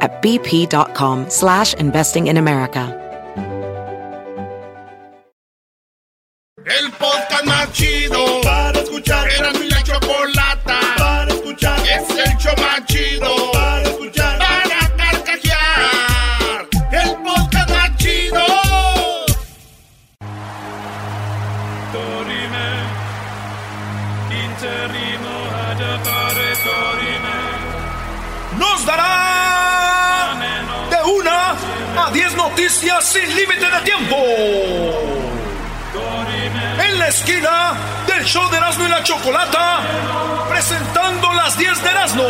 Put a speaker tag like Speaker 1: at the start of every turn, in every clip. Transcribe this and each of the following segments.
Speaker 1: at bp.com slash investing in America.
Speaker 2: El podcast más chido para escuchar. Era
Speaker 3: a 10 noticias sin límite de tiempo. En la esquina del show de Erasmo y la Chocolata, presentando las 10 de Erasmo.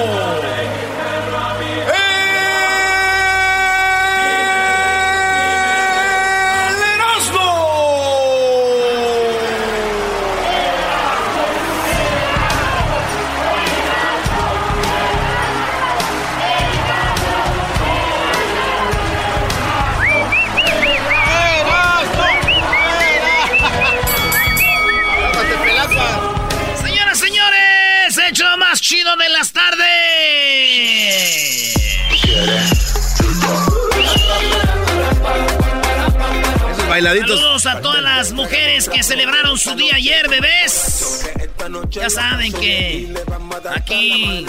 Speaker 4: Chido de las tardes.
Speaker 5: Bailaditos.
Speaker 4: Saludos a todas las mujeres que celebraron su día ayer, bebés. Ya saben que aquí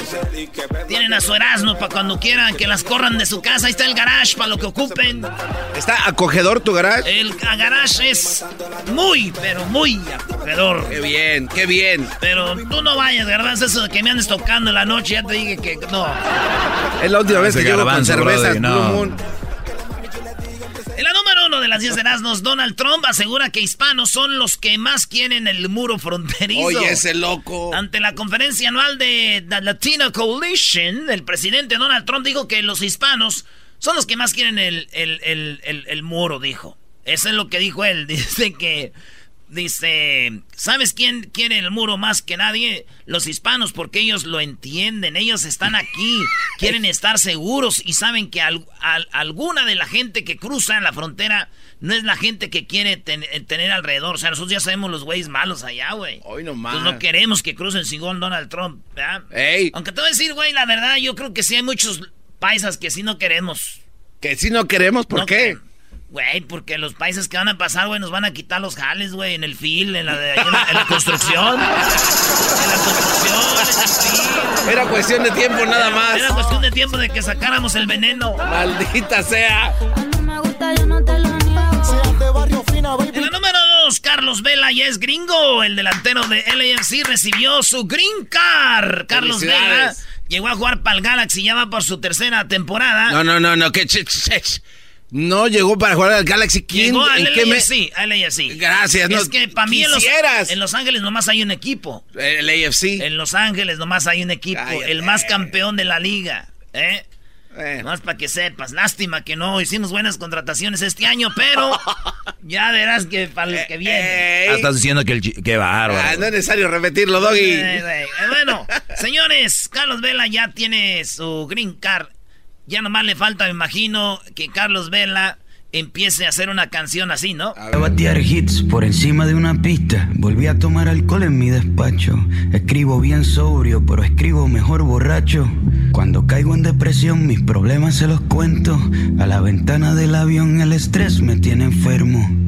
Speaker 4: tienen a su Erasmo para cuando quieran que las corran de su casa. Ahí está el garage para lo que ocupen.
Speaker 5: ¿Está acogedor tu garage?
Speaker 4: El garage es muy, pero muy acogedor.
Speaker 5: Qué bien, qué bien.
Speaker 4: Pero tú no vayas, garbanzo, eso de que me andes tocando en la noche, ya te dije que no.
Speaker 5: Es la última vez que llego con cervezas
Speaker 6: brody, no.
Speaker 4: De las 10 de Erasmus, Donald Trump asegura que hispanos son los que más quieren el muro fronterizo.
Speaker 5: Oye, ese loco.
Speaker 4: Ante la conferencia anual de The Latino Coalition, el presidente Donald Trump dijo que los hispanos son los que más quieren el, el, el, el- el muro, dijo. Eso es lo que dijo él. Dice que... Dice, ¿sabes quién quiere el muro más que nadie? Los hispanos, porque ellos lo entienden, ellos están aquí, quieren estar seguros y saben que al- al- alguna de la gente que cruza la frontera no es la gente que quiere ten- eh, tener alrededor. O sea, nosotros ya sabemos los güeyes malos allá, güey.
Speaker 5: Hoy nomás.
Speaker 4: No queremos que crucen sin Donald Trump, ¿verdad?
Speaker 5: Ey,
Speaker 4: Aunque te voy a decir, güey, la verdad, yo creo que sí hay muchos paisas que sí no queremos.
Speaker 5: que si no queremos, ¿por
Speaker 4: No
Speaker 5: qué?
Speaker 4: Güey, porque los países que van a pasar, güey, nos van a quitar los jales, güey, en el fil, en la, de- en la, en la construcción. En la construcción, en el fil.
Speaker 5: Era cuestión de tiempo nada más.
Speaker 4: Era cuestión de tiempo de que sacáramos el veneno.
Speaker 5: Maldita sea.
Speaker 4: En la número dos, Carlos Vela ya es gringo. El delantero de LAFC recibió su green card. Carlos Vela llegó a jugar para el Galaxy, ya va por su tercera temporada.
Speaker 5: No, no, no, no, que ch- ch- ch- no llegó para jugar al Galaxy. ¿Quién?
Speaker 4: Llegó al
Speaker 5: ¿En qué me-
Speaker 4: LAFC, al LAFC.
Speaker 5: Gracias, no
Speaker 4: Es que para mí en los, en Los Ángeles nomás hay un equipo.
Speaker 5: El AFC.
Speaker 4: En Los Ángeles nomás hay un equipo.
Speaker 5: Cállate.
Speaker 4: El más campeón de la liga. ¿eh?
Speaker 5: Eh,
Speaker 4: Más para que sepas. Lástima que no hicimos buenas contrataciones este año, pero ya verás que para el que viene.
Speaker 5: ey.
Speaker 6: Ah, estás diciendo que el qué bárbaro.
Speaker 5: Ah, no es necesario repetirlo, Doggy.
Speaker 4: Eh. Eh, bueno, señores, Carlos Vela ya tiene su green card. Ya nomás le falta, me imagino, que Carlos Vela empiece a hacer una canción así, ¿no?
Speaker 7: A batear hits por encima de una pista. Volví a tomar alcohol en mi despacho. Escribo bien sobrio, pero escribo mejor borracho. Cuando caigo en depresión, mis problemas se los cuento. A la ventana del avión, el estrés me tiene enfermo.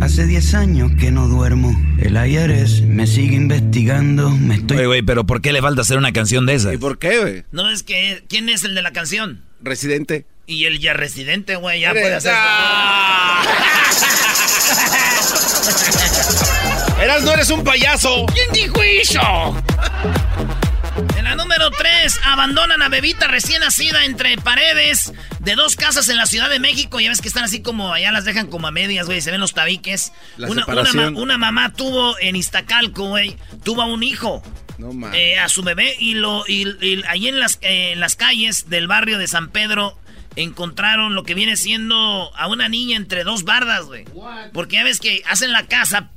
Speaker 7: Hace 10 años que no duermo. El IRS me sigue investigando. Me estoy.
Speaker 6: Oye, güey, pero ¿por qué le falta hacer una canción de esas?
Speaker 5: ¿Y por qué, güey?
Speaker 4: No es que. ¿Quién es el de la canción?
Speaker 5: Residente.
Speaker 4: Y el ya residente, güey, ya puede hacer.
Speaker 5: ¡Ah!
Speaker 8: Eras, no eres un payaso.
Speaker 4: ¿Quién dijo eso? En la número 3, abandonan a bebita recién nacida entre paredes de dos casas en la Ciudad de México. Ya ves que están así como, allá las dejan como a medias, güey, se ven los tabiques. una, una, mamá tuvo en Iztacalco, güey, tuvo un hijo. No eh, a su bebé y lo y, ahí en las, eh, en las calles del barrio de San Pedro encontraron lo que viene siendo a una niña entre dos bardas, güey. Porque ya ves que hacen la casa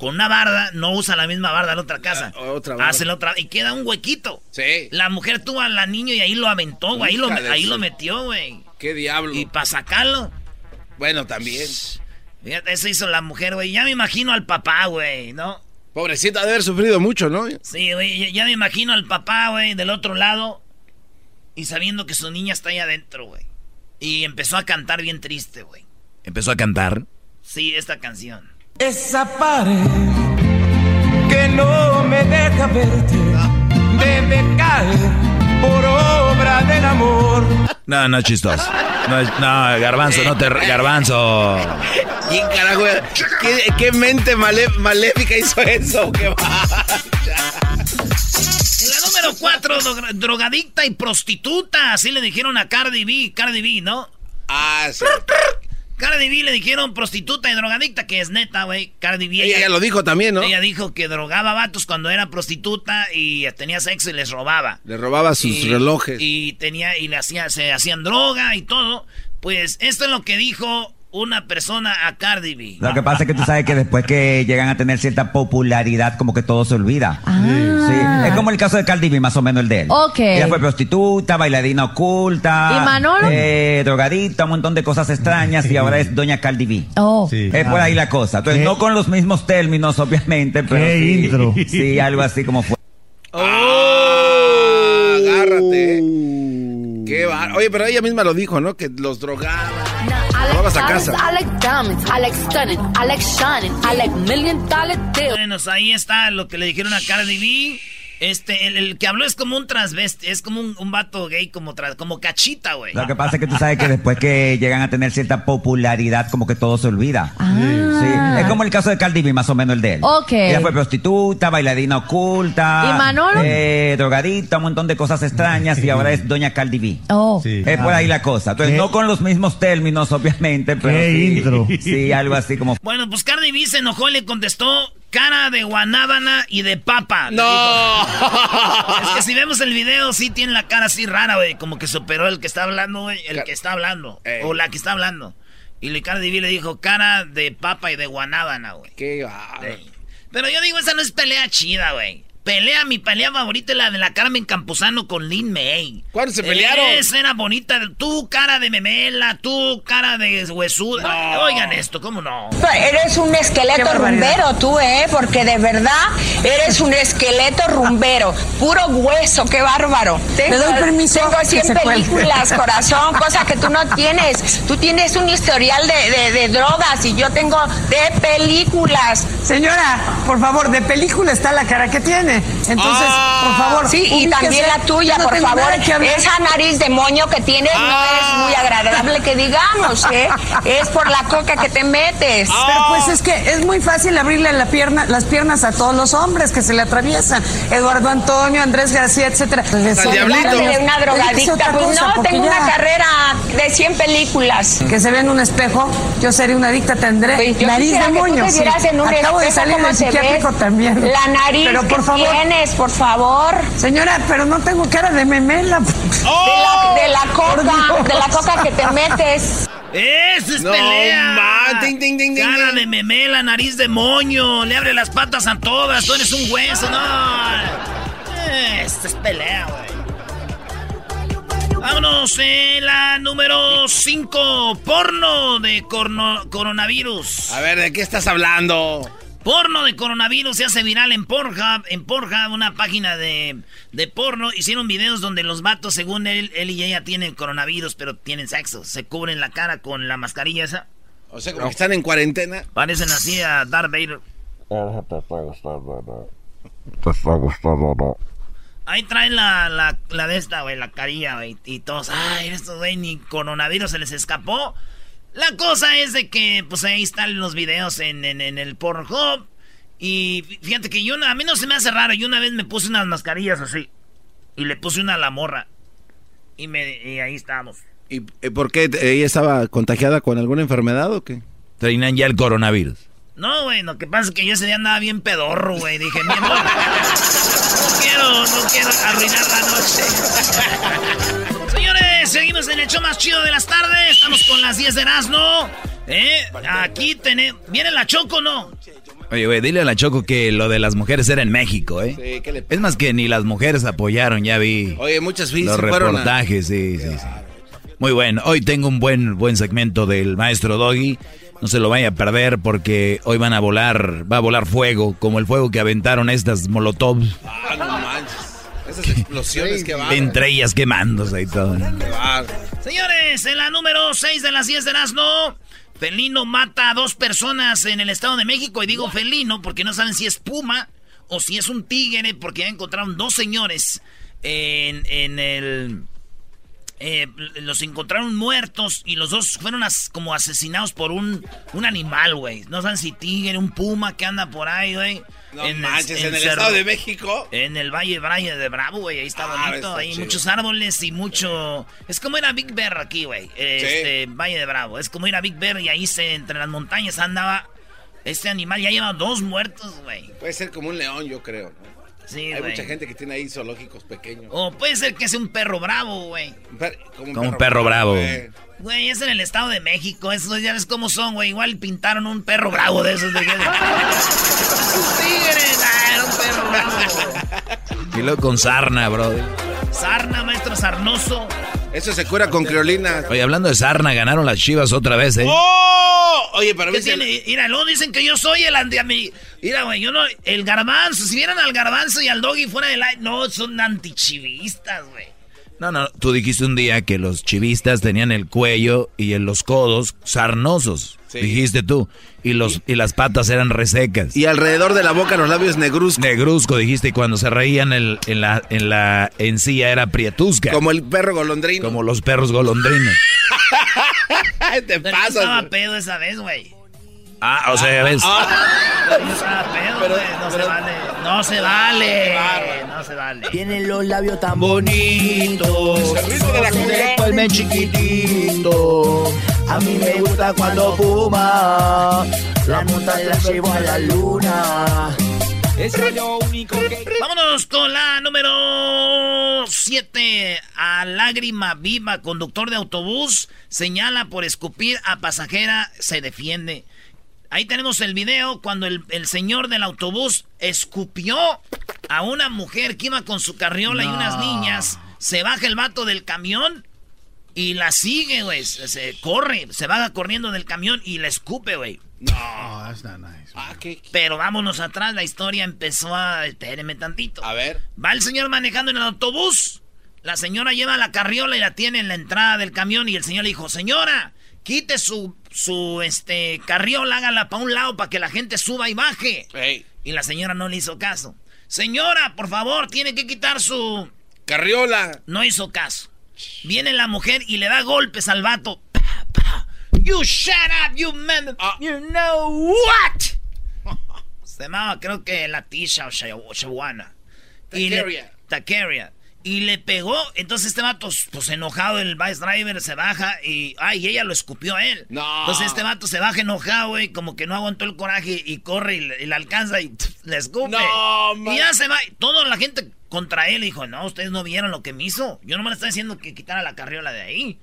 Speaker 4: con una barda, no usa la misma barda en otra casa. Ah, otra Hacen la otra y queda un huequito. Sí. La mujer tuvo al niño y ahí lo aventó, güey. Ahí, lo, ahí lo metió, güey.
Speaker 8: ¿Qué diablo?
Speaker 4: Y para sacarlo.
Speaker 8: Bueno, también.
Speaker 4: Fíjate, eso hizo la mujer, güey. Ya me imagino al papá, güey, ¿no?
Speaker 8: Pobrecita de haber sufrido mucho, ¿no?
Speaker 4: Sí, güey, ya me imagino al papá, güey, del otro lado. Y sabiendo que su niña está ahí adentro, güey. Y empezó a cantar bien triste, güey.
Speaker 6: ¿Empezó a cantar?
Speaker 4: Sí, esta canción.
Speaker 9: Esa pared que no me deja verte debe caer por obra del amor.
Speaker 6: No, no, chistoso. No, no garbanzo, no te... Garbanzo.
Speaker 8: ¿Quién carajo? ¿Qué, qué mente maléfica hizo eso? ¿Qué va?
Speaker 4: La número cuatro, drogadicta y prostituta. Así le dijeron a Cardi B. Cardi B, ¿no?
Speaker 8: Ah, sí.
Speaker 4: Cardi B le dijeron prostituta y drogadicta, que es neta, güey. Cardi B.
Speaker 8: Ella, lo dijo también, ¿no?
Speaker 4: Ella dijo que drogaba vatos cuando era prostituta y tenía sexo y les robaba.
Speaker 8: Le robaba sus relojes.
Speaker 4: Y tenía, y le hacía, se hacían droga y todo. Pues esto es lo que dijo una persona a Cardi B.
Speaker 10: Lo que pasa es que tú sabes que después que llegan a tener cierta popularidad, como que todo se olvida. Ah. Sí. Es como el caso de Cardi B, más o menos el de él.
Speaker 11: Ok.
Speaker 10: Ella fue prostituta, bailarina oculta.
Speaker 11: ¿Y Manolo?
Speaker 10: Eh, drogadicta, un montón de cosas extrañas y ahora es doña Cardi B.
Speaker 11: Oh.
Speaker 10: Sí. Es por ahí la cosa. Entonces, no con los mismos términos, obviamente, pero sí, intro. sí, algo así como fue.
Speaker 8: ¡Oh! Agárrate. Qué bar... Oye, pero ella misma lo dijo, ¿no? Que los drogaban. Vamos a casa.
Speaker 4: Bueno, ahí está lo que le dijeron a Cardi B. Este, el, que habló es como un transvesti, es como un, un vato gay, como, como cachita, güey.
Speaker 10: Lo que pasa es que tú sabes que después que llegan a tener cierta popularidad, como que todo se olvida.
Speaker 11: Ah.
Speaker 10: Sí. Es como el caso de Cardi B, más o menos el de él.
Speaker 11: Ok.
Speaker 10: Ella fue prostituta, bailarina oculta.
Speaker 11: ¿Y Manolo?
Speaker 10: Eh, drogadicta, un montón de cosas extrañas y ahora es doña Cardi B.
Speaker 11: Oh.
Speaker 10: Es por ahí la cosa. Entonces, no con los mismos términos, obviamente, pero sí, intro. sí, algo así como...
Speaker 4: Bueno, pues Cardi B se enojó y le contestó cara de guanábana y de papa.
Speaker 8: No.
Speaker 4: Es que si vemos el video, sí tiene la cara así rara, güey. Como que superó el que está hablando, güey. El que está hablando. O la que está hablando. Y Ricardo Diví le dijo cara de papa y de guanábana, güey.
Speaker 8: Qué
Speaker 4: Pero yo digo, esa no es pelea chida, güey. Pelea, mi pelea favorita es la de la Carmen Campuzano con Lin May.
Speaker 8: ¿Cuándo se pelearon?
Speaker 4: Esa era bonita. Tú, cara de memela, tú, cara de huesuda. Oigan esto, ¿cómo no?
Speaker 12: Eres un esqueleto rumbero tú, ¿eh? Porque de verdad eres un esqueleto rumbero. Puro hueso, qué bárbaro. Tengo,
Speaker 11: doy permiso
Speaker 12: tengo 100 películas, corazón, cosa que tú no tienes. Tú tienes un historial de, de drogas y yo tengo de películas.
Speaker 11: Señora, por favor, de película está la cara que tiene. Entonces,
Speaker 8: Ah.
Speaker 11: por favor.
Speaker 12: Sí, y también la tuya,
Speaker 11: no
Speaker 12: por favor. Esa nariz de moño que tienes no
Speaker 8: Ah.
Speaker 12: es muy agradable que digamos, ¿eh? Es por la coca que te metes.
Speaker 11: Pero pues es que es muy fácil abrirle la pierna, las piernas a todos los hombres que se le atraviesan. Eduardo Antonio, Andrés García, etcétera.
Speaker 8: Diablito.
Speaker 12: De una drogadicta. Pues
Speaker 11: cosa,
Speaker 12: no, tengo
Speaker 11: ya-
Speaker 12: una carrera de 100 películas.
Speaker 11: Que se ve en un espejo, yo sería una adicta, tendré
Speaker 12: Pues
Speaker 11: nariz de moño. sí.
Speaker 12: en un
Speaker 11: Acabo de salir del psiquiátrico
Speaker 12: ves.
Speaker 11: también.
Speaker 12: La nariz
Speaker 11: Pero por favor,
Speaker 12: tienes, por favor.
Speaker 11: señora, pero no tengo cara de memela.
Speaker 12: De la, de la coca, de la coca que te metes.
Speaker 4: ¡Esa es
Speaker 8: No,
Speaker 4: pelea!
Speaker 8: man. Ding, ding, ding, ding,
Speaker 4: Cara
Speaker 8: ding.
Speaker 4: de memela, nariz de moño. Le abre las patas a todas. Tú eres un hueso, no. Eh, Esta es pelea, güey. Vámonos en la número 5. Porno de corno- coronavirus.
Speaker 8: A ver, ¿de qué estás hablando?
Speaker 4: Porno de coronavirus se hace viral en Pornhub. En Pornhub, una página de, de porno, hicieron videos donde los vatos, según él, él y ella tienen coronavirus, pero tienen sexo. Se cubren la cara con la mascarilla esa.
Speaker 8: O sea, como que están en cuarentena.
Speaker 4: Parecen así a Darth Vader. Ahí traen la, la, la de esta, güey, la carilla, güey. Y todos, ay, estos, güey, ni coronavirus se les escapó. La cosa es de que, pues ahí están los videos en, en, en el Pornhub. Y fíjate que yo, a mí no se me hace raro. Yo una vez me puse unas mascarillas así. Y le puse una a la morra. Y, me, y ahí estábamos.
Speaker 8: ¿Y por qué? ¿Ella estaba contagiada con alguna enfermedad o qué?
Speaker 6: Traían ya el coronavirus.
Speaker 4: No, güey, lo que pasa es que yo ese día andaba bien pedorro, güey. Dije, mi amor, no quiero, no quiero arruinar la noche. Seguimos en el show más chido de las tardes. Estamos con las 10 de Erasmo. ¿Eh? Aquí tenemos... ¿Viene la Choco no?
Speaker 6: Oye, güey, dile a la Choco que lo de las mujeres era en México, ¿eh? Sí, ¿qué le Es más que ni las mujeres apoyaron, ya vi.
Speaker 8: Oye, muchas
Speaker 6: Los reportajes, sí, sí, sí. Muy bueno. Hoy tengo un buen, buen segmento del maestro Doggy. No se lo vaya a perder porque hoy van a volar, va a volar fuego, como el fuego que aventaron estas molotov.
Speaker 8: Ah, no. Esas explosiones que van.
Speaker 6: Entre ellas quemándose y todo.
Speaker 4: Señores, en la número 6 de las 10 de Erasmo. Felino mata a dos personas en el Estado de México. Y digo felino porque no saben si es puma o si es un tigre, porque ya encontraron dos señores en, en el. Eh, los encontraron muertos y los dos fueron como asesinados por un, un animal, güey. No saben si tigre, un puma que anda por ahí, güey.
Speaker 8: No en manches, en, el Estado de México.
Speaker 4: En el Valle Valle de Bravo, güey. Ahí está ah, bonito. Hay muchos árboles y mucho. Es como ir a Big Bear aquí, güey. Este, Valle de Bravo. Es como ir a Big Bear y ahí se, entre las montañas andaba. Este animal ya lleva dos muertos, güey.
Speaker 8: Puede ser como un león, yo creo.
Speaker 4: Sí,
Speaker 8: Hay mucha gente que tiene ahí zoológicos pequeños.
Speaker 4: O puede ser que sea un perro bravo, güey.
Speaker 6: Como un perro, bravo.
Speaker 4: Güey, es en el Estado de México. Esos ya ves cómo son, güey. Igual pintaron un perro bravo de esos. De que... era un perro bravo.
Speaker 6: Y luego con sarna, bro.
Speaker 4: Sarna, maestro sarnoso.
Speaker 8: Eso se cura con criolina.
Speaker 6: Oye, hablando de sarna, ganaron las chivas otra vez, ¿eh?
Speaker 8: ¡Oh! Oye, pero
Speaker 4: ¿Qué tiene? Mira, luego dicen que yo soy el anti Mira, güey, yo no. El garbanzo, si vieran al garbanzo y al doggy fuera del aire. No, son antichivistas, güey.
Speaker 6: No, no, tú dijiste un día que los chivistas tenían el cuello y en los codos sarnosos. Dijiste tú. Y, los, y las patas eran resecas.
Speaker 8: Y alrededor de la boca los labios negruzco.
Speaker 6: Negruzco, dijiste. Y cuando se reían el, en, la, en la encía era prietusca.
Speaker 8: Como el perro golondrino.
Speaker 6: Como los perros golondrinos.
Speaker 8: Te pasa.
Speaker 4: estaba pedo esa vez, güey.
Speaker 6: Ah, o sea, ves.
Speaker 4: Ah, pero, no se vale. No se vale. No se vale.
Speaker 9: Tienen los labios tan bonitos. El chiquitito. A mí me gusta cuando fuma. La monta la llevo a la luna.
Speaker 4: Es lo único que... Vámonos con la número 7. A lágrima viva, conductor de autobús, señala por escupir a pasajera, se defiende. Ahí tenemos el video cuando el, señor del autobús escupió a una mujer que iba con su carriola y unas niñas. Se baja el vato del camión y la sigue, güey. Se, corre, se baja corriendo del camión y la escupe, güey.
Speaker 8: No, that's not nice. Ah,
Speaker 4: Pero vámonos atrás, la historia empezó a... Espéreme tantito.
Speaker 8: A ver.
Speaker 4: Va el señor manejando en el autobús. La señora lleva la carriola y la tiene en la entrada del camión y el señor le dijo, señora, quite su, su este, carriola, hágala para un lado para que la gente suba y baje. Y la señora no le hizo caso. Señora, por favor, tiene que quitar su...
Speaker 8: Carriola.
Speaker 4: No hizo caso. Viene la mujer y le da golpes al vato. You shut up, you man. Ah. You know what? Se llamaba, creo que la Tisha o Shawana. Takeria y le pegó. Entonces este vato, pues enojado, el vice driver se baja y. Ay, ella lo escupió a él.
Speaker 8: No.
Speaker 4: Entonces este vato se baja enojado, güey, como que no aguantó el coraje y corre y le, alcanza y le escupe.
Speaker 8: No,
Speaker 4: y ya se va. Toda la gente contra él dijo: No, ustedes no vieron lo que me hizo. Yo no me le estoy diciendo que quitara la carriola de ahí.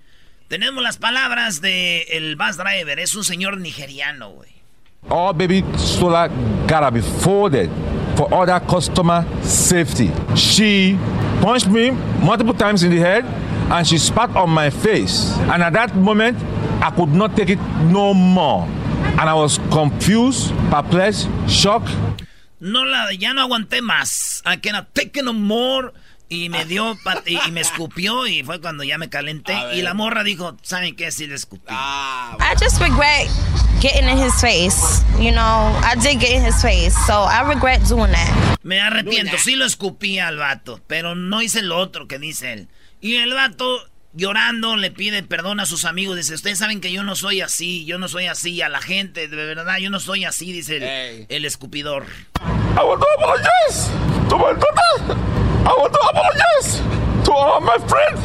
Speaker 4: Tenemos las palabras de el bus driver. Es un señor nigeriano, güey.
Speaker 13: All baby solar gotta be folded for other customer safety. She punched me multiple times in the head and she spat on my face. And at that moment, I could not take it no more. And I was confused, perplexed, shocked.
Speaker 4: No la, ya no aguanté más. I cannot take it no more. Y me dio y, me escupió y fue cuando ya me calenté. Y la morra dijo, ¿saben qué? Sí le escupí.
Speaker 8: Ah,
Speaker 14: I just regret getting in his face. You know, I did get in his face. So I regret doing that.
Speaker 4: Me arrepiento. Sí lo escupí al vato. Pero no hice lo otro que dice él. Y el vato llorando, le pide perdón a sus amigos. Dice, ustedes saben que yo no soy así, yo no soy así. A la gente, de verdad, yo no soy así, dice el, el escupidor.
Speaker 13: I want to apologize to my daughter. I want to apologize to all my friends.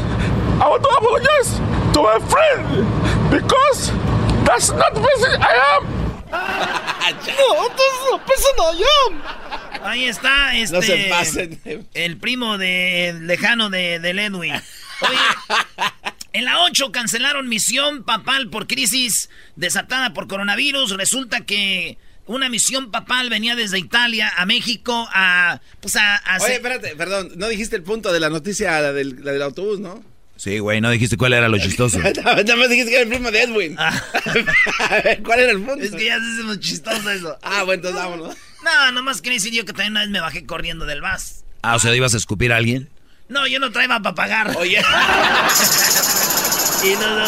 Speaker 13: I want to apologize to my friend because that's not the person I am.
Speaker 4: no, that's not the person I am. Ahí está, este.
Speaker 8: No se pasen.
Speaker 4: El primo de lejano de, de Edwin. Oye, en la 8 cancelaron misión papal por crisis desatada por coronavirus. Resulta que una misión papal venía desde Italia a México a. Pues a.
Speaker 8: Oye, espérate, perdón, no dijiste el punto de la noticia la del, la del autobús, ¿no?
Speaker 6: Sí, güey, no dijiste cuál era lo chistoso.
Speaker 8: Nada más dijiste que era el primo de Edwin.
Speaker 4: Ah.
Speaker 8: ¿Cuál era el punto?
Speaker 4: Es que ya se hace chistoso eso.
Speaker 8: Ah, bueno, entonces vámonos.
Speaker 4: No, nomás quería decir yo que también una vez me bajé corriendo del bus.
Speaker 6: Ah, o sea, ¿ibas a escupir a alguien?
Speaker 4: No, yo no traía para pagar.
Speaker 8: Oye.
Speaker 4: y no, no,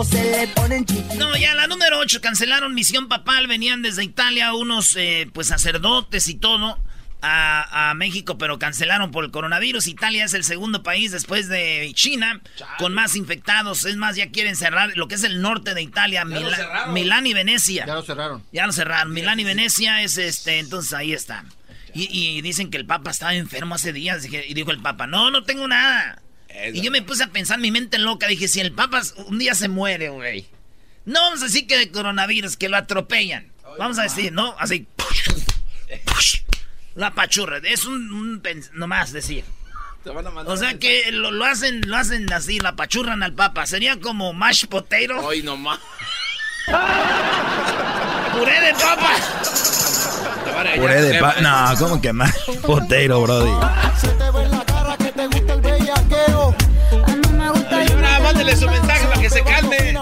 Speaker 4: se le chiquitito. No, ya la número 8 cancelaron misión papal. Venían desde Italia unos eh, pues sacerdotes y todo. A, a, México, pero cancelaron por el coronavirus. Italia es el segundo país después de China con más infectados. Es más, ya quieren cerrar lo que es el norte de Italia, Mila Milán y Venecia.
Speaker 8: Ya lo cerraron.
Speaker 4: Ya lo cerraron. Milán y Venecia es este, entonces ahí está. Y, y, dicen que el Papa estaba enfermo hace días. Y dijo el Papa, no, no tengo nada. Eso. Y yo me puse a pensar mi mente loca. Dije, si el Papa un día se muere, güey. No vamos a decir que de coronavirus, que lo atropellan. Ay, vamos a decir, ¿no? Así. La pachurra. Es un, un nomás decir. O sea que lo, lo, hacen, lo hacen así, la pachurran al Papa. Sería como mash potato.
Speaker 8: Ay, nomás.
Speaker 4: Puré de papa.
Speaker 6: Puré de papa. No, ¿cómo que mash potato, brody?
Speaker 8: Mándele su mensaje para que se calme.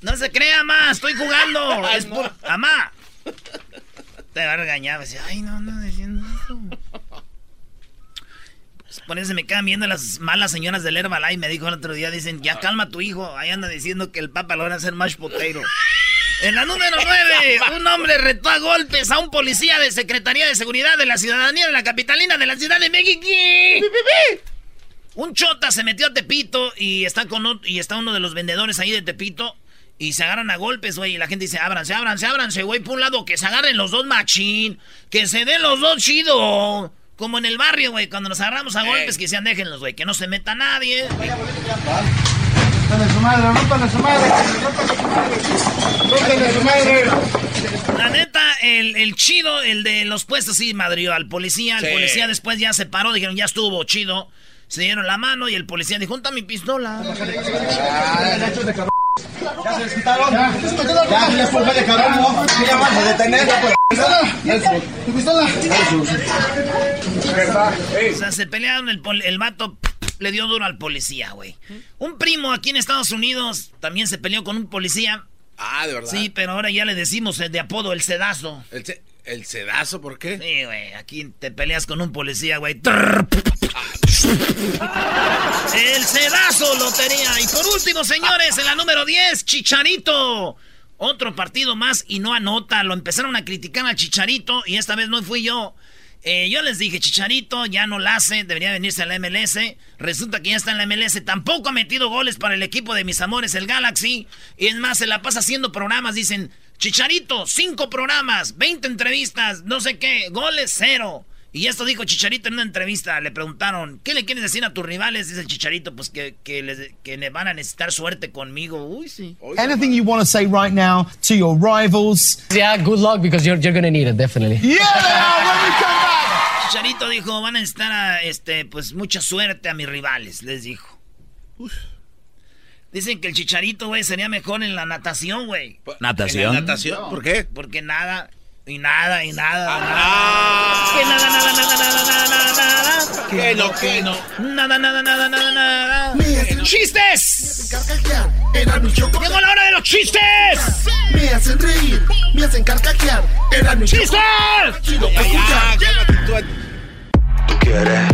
Speaker 4: No se crea más, estoy jugando. es por... Amá. Te va a regañar. Decía, ay, no, no, diciendo eso. Pues por eso se me quedan viendo las malas señoras del Herbalife. Me dijo el otro día, dicen, ya calma a tu hijo. Ahí anda diciendo que el papa lo van a hacer mash potato. En la número 9, un hombre retó a golpes a un policía de Secretaría de Seguridad de la Ciudadanía de la capitalina de la Ciudad de México. Un chota se metió a Tepito y está, con, y está uno de los vendedores ahí de Tepito. Y se agarran a golpes, güey. Y la gente dice, ábranse, ábranse, ábranse, güey. Por un lado, que se agarren los dos machín. Que se den los dos chido. Como en el barrio, güey. Cuando nos agarramos a golpes, que sean déjenlos, güey. Que no se meta nadie.
Speaker 9: su madre, rómpale su madre, rómpale su madre.
Speaker 4: La neta, el, el, chido, el de los puestos, sí, madrió al policía. El sí. policía después ya se paró, dijeron, ya estuvo chido. Se dieron la mano y el policía dijo, junta mi pistola.
Speaker 9: Ya se desquitaron. Ya, ya, ya fue de cabrón, ¿no? Ya vas a detener. ¿Tu pistola?
Speaker 4: O sea, se pelearon, el, el vato le dio duro al policía, güey. Un primo aquí en Estados Unidos también se peleó con un policía.
Speaker 8: Ah, de verdad.
Speaker 4: Sí, pero ahora ya le decimos de apodo el sedazo.
Speaker 8: ¿El, ce el sedazo por qué?
Speaker 4: Sí, güey, aquí te peleas con un policía, güey. El sedazo lo tenía. Y por último, señores, en la número 10, Chicharito. Otro partido más y no anota. Lo empezaron a criticar al Chicharito y esta vez no fui yo. Eh, yo les dije, Chicharito ya no la hace, debería venirse a la MLS. Resulta que ya está en la MLS. Tampoco ha metido goles para el equipo de mis amores, el Galaxy. Y es más, se la pasa haciendo programas. Dicen, Chicharito, cinco programas, 20 entrevistas, no sé qué, goles cero. Y esto dijo Chicharito en una entrevista. Le preguntaron, ¿qué le quieres decir a tus rivales? Dice el Chicharito, pues que, que, les, que le van a necesitar suerte conmigo. Uy, sí.
Speaker 15: Anything you want to say right now to your rivals?
Speaker 16: Yeah, good luck because you're, you're going to need it, definitely.
Speaker 15: Yeah, they are when we come back.
Speaker 4: Chicharito dijo, van a necesitar a, este, pues mucha suerte a mis rivales, les dijo. Uf. Dicen que el Chicharito, güey, sería mejor en la natación, güey.
Speaker 6: ¿Natación?
Speaker 8: ¿En la natación? ¿Por qué?
Speaker 4: Porque nada... Y nada, y nada, ah, nada. Que nada, nada, nada, nada, nada, nada.
Speaker 8: Que no, que no.
Speaker 4: Nada, nada, nada, nada, nada. ¡Chistes! ¡Llegó la hora de los chistes!
Speaker 9: Me hacen reír, me hacen carcajear. Era mi
Speaker 4: ¡Chistes!
Speaker 17: Tú quieres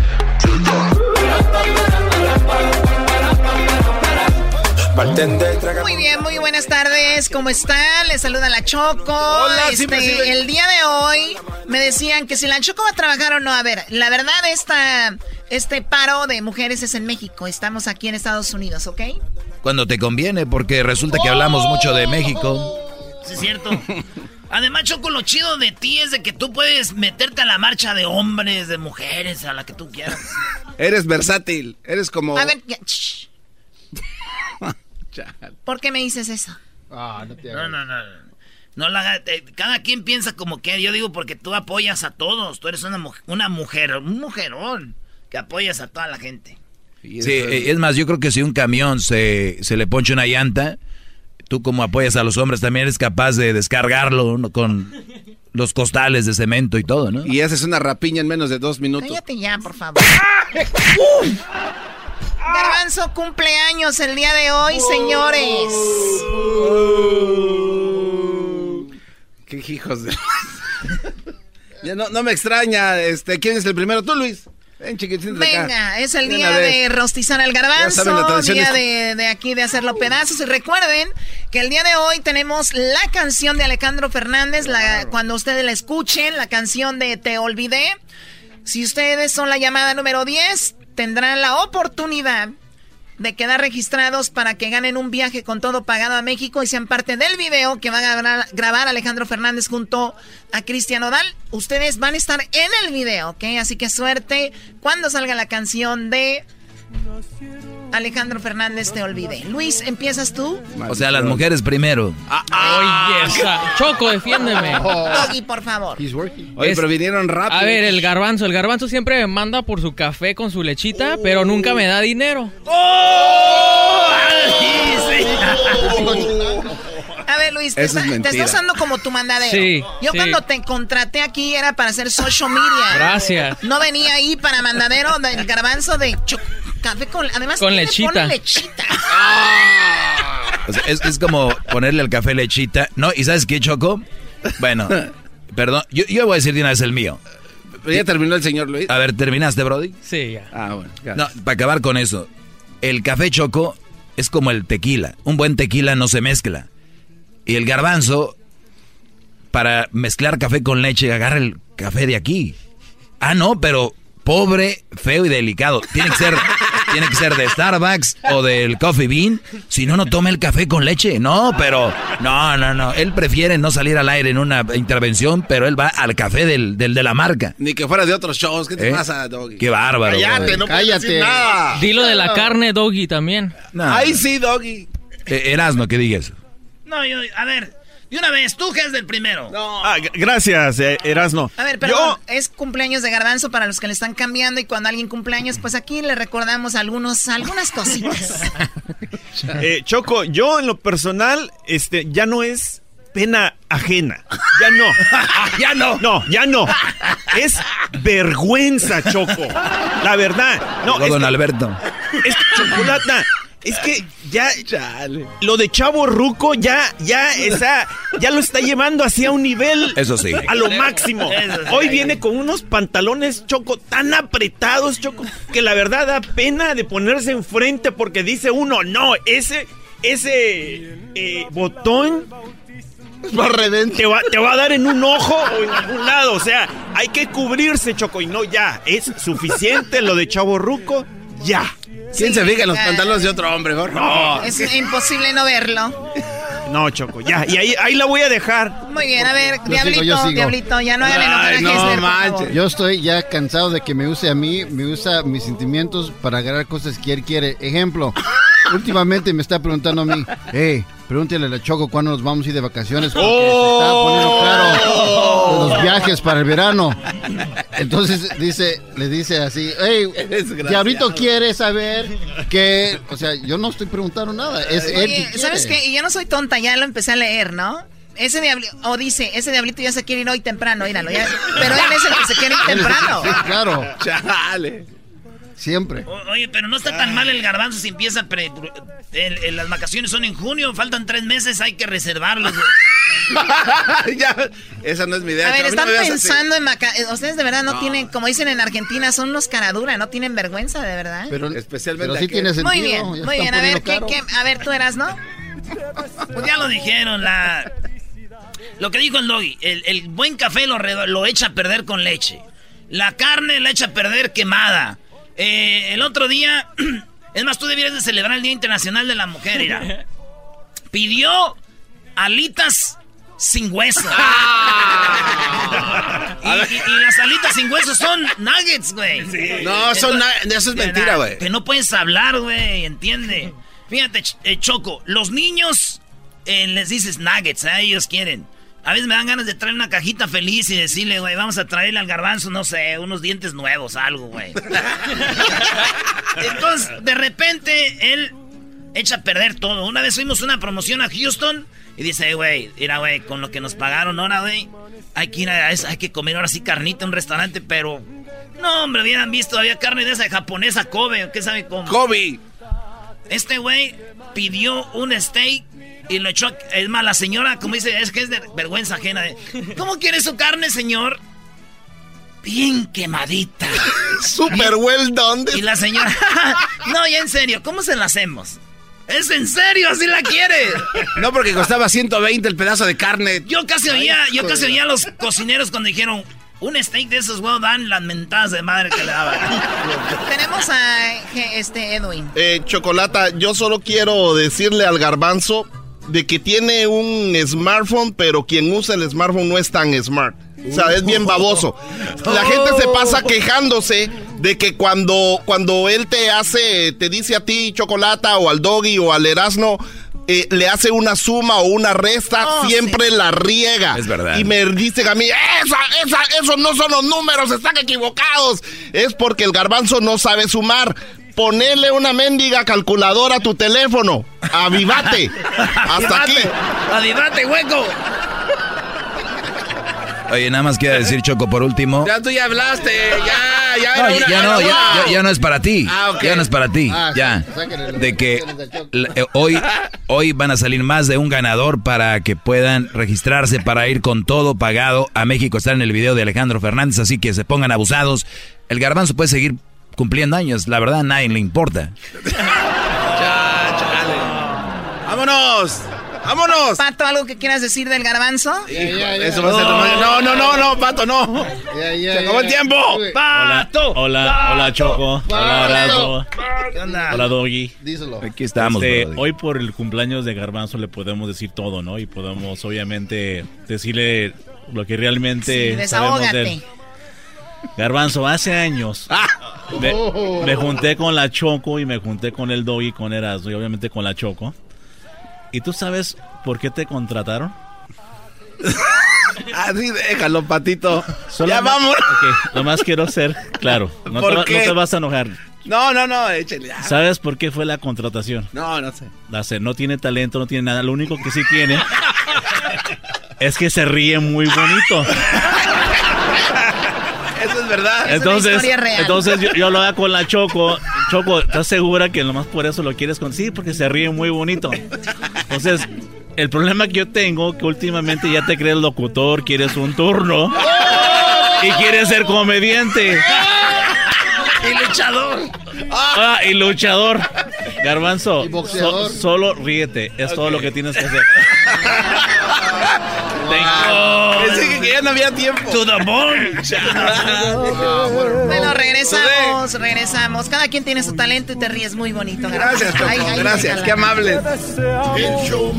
Speaker 18: Muy bien, muy buenas tardes. ¿Cómo están? Les saluda la Choco.
Speaker 8: Hola,
Speaker 18: este,
Speaker 8: sí sí.
Speaker 18: El día de hoy me decían que si la Choco va a trabajar o no. A ver, la verdad, esta este paro de mujeres es en México. Estamos aquí en Estados Unidos, ¿ok?
Speaker 6: Cuando te conviene, porque resulta que hablamos mucho de México.
Speaker 4: Sí, es cierto. Además, Choco, lo chido de ti es de que tú puedes meterte a la marcha de hombres, de mujeres, a la que tú quieras.
Speaker 8: Eres versátil. Eres como.
Speaker 18: A ver, ¿por qué me dices eso?
Speaker 4: Ah, no te No, no, no. no la, eh, cada quien piensa como que yo digo porque tú apoyas a todos. Tú eres una, una mujer, un mujerón que apoyas a toda la gente.
Speaker 6: Sí, es más, yo creo que si un camión se, se le ponche una llanta, tú como apoyas a los hombres también eres capaz de descargarlo con los costales de cemento y todo, ¿no?
Speaker 8: Y haces una rapiña en menos de dos minutos.
Speaker 18: Cállate ya, por favor. Garbanzo cumpleaños el día de hoy, señores.
Speaker 8: Qué hijos de... no, no me extraña, este, ¿quién es el primero? Tú, Luis.
Speaker 18: Venga, es el día de rostizar al garbanzo, día de, aquí de hacerlo pedazos. Y recuerden que el día de hoy tenemos la canción de Alejandro Fernández, la, cuando ustedes la escuchen, la canción de Te Olvidé. Si ustedes son la llamada número 10, tendrán la oportunidad de quedar registrados para que ganen un viaje con todo pagado a México y sean parte del video que va a grabar, Alejandro Fernández junto a Cristian Odal. Ustedes van a estar en el video, ¿ok? Así que suerte cuando salga la canción de Alejandro Fernández te olvidé. Luis, ¿empiezas tú?
Speaker 6: O sea, las mujeres primero.
Speaker 16: Ah, ah. Choco, defiéndeme.
Speaker 18: Doggy, por favor.
Speaker 8: Oye, pero vinieron rápido.
Speaker 16: A ver, el garbanzo. El garbanzo siempre me manda por su café con su lechita, pero nunca me da dinero. ¡Oh!
Speaker 18: A ver, Luis, te, estás usando como tu mandadero. Sí, Yo cuando te contraté aquí era para hacer social media.
Speaker 16: Gracias.
Speaker 18: No venía ahí para mandadero del garbanzo de café con... Además,
Speaker 16: con lechita.
Speaker 18: lechita.
Speaker 6: es, como ponerle al café lechita. No, ¿y sabes qué, Choco? Bueno, perdón, yo, yo voy a decir de una vez el mío.
Speaker 8: ¿Ya terminó el señor Luis?
Speaker 6: A ver, ¿terminaste, Brody?
Speaker 16: Sí, ya.
Speaker 8: Ah, bueno.
Speaker 6: No, para acabar con eso. El café choco es como el tequila. Un buen tequila no se mezcla. Y el garbanzo, para mezclar café con leche, agarra el café de aquí. Ah, no, pero pobre, feo y delicado. Tiene que ser, tiene que ser de Starbucks o del Coffee Bean. Si no, no tome el café con leche. No, pero no, no, no. Él prefiere no salir al aire en una intervención, pero él va al café del, del de la marca.
Speaker 8: Ni que fuera de otros shows. ¿Qué te ¿Eh? pasa, Doggy?
Speaker 6: Qué bárbaro.
Speaker 8: Cállate, no Cállate. nada.
Speaker 16: Dilo de la carne, Doggy, también.
Speaker 8: Ahí sí, Doggy.
Speaker 6: Eh, Erasno, ¿qué digas?
Speaker 4: No, yo, a ver, de una vez, tú que es del primero.
Speaker 8: No. Ah, gracias, eh, Erasno.
Speaker 18: A ver, pero es cumpleaños de Garbanzo para los que le están cambiando y cuando alguien cumpleaños, pues aquí le recordamos algunos, algunas cositas.
Speaker 8: eh, Choco, yo en lo personal, este, ya no es pena ajena. Ya no.
Speaker 4: ya no.
Speaker 8: No, ya no. Es vergüenza, Choco. La verdad. No,
Speaker 6: don Alberto.
Speaker 8: Es chocolata. Es que ya lo de Chavo Ruco ya ya esa ya lo está llevando hacia un nivel
Speaker 6: Eso sí.
Speaker 8: a lo máximo. Hoy viene con unos pantalones choco tan apretados, choco, que la verdad da pena de ponerse enfrente porque dice uno, "No, ese ese eh, botón te va, te va a dar en un ojo o en algún lado. O sea, hay que cubrirse, Choco. Y no, ya. Es suficiente lo de Chavo Ruco. Ya. ¿Quién se fija en los pantalones de otro hombre,
Speaker 18: No. Es imposible no verlo.
Speaker 8: No, Choco, ya. Y ahí, ahí la voy a dejar.
Speaker 18: Muy bien, a ver, Diablito, Diablito, ya no hagan enojar a no manches.
Speaker 19: Yo estoy ya cansado de que me use a mí, me usa mis sentimientos para agarrar cosas que él quiere. Ejemplo, últimamente me está preguntando a mí, hey, pregúntale a la Choco cuándo nos vamos a ir de vacaciones porque se está poniendo claro los viajes para el verano. Entonces dice, le dice así, hey, Diablito quiere saber que, o sea, yo no estoy preguntando nada, es él
Speaker 18: ¿Sabes qué? Y yo no soy tonta, ya lo empecé a leer, ¿no? Ese diablito, o dice, ese diablito ya se quiere ir hoy temprano, míralo, ya, pero él es el que se quiere ir temprano.
Speaker 19: Sí, claro.
Speaker 8: Chale.
Speaker 19: Siempre.
Speaker 4: oye, pero no está tan mal el garbanzo si empieza. las vacaciones son en junio, faltan tres meses, hay que reservarlos.
Speaker 8: esa no es mi idea.
Speaker 18: A ver, están pensando en vacaciones. Ustedes de verdad no, tienen, como dicen en Argentina, son los caradura, no tienen vergüenza, de verdad.
Speaker 8: Pero especialmente.
Speaker 19: Pero sí tiene sentido.
Speaker 18: Muy bien, muy bien. A ver, ¿qué, a ver, tú eras, ¿no?
Speaker 4: Pues ya lo dijeron, la. Lo que dijo el doggy, el, buen café lo, lo echa a perder con leche. La carne la echa a perder quemada. Eh, el otro día, es más, tú debieras de celebrar el Día Internacional de la Mujer, mira. Pidió alitas sin hueso.
Speaker 5: Ah.
Speaker 4: y, y- y las alitas sin hueso son nuggets, güey.
Speaker 5: No, son na- eso es mentira, güey.
Speaker 4: Que no puedes hablar, güey, entiende. Fíjate, eh, Choco, los niños eh, les dices nuggets, ¿eh? ellos quieren. A veces me dan ganas de traer una cajita feliz y decirle, güey, vamos a traerle al garbanzo, no sé, unos dientes nuevos, algo, güey. Entonces, de repente, él echa a perder todo. Una vez fuimos a una promoción a Houston y dice, "Eh, güey, mira, güey, con lo que nos pagaron ahora, güey, hay que ir a, es- hay que comer ahora sí carnita en un restaurante, pero... No, hombre, hubieran visto, había carne de esa japonesa Kobe, ¿qué sabe cómo?
Speaker 5: Kobe.
Speaker 4: Este güey pidió un steak y lo echó. Es más, la señora, como dice, es que es de vergüenza ajena. de, ¿Cómo quiere su carne, señor? Bien quemadita.
Speaker 5: Super well done.
Speaker 4: Y la señora, no, ya en serio, ¿cómo se la hacemos? ¿Es en serio? ¿Así la quiere?
Speaker 5: No, porque costaba 120 el pedazo de carne.
Speaker 4: Yo casi oía, yo casi oía a los cocineros cuando dijeron, un steak de esos, güey, dan las mentadas de madre que le daban.
Speaker 18: Tenemos a este Edwin.
Speaker 2: Eh, Chocolata, yo solo quiero decirle al garbanzo de que tiene un smartphone, pero quien usa el smartphone no es tan smart. O sea, es bien baboso. La gente se pasa quejándose de que cuando, cuando él te hace, te dice a ti, Chocolata, o al Doggy, o al Erasno, eh, le hace una suma o una resta,
Speaker 6: Oh,
Speaker 2: siempre la riega.
Speaker 6: Es verdad.
Speaker 2: Y me dicen a mí, esa, esa, esos no son los números, están equivocados. Es porque el garbanzo no sabe sumar. Ponele una mendiga calculadora a tu teléfono. Avivate. Hasta aquí.
Speaker 4: Avivate, hueco.
Speaker 6: Oye, nada más quiero decir, Choco, por último.
Speaker 5: Ya tú ya hablaste, ya, ya.
Speaker 6: No, ya no, ya, no es para ti.
Speaker 5: Ah, ok.
Speaker 6: Ya no es para ti.
Speaker 5: Ah,
Speaker 6: ya. De que eh, hoy, hoy van a salir más de un ganador para que puedan registrarse para ir con todo pagado a México. Está en el video de Alejandro Fernández, así que se pongan abusados. El garbanzo puede seguir cumpliendo años. La verdad, a nadie le importa.
Speaker 5: ¡Vámonos! ¡Vámonos!
Speaker 18: Pato, ¿algo que quieras decir del garbanzo?
Speaker 5: Eso va a ser más- No, no, no, no, Pato, no. Se acabó el tiempo.
Speaker 4: ¡Pato!
Speaker 20: Hola, hola Choco. Hola, Erasmo.
Speaker 4: ¿Qué onda?
Speaker 20: Hola Doggy.
Speaker 19: Díselo.
Speaker 6: Aquí estamos,
Speaker 20: Este, hoy por el cumpleaños de Garbanzo le podemos decir todo, ¿no? Y podemos obviamente decirle lo que realmente
Speaker 18: Sí,
Speaker 20: sabemos de él. Garbanzo, hace años
Speaker 5: Ah.
Speaker 20: me, me junté con la Choco y me junté con el Doggy, con Erasmo y obviamente con la Choco. ¿Y tú sabes por qué te contrataron?
Speaker 5: Así déjalo, Patito.
Speaker 20: Solo
Speaker 5: ya vamos.
Speaker 20: Ok, nomás quiero ser claro. No,
Speaker 5: ¿Por
Speaker 20: te,
Speaker 5: qué?
Speaker 20: no te vas a enojar.
Speaker 5: No, no, no, échale.
Speaker 20: ¿Sabes por qué fue la contratación?
Speaker 5: No, no sé.
Speaker 20: La sé, no tiene talento, no tiene nada. Lo único que sí tiene es que se ríe muy bonito.
Speaker 5: Es verdad.
Speaker 20: Entonces, entonces yo, yo lo hago con la Choco. Choco, ¿estás segura que nomás por eso lo quieres con? Sí, porque se ríe muy bonito. Entonces, el problema que yo tengo que últimamente ya te crees locutor, quieres un turno y quieres ser comediante.
Speaker 4: Y luchador.
Speaker 20: Ah, y luchador. Garbanzo,
Speaker 19: Y boxeador.
Speaker 20: so- solo ríete. Es todo lo que tienes que hacer.
Speaker 5: Pensé que- que ya no había tiempo.
Speaker 4: To the bone.
Speaker 18: Bueno, regresamos, regresamos. Cada quien tiene su talento y te ríes muy bonito.
Speaker 5: Gracias, Choco.
Speaker 18: Ay, ay,
Speaker 5: Gracias,
Speaker 18: déjala.
Speaker 5: qué amable.
Speaker 2: El show.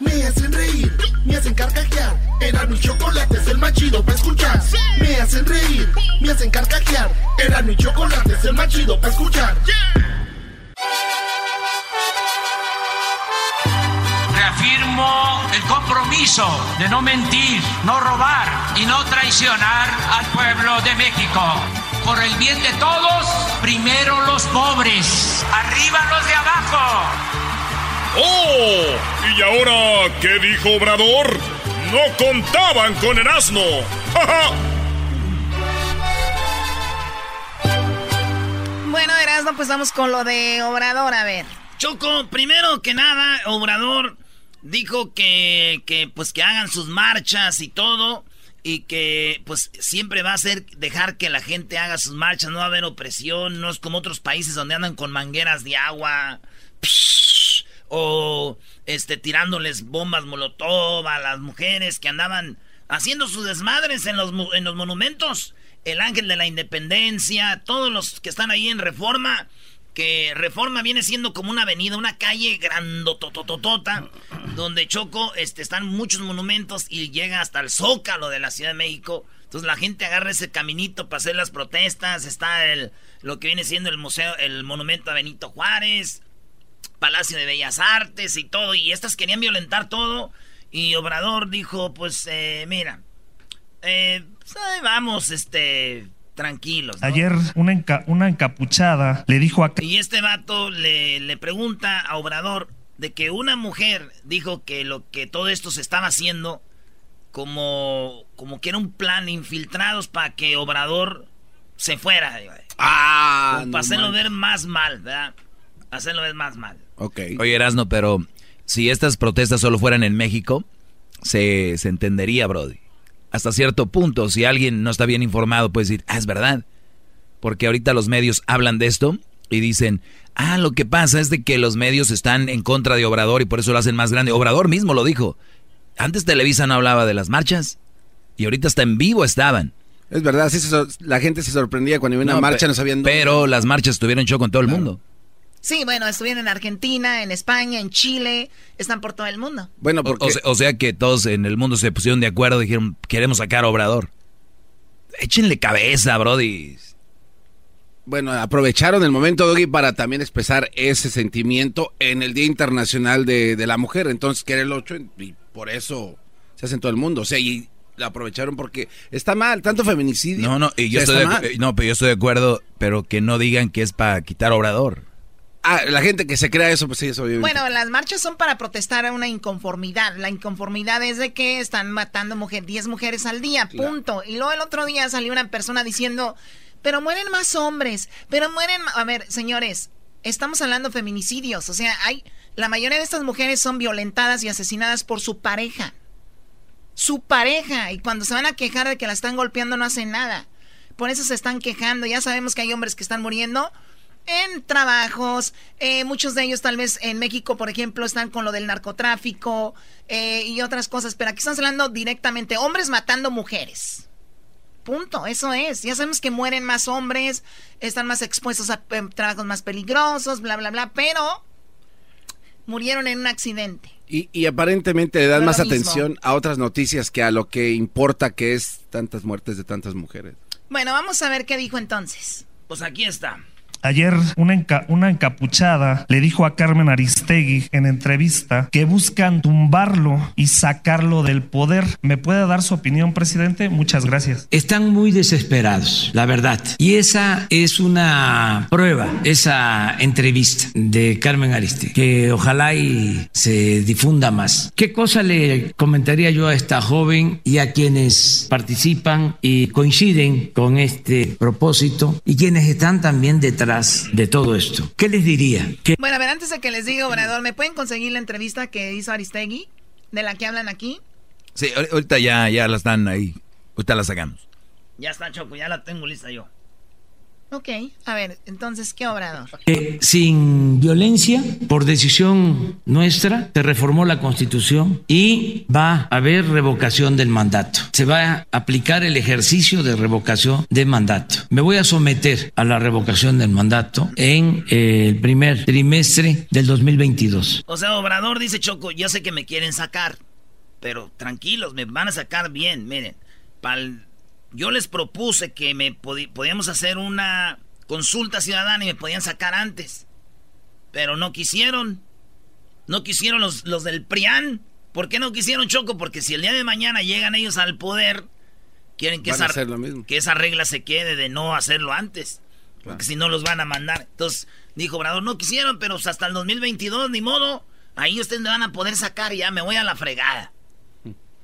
Speaker 2: Me hacen reír, me hacen carcajear. Era mi chocolate, es el más chido para escuchar. Me hacen reír, me hacen carcajear. Era mi chocolate, es el más chido para escuchar.
Speaker 21: Reafirmo el compromiso de no mentir, no robar y no traicionar al pueblo de México. Por el bien de todos, primero los pobres, arriba los de abajo.
Speaker 22: ¡Oh! ¿Y ahora qué dijo Obrador? No contaban con el asno. ¡Ja, ja!
Speaker 18: Bueno, Erasmo, pues vamos con lo de Obrador, a ver.
Speaker 4: Choco, primero que nada, Obrador dijo que, que pues que hagan sus marchas y todo y que pues siempre va a ser dejar que la gente haga sus marchas, no va a haber opresión, no es como otros países donde andan con mangueras de agua psh, o este tirándoles bombas molotov a las mujeres que andaban haciendo sus desmadres en los, en los monumentos. el ángel de la independencia, todos los que están ahí en Reforma, que Reforma viene siendo como una avenida, una calle grandotototota, donde Choco este, están muchos monumentos y llega hasta el Zócalo de la Ciudad de México. Entonces la gente agarra ese caminito para hacer las protestas, está el, lo que viene siendo el museo, el monumento a Benito Juárez, Palacio de Bellas Artes y todo, y estas querían violentar todo, y Obrador dijo, pues, eh, mira, eh, pues, vamos, este, tranquilos.
Speaker 23: Ayer una, una encapuchada le dijo a...
Speaker 4: Y este vato le, le pregunta a Obrador de que una mujer dijo que lo que todo esto se estaba haciendo como, como que era un plan infiltrados para que Obrador se fuera.
Speaker 5: Ah,
Speaker 4: para hacerlo ver más mal, ¿verdad? Hacerlo ver más mal.
Speaker 6: Ok. Oye, Erasno, pero si estas protestas solo fueran en México, se, se entendería, Brody hasta cierto punto, si alguien no está bien informado, puede decir, ah, es verdad. Porque ahorita los medios hablan de esto y dicen, ah, lo que pasa es de que los medios están en contra de Obrador y por eso lo hacen más grande. Obrador mismo lo dijo. Antes Televisa no hablaba de las marchas y ahorita hasta en vivo estaban.
Speaker 5: Es verdad, sí, la gente se sorprendía cuando iba una marcha, no sabían
Speaker 6: Pero las marchas estuvieron show con todo el mundo.
Speaker 18: Sí, bueno, estuvieron en Argentina, en España, en Chile, están por todo el mundo.
Speaker 6: Bueno, porque... o, sea, que todos en el mundo se pusieron de acuerdo, dijeron, queremos sacar a Obrador. Échenle cabeza, Brody.
Speaker 5: Bueno, aprovecharon el momento, Doggy, para también expresar ese sentimiento en el Día Internacional de, la Mujer. Entonces, que era el 8 y por eso se hace en todo el mundo. O sea, y la aprovecharon porque está mal, tanto feminicidio.
Speaker 6: No, no, y yo estoy de, no, pero yo estoy de acuerdo, pero que no digan que es para quitar Obrador.
Speaker 5: Ah, la gente que se crea eso, pues sí, eso
Speaker 18: Bueno, las marchas son para protestar a una inconformidad. La inconformidad es de que están matando mujer, 10 mujeres al día, punto. Y luego el otro día salió una persona diciendo, pero mueren más hombres, pero mueren... A ver, señores, estamos hablando de feminicidios. O sea, hay... La mayoría de estas mujeres son violentadas y asesinadas por su pareja. Su pareja. Y cuando se van a quejar de que la están golpeando no hacen nada. Por eso se están quejando. Ya sabemos que hay hombres que están muriendo en trabajos, eh, muchos de ellos tal vez en México, por ejemplo, están con lo del narcotráfico eh, y otras cosas, pero aquí estamos hablando directamente, hombres matando mujeres. Punto, eso es. Ya sabemos que mueren más hombres, están más expuestos a eh, trabajos más peligrosos, bla, bla, bla, pero murieron en un accidente.
Speaker 5: Y, aparentemente le dan más atención a otras noticias que a lo que importa que es tantas muertes de tantas mujeres.
Speaker 18: Bueno, vamos a ver qué dijo entonces.
Speaker 4: Pues aquí está.
Speaker 23: Ayer una, encapuchada le dijo a Carmen Aristegui en entrevista que buscan tumbarlo y sacarlo del poder. ¿Me puede dar su opinión, presidente? Muchas gracias.
Speaker 24: Están muy desesperados, la verdad. Y esa es una prueba, esa entrevista de Carmen Aristegui, que ojalá se difunda más. ¿Qué cosa le comentaría yo a esta joven y a quienes participan y coinciden con este propósito y quienes están también detrás de todo esto. ¿Qué les diría?
Speaker 18: Bueno, a ver, antes de que les diga, Obrador, ¿me pueden conseguir la entrevista que hizo Aristegui? ¿De la que hablan aquí?
Speaker 6: Sí, ahorita ya, ya la están ahí. Ahorita la sacamos.
Speaker 4: Ya está, Choco, ya la tengo lista yo.
Speaker 18: Ok, a ver, entonces, ¿qué obrador?
Speaker 24: sin violencia, por decisión nuestra, se reformó la constitución y va a haber revocación del mandato. Se va a aplicar el ejercicio de revocación de mandato. Me voy a someter a la revocación del mandato en eh, el primer trimestre del 2022. O
Speaker 4: sea, Obrador dice Choco, yo sé que me quieren sacar, pero tranquilos, me van a sacar bien, miren, para yo les propuse que me podíamos hacer una consulta ciudadana y me podían sacar antes. Pero no quisieron. No quisieron los, los del PRIAN. ¿Por qué no quisieron Choco? Porque si el día de mañana llegan ellos al poder, quieren que, esa, que esa regla se quede de no hacerlo antes. Porque si no los van a mandar. Entonces, dijo Obrador, no quisieron, pero hasta el 2022, ni modo. Ahí ustedes me van a poder sacar y ya me voy a la fregada.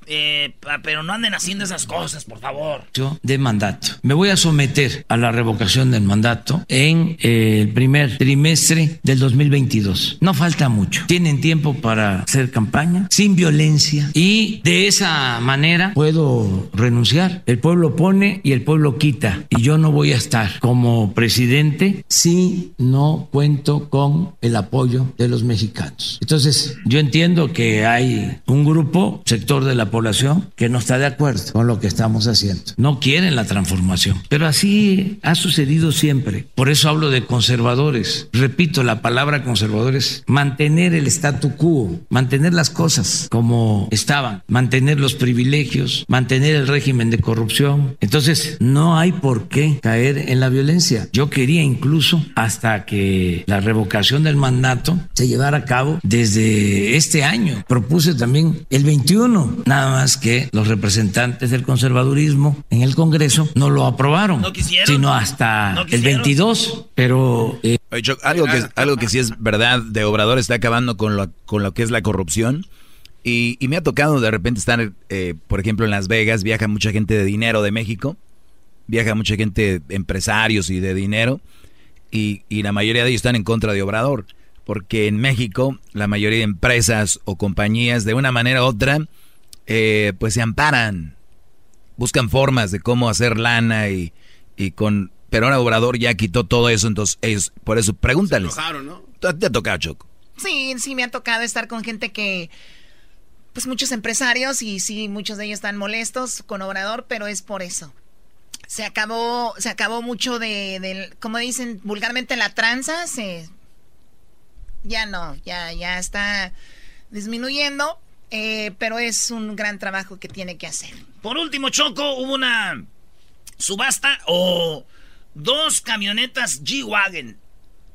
Speaker 4: Eh, pero no anden haciendo esas cosas, por favor.
Speaker 24: De mandato. Me voy a someter a la revocación del mandato en eh, el primer trimestre del 2022. No falta mucho. Tienen tiempo para hacer campaña sin violencia y de esa manera puedo renunciar. El pueblo pone y el pueblo quita. Y yo no voy a estar como presidente si no cuento con el apoyo de los mexicanos. Entonces, yo entiendo que hay un grupo, sector de la población, población que no está de acuerdo con lo que estamos haciendo. No quieren la transformación. Pero así ha sucedido siempre. Por eso hablo de conservadores. Repito, la palabra conservadores, mantener el statu quo, mantener las cosas como estaban, mantener los privilegios, mantener el régimen de corrupción. Entonces, no hay por qué caer en la violencia. Yo quería incluso hasta que la revocación del mandato se llevara a cabo desde este año. Propuse también el 21, nada más que los representantes del conservadurismo en el Congreso no lo aprobaron, sino hasta el 22. Pero
Speaker 6: eh, algo que algo que sí es verdad de Obrador está acabando con lo con lo que es la corrupción. Y, me ha tocado de repente estar, eh, por ejemplo, en Las Vegas, viaja mucha gente de dinero de México, viaja mucha gente, empresarios y de dinero, y, y la mayoría de ellos están en contra de Obrador porque en México la mayoría de empresas o compañías de una manera u otra eh, pues se amparan, buscan formas de cómo hacer lana y, y con... Pero ahora Obrador ya quitó todo eso, entonces ellos, por eso pregúntales. Se ¿no? ¿Te ha tocado, Choco?
Speaker 18: Sí, sí, me ha tocado estar con gente que, pues muchos empresarios y sí, muchos de ellos están molestos con Obrador, pero es por eso. Se acabó, se acabó mucho de, de como dicen vulgarmente, la tranza, se ya no, ya, ya está disminuyendo, eh, pero es un gran trabajo que tiene que hacer.
Speaker 4: Por último, Choco, hubo una subasta o dos camionetas G-Wagon.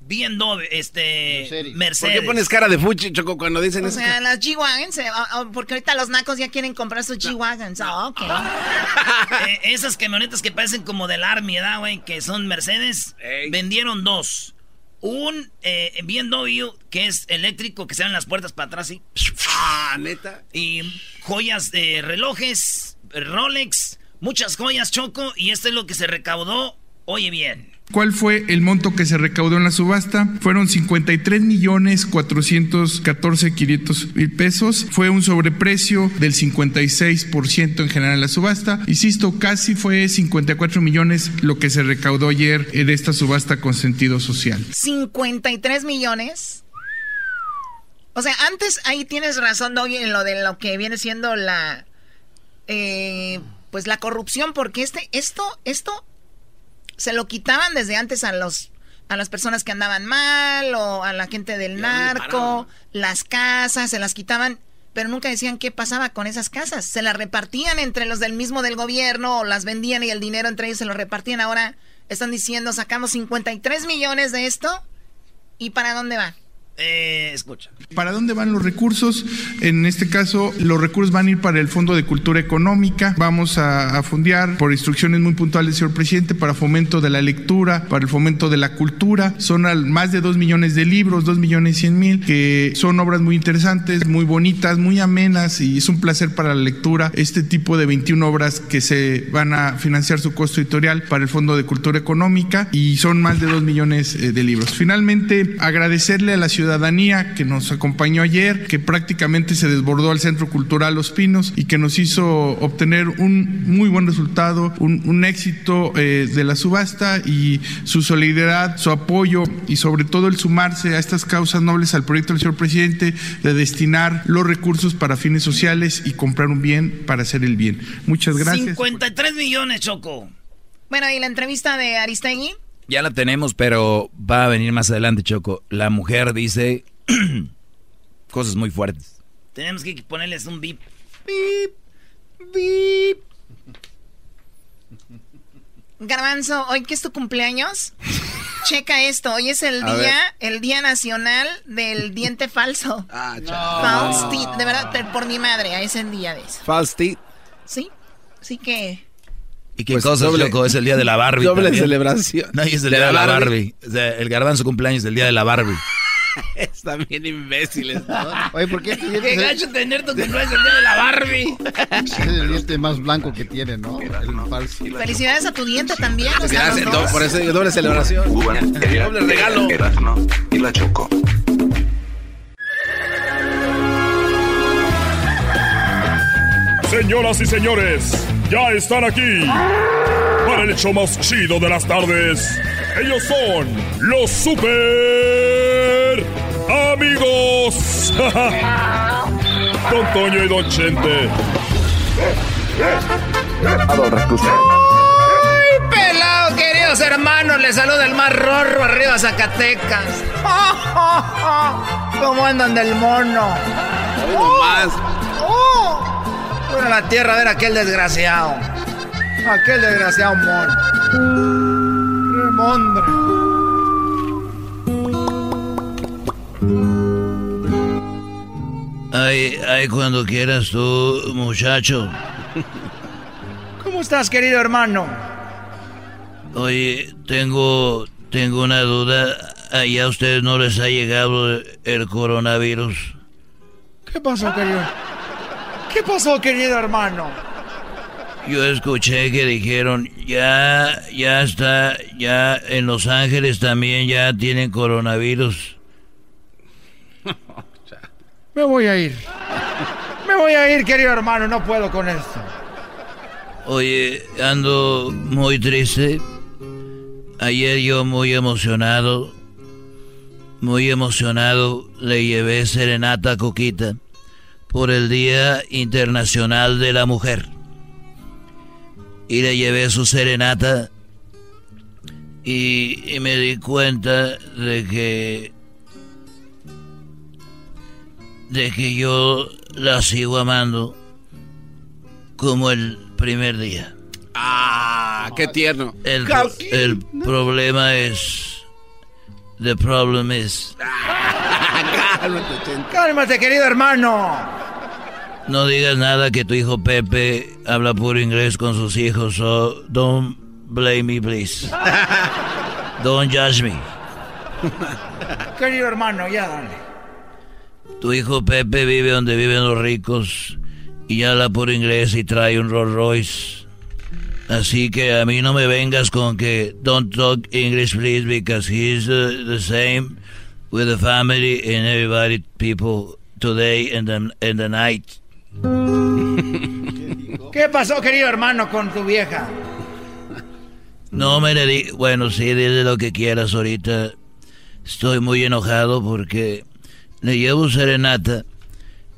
Speaker 4: Viendo este Mercedes.
Speaker 5: ¿Por qué pones cara de fuchi, Choco, cuando dicen
Speaker 18: eso? O sea, las G-Wagons, eh, ah, ah, porque ahorita los nacos ya quieren comprar sus G-Wagons. Ah,
Speaker 4: eh, esas camionetas que parecen como del Army, ¿verdad, güey? Que son Mercedes. Vendieron dos un eh, BMW que es eléctrico, que se dan las puertas para atrás y...
Speaker 5: Ah, neta.
Speaker 4: Y joyas de relojes, Rolex, muchas joyas, Choco, y esto es lo que se recaudó, oye bien.
Speaker 25: ¿Cuál fue el monto que se recaudó en la subasta? Fueron 53 millones 414 mil pesos. Fue un sobreprecio del 56% en general en la subasta. Insisto, casi fue 54 millones lo que se recaudó ayer en esta subasta con sentido social.
Speaker 18: 53 millones. O sea, antes ahí tienes razón, Doggy, en lo de lo que viene siendo la, eh, pues la corrupción, porque este, esto, esto se lo quitaban desde antes a los a las personas que andaban mal o a la gente del narco, las casas, se las quitaban, pero nunca decían qué pasaba con esas casas. Se las repartían entre los del mismo del gobierno o las vendían y el dinero entre ellos se lo repartían. Ahora están diciendo, sacamos 53 millones de esto y ¿para dónde va?
Speaker 4: Eh, escucha.
Speaker 25: ¿Para dónde van los recursos? En este caso, los recursos van a ir para el Fondo de Cultura Económica. Vamos a, a fondear, por instrucciones muy puntuales, señor presidente, para fomento de la lectura, para el fomento de la cultura. Son más de dos millones de libros, dos millones cien mil, que son obras muy interesantes, muy bonitas, muy amenas y es un placer para la lectura. Este tipo de 21 obras que se van a financiar su costo editorial para el Fondo de Cultura Económica y son más de dos millones eh, de libros. Finalmente, agradecerle a la ciudad ciudadanía que nos acompañó ayer, que prácticamente se desbordó al Centro Cultural Los Pinos y que nos hizo obtener un muy buen resultado, un, éxito eh, de la subasta y su solidaridad, su apoyo y sobre todo el sumarse a estas causas nobles al proyecto del señor presidente de destinar los recursos para fines sociales y comprar un bien para hacer el bien. Muchas gracias.
Speaker 4: 53 millones, Choco.
Speaker 18: Bueno, y la entrevista de Aristegui.
Speaker 6: Ya la tenemos, pero va a venir más adelante, Choco. La mujer dice cosas muy fuertes.
Speaker 4: Tenemos que ponerles un bip. Bip. Bip.
Speaker 18: Garbanzo, ¿hoy que es tu cumpleaños? Checa esto, hoy es el día, el día nacional del diente falso. Ah, False teeth, de verdad, por mi madre, es el día de eso.
Speaker 5: False teeth.
Speaker 18: Sí, sí que
Speaker 6: ¿Y qué pues cosa, loco? Es el día de la Barbie.
Speaker 5: Doble celebración.
Speaker 6: No, es el día de la Barbie. el garbanzo cumpleaños es el día de la Barbie.
Speaker 5: Están bien imbéciles,
Speaker 4: Oye, ¿por qué este Qué gacho tener tu cumpleaños el día de la Barbie.
Speaker 19: es el diente más blanco que tiene, ¿no?
Speaker 18: El falso. Felicidades a tu diente también.
Speaker 5: Gracias, por eso doble celebración. doble regalo.
Speaker 17: Y la choco.
Speaker 22: Señoras y señores, ya están aquí para el hecho más chido de las tardes. Ellos son los super amigos. Don Toño y Don Chente.
Speaker 4: ¡Ay, pelado, queridos hermanos! Les saluda el más rorro arriba Zacatecas. ¿Cómo andan del mono?
Speaker 5: más.
Speaker 4: ¡Oh! Bueno, la tierra a ver aquel desgraciado. Aquel desgraciado mono. Remondra.
Speaker 6: Ay, ay, cuando quieras tú, muchacho.
Speaker 4: ¿Cómo estás, querido hermano?
Speaker 6: Oye, tengo, tengo una duda. Allá a ustedes no les ha llegado el coronavirus.
Speaker 4: ¿Qué pasó, querido? ¿Qué pasó, querido hermano?
Speaker 6: Yo escuché que dijeron, ya, ya está, ya en Los Ángeles también ya tienen coronavirus.
Speaker 4: Me voy a ir. Me voy a ir, querido hermano. No puedo con esto.
Speaker 6: Oye, ando muy triste. Ayer yo muy emocionado, muy emocionado, le llevé serenata a Coquita por el Día Internacional de la Mujer. Y le llevé su serenata y, y me di cuenta de que de que yo la sigo amando como el primer día.
Speaker 5: Ah, qué tierno.
Speaker 6: El, el problema es... The problem is...
Speaker 5: Cálmate,
Speaker 4: querido hermano.
Speaker 6: No digas nada que tu hijo Pepe habla puro inglés con sus hijos, so don't blame me, please. Don't judge me.
Speaker 4: Querido hermano, ya dale.
Speaker 6: Tu hijo Pepe vive donde viven los ricos y habla puro inglés y trae un Rolls Royce. Así que a mí no me vengas con que don't talk English please because he's uh, the same with the family and everybody people today and the, and the night.
Speaker 4: ¿Qué pasó, querido hermano, con tu vieja?
Speaker 6: No me le di... Bueno, sí, dile lo que quieras ahorita. Estoy muy enojado porque le llevo serenata.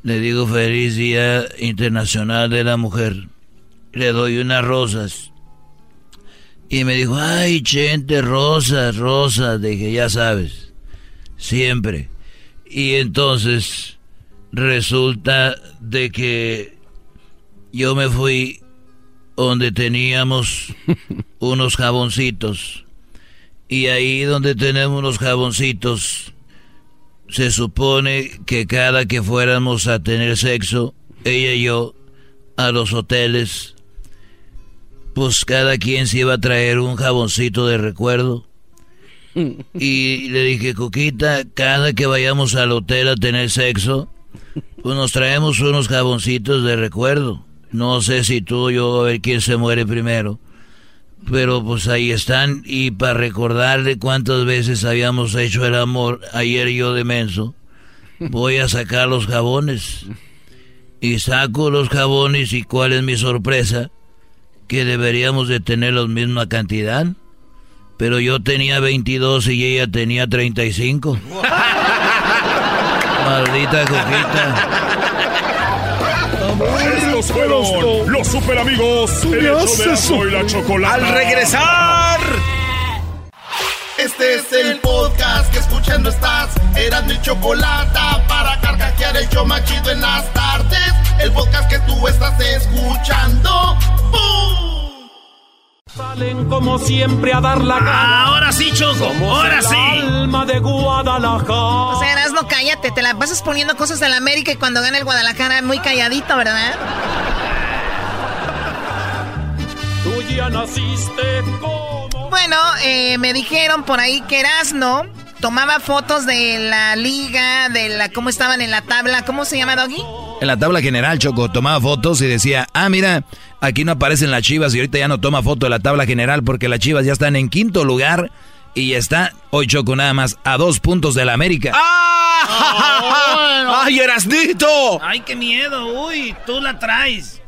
Speaker 6: Le digo feliz Día Internacional de la Mujer. Le doy unas rosas. Y me dijo, ay, gente, rosas, rosas. Dije, ya sabes, siempre. Y entonces resulta de que yo me fui donde teníamos unos jaboncitos. Y ahí donde tenemos unos jaboncitos, se supone que cada que fuéramos a tener sexo, ella y yo, a los hoteles, pues cada quien se iba a traer un jaboncito de recuerdo. Y le dije, Coquita, cada que vayamos al hotel a tener sexo, pues nos traemos unos jaboncitos de recuerdo. No sé si tú o yo, a ver quién se muere primero. Pero pues ahí están y para recordarle cuántas veces habíamos hecho el amor, ayer yo de menso, voy a sacar los jabones. Y saco los jabones y cuál es mi sorpresa, que deberíamos de tener la misma cantidad. Pero yo tenía 22 y ella tenía 35. Maldita coquita.
Speaker 22: Estos fueron los super amigos. El hecho de Erasmo y la chocolata.
Speaker 2: Al regresar. Este es el podcast que escuchando estás. Eran mi chocolate para carcajear el show más chido en las tardes. El podcast que tú estás escuchando. ¡Bum!
Speaker 26: Salen como siempre a dar la cara.
Speaker 4: Ahora sí, Choco.
Speaker 26: Somos
Speaker 4: Ahora
Speaker 26: el
Speaker 4: sí.
Speaker 26: alma de Guadalajara.
Speaker 18: O sea, Erasmo, cállate. Te la pasas poniendo cosas de la América y cuando gana el Guadalajara, muy calladito, ¿verdad?
Speaker 26: Tú ya naciste como.
Speaker 18: Bueno, eh, me dijeron por ahí que Erasmo tomaba fotos de la liga, de la cómo estaban en la tabla. ¿Cómo se llama, Doggy?
Speaker 27: En la tabla general, Choco, tomaba fotos y decía, ah, mira, aquí no aparecen las chivas y ahorita ya no toma foto de la tabla general porque las chivas ya están en quinto lugar y está, hoy Choco nada más, a dos puntos de la América.
Speaker 5: ¡Ah! ¡Ay, Erasnito!
Speaker 4: Ay, qué miedo. Uy, tú la traes.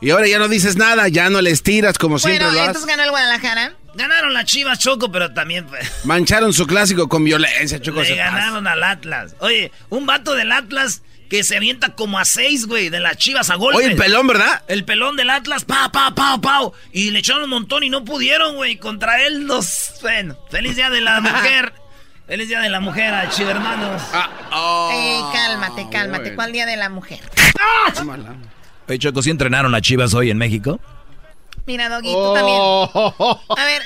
Speaker 5: Y ahora ya no dices nada, ya no les tiras como siempre
Speaker 18: Bueno,
Speaker 5: lo haces.
Speaker 18: entonces ganó el Guadalajara.
Speaker 4: Ganaron las Chivas, Choco, pero también...
Speaker 5: Mancharon su clásico con violencia, Choco.
Speaker 4: Le ganaron al Atlas. Oye, un vato del Atlas que se avienta como a seis, güey, de las chivas a golpes.
Speaker 5: Oye, el pelón, ¿verdad?
Speaker 4: El pelón del Atlas, pa, pa, pa, pa. Y le echaron un montón y no pudieron, güey. Contra él los. Bueno, feliz día de la mujer. feliz día de la mujer a Chiva Hermanos. Ah,
Speaker 18: oh, eh, cálmate, cálmate. ¿Cuál día de la mujer?
Speaker 6: ¡Ah! Oye, Choco, ¿sí entrenaron a Chivas hoy en México?
Speaker 18: Mira, Doggy, tú también. Oh. A ver,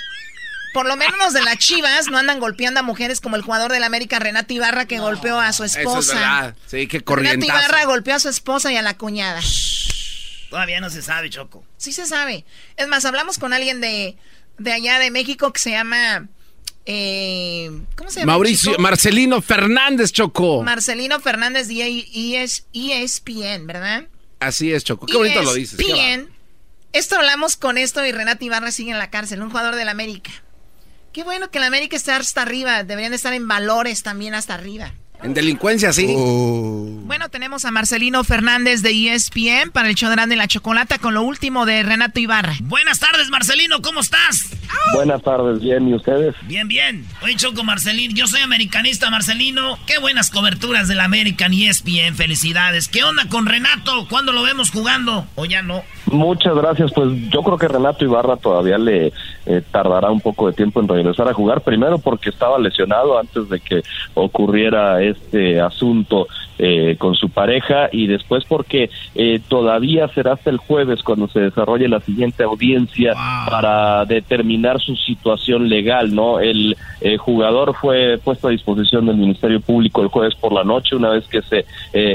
Speaker 18: por lo menos los de las Chivas no andan golpeando a mujeres como el jugador del América, Renato Ibarra, que golpeó a su esposa. Eso es verdad.
Speaker 5: Sí, que
Speaker 18: Renato Ibarra golpeó a su esposa y a la cuñada.
Speaker 4: Todavía no se sabe, Choco.
Speaker 18: Sí se sabe. Es más, hablamos con alguien de, de allá de México que se llama... Eh, ¿Cómo se llama?
Speaker 5: Mauricio, Marcelino Fernández, Choco.
Speaker 18: Marcelino Fernández de ESPN, ¿verdad?
Speaker 5: Así es, Choco. Qué bonito lo dices.
Speaker 18: ESPN. Esto hablamos con esto y Renato Ibarra sigue en la cárcel, un jugador del América. Qué bueno que la América esté hasta arriba. Deberían estar en valores también hasta arriba.
Speaker 5: En delincuencia, sí.
Speaker 18: Oh. Bueno, tenemos a Marcelino Fernández de ESPN para el show de la chocolata con lo último de Renato Ibarra.
Speaker 4: Buenas tardes, Marcelino, ¿cómo estás?
Speaker 28: Buenas tardes, bien, ¿y ustedes?
Speaker 4: Bien, bien. Hoy Choco Marcelino, yo soy americanista, Marcelino. Qué buenas coberturas del American ESPN, felicidades. ¿Qué onda con Renato? ¿Cuándo lo vemos jugando? ¿O ya no?
Speaker 28: Muchas gracias, pues yo creo que Renato Ibarra todavía le eh, tardará un poco de tiempo en regresar a jugar, primero porque estaba lesionado antes de que ocurriera este asunto eh, con su pareja y después porque eh, todavía será hasta el jueves cuando se desarrolle la siguiente audiencia para determinar su situación legal, ¿no? El jugador fue puesto a disposición del Ministerio Público el jueves por la noche una vez que se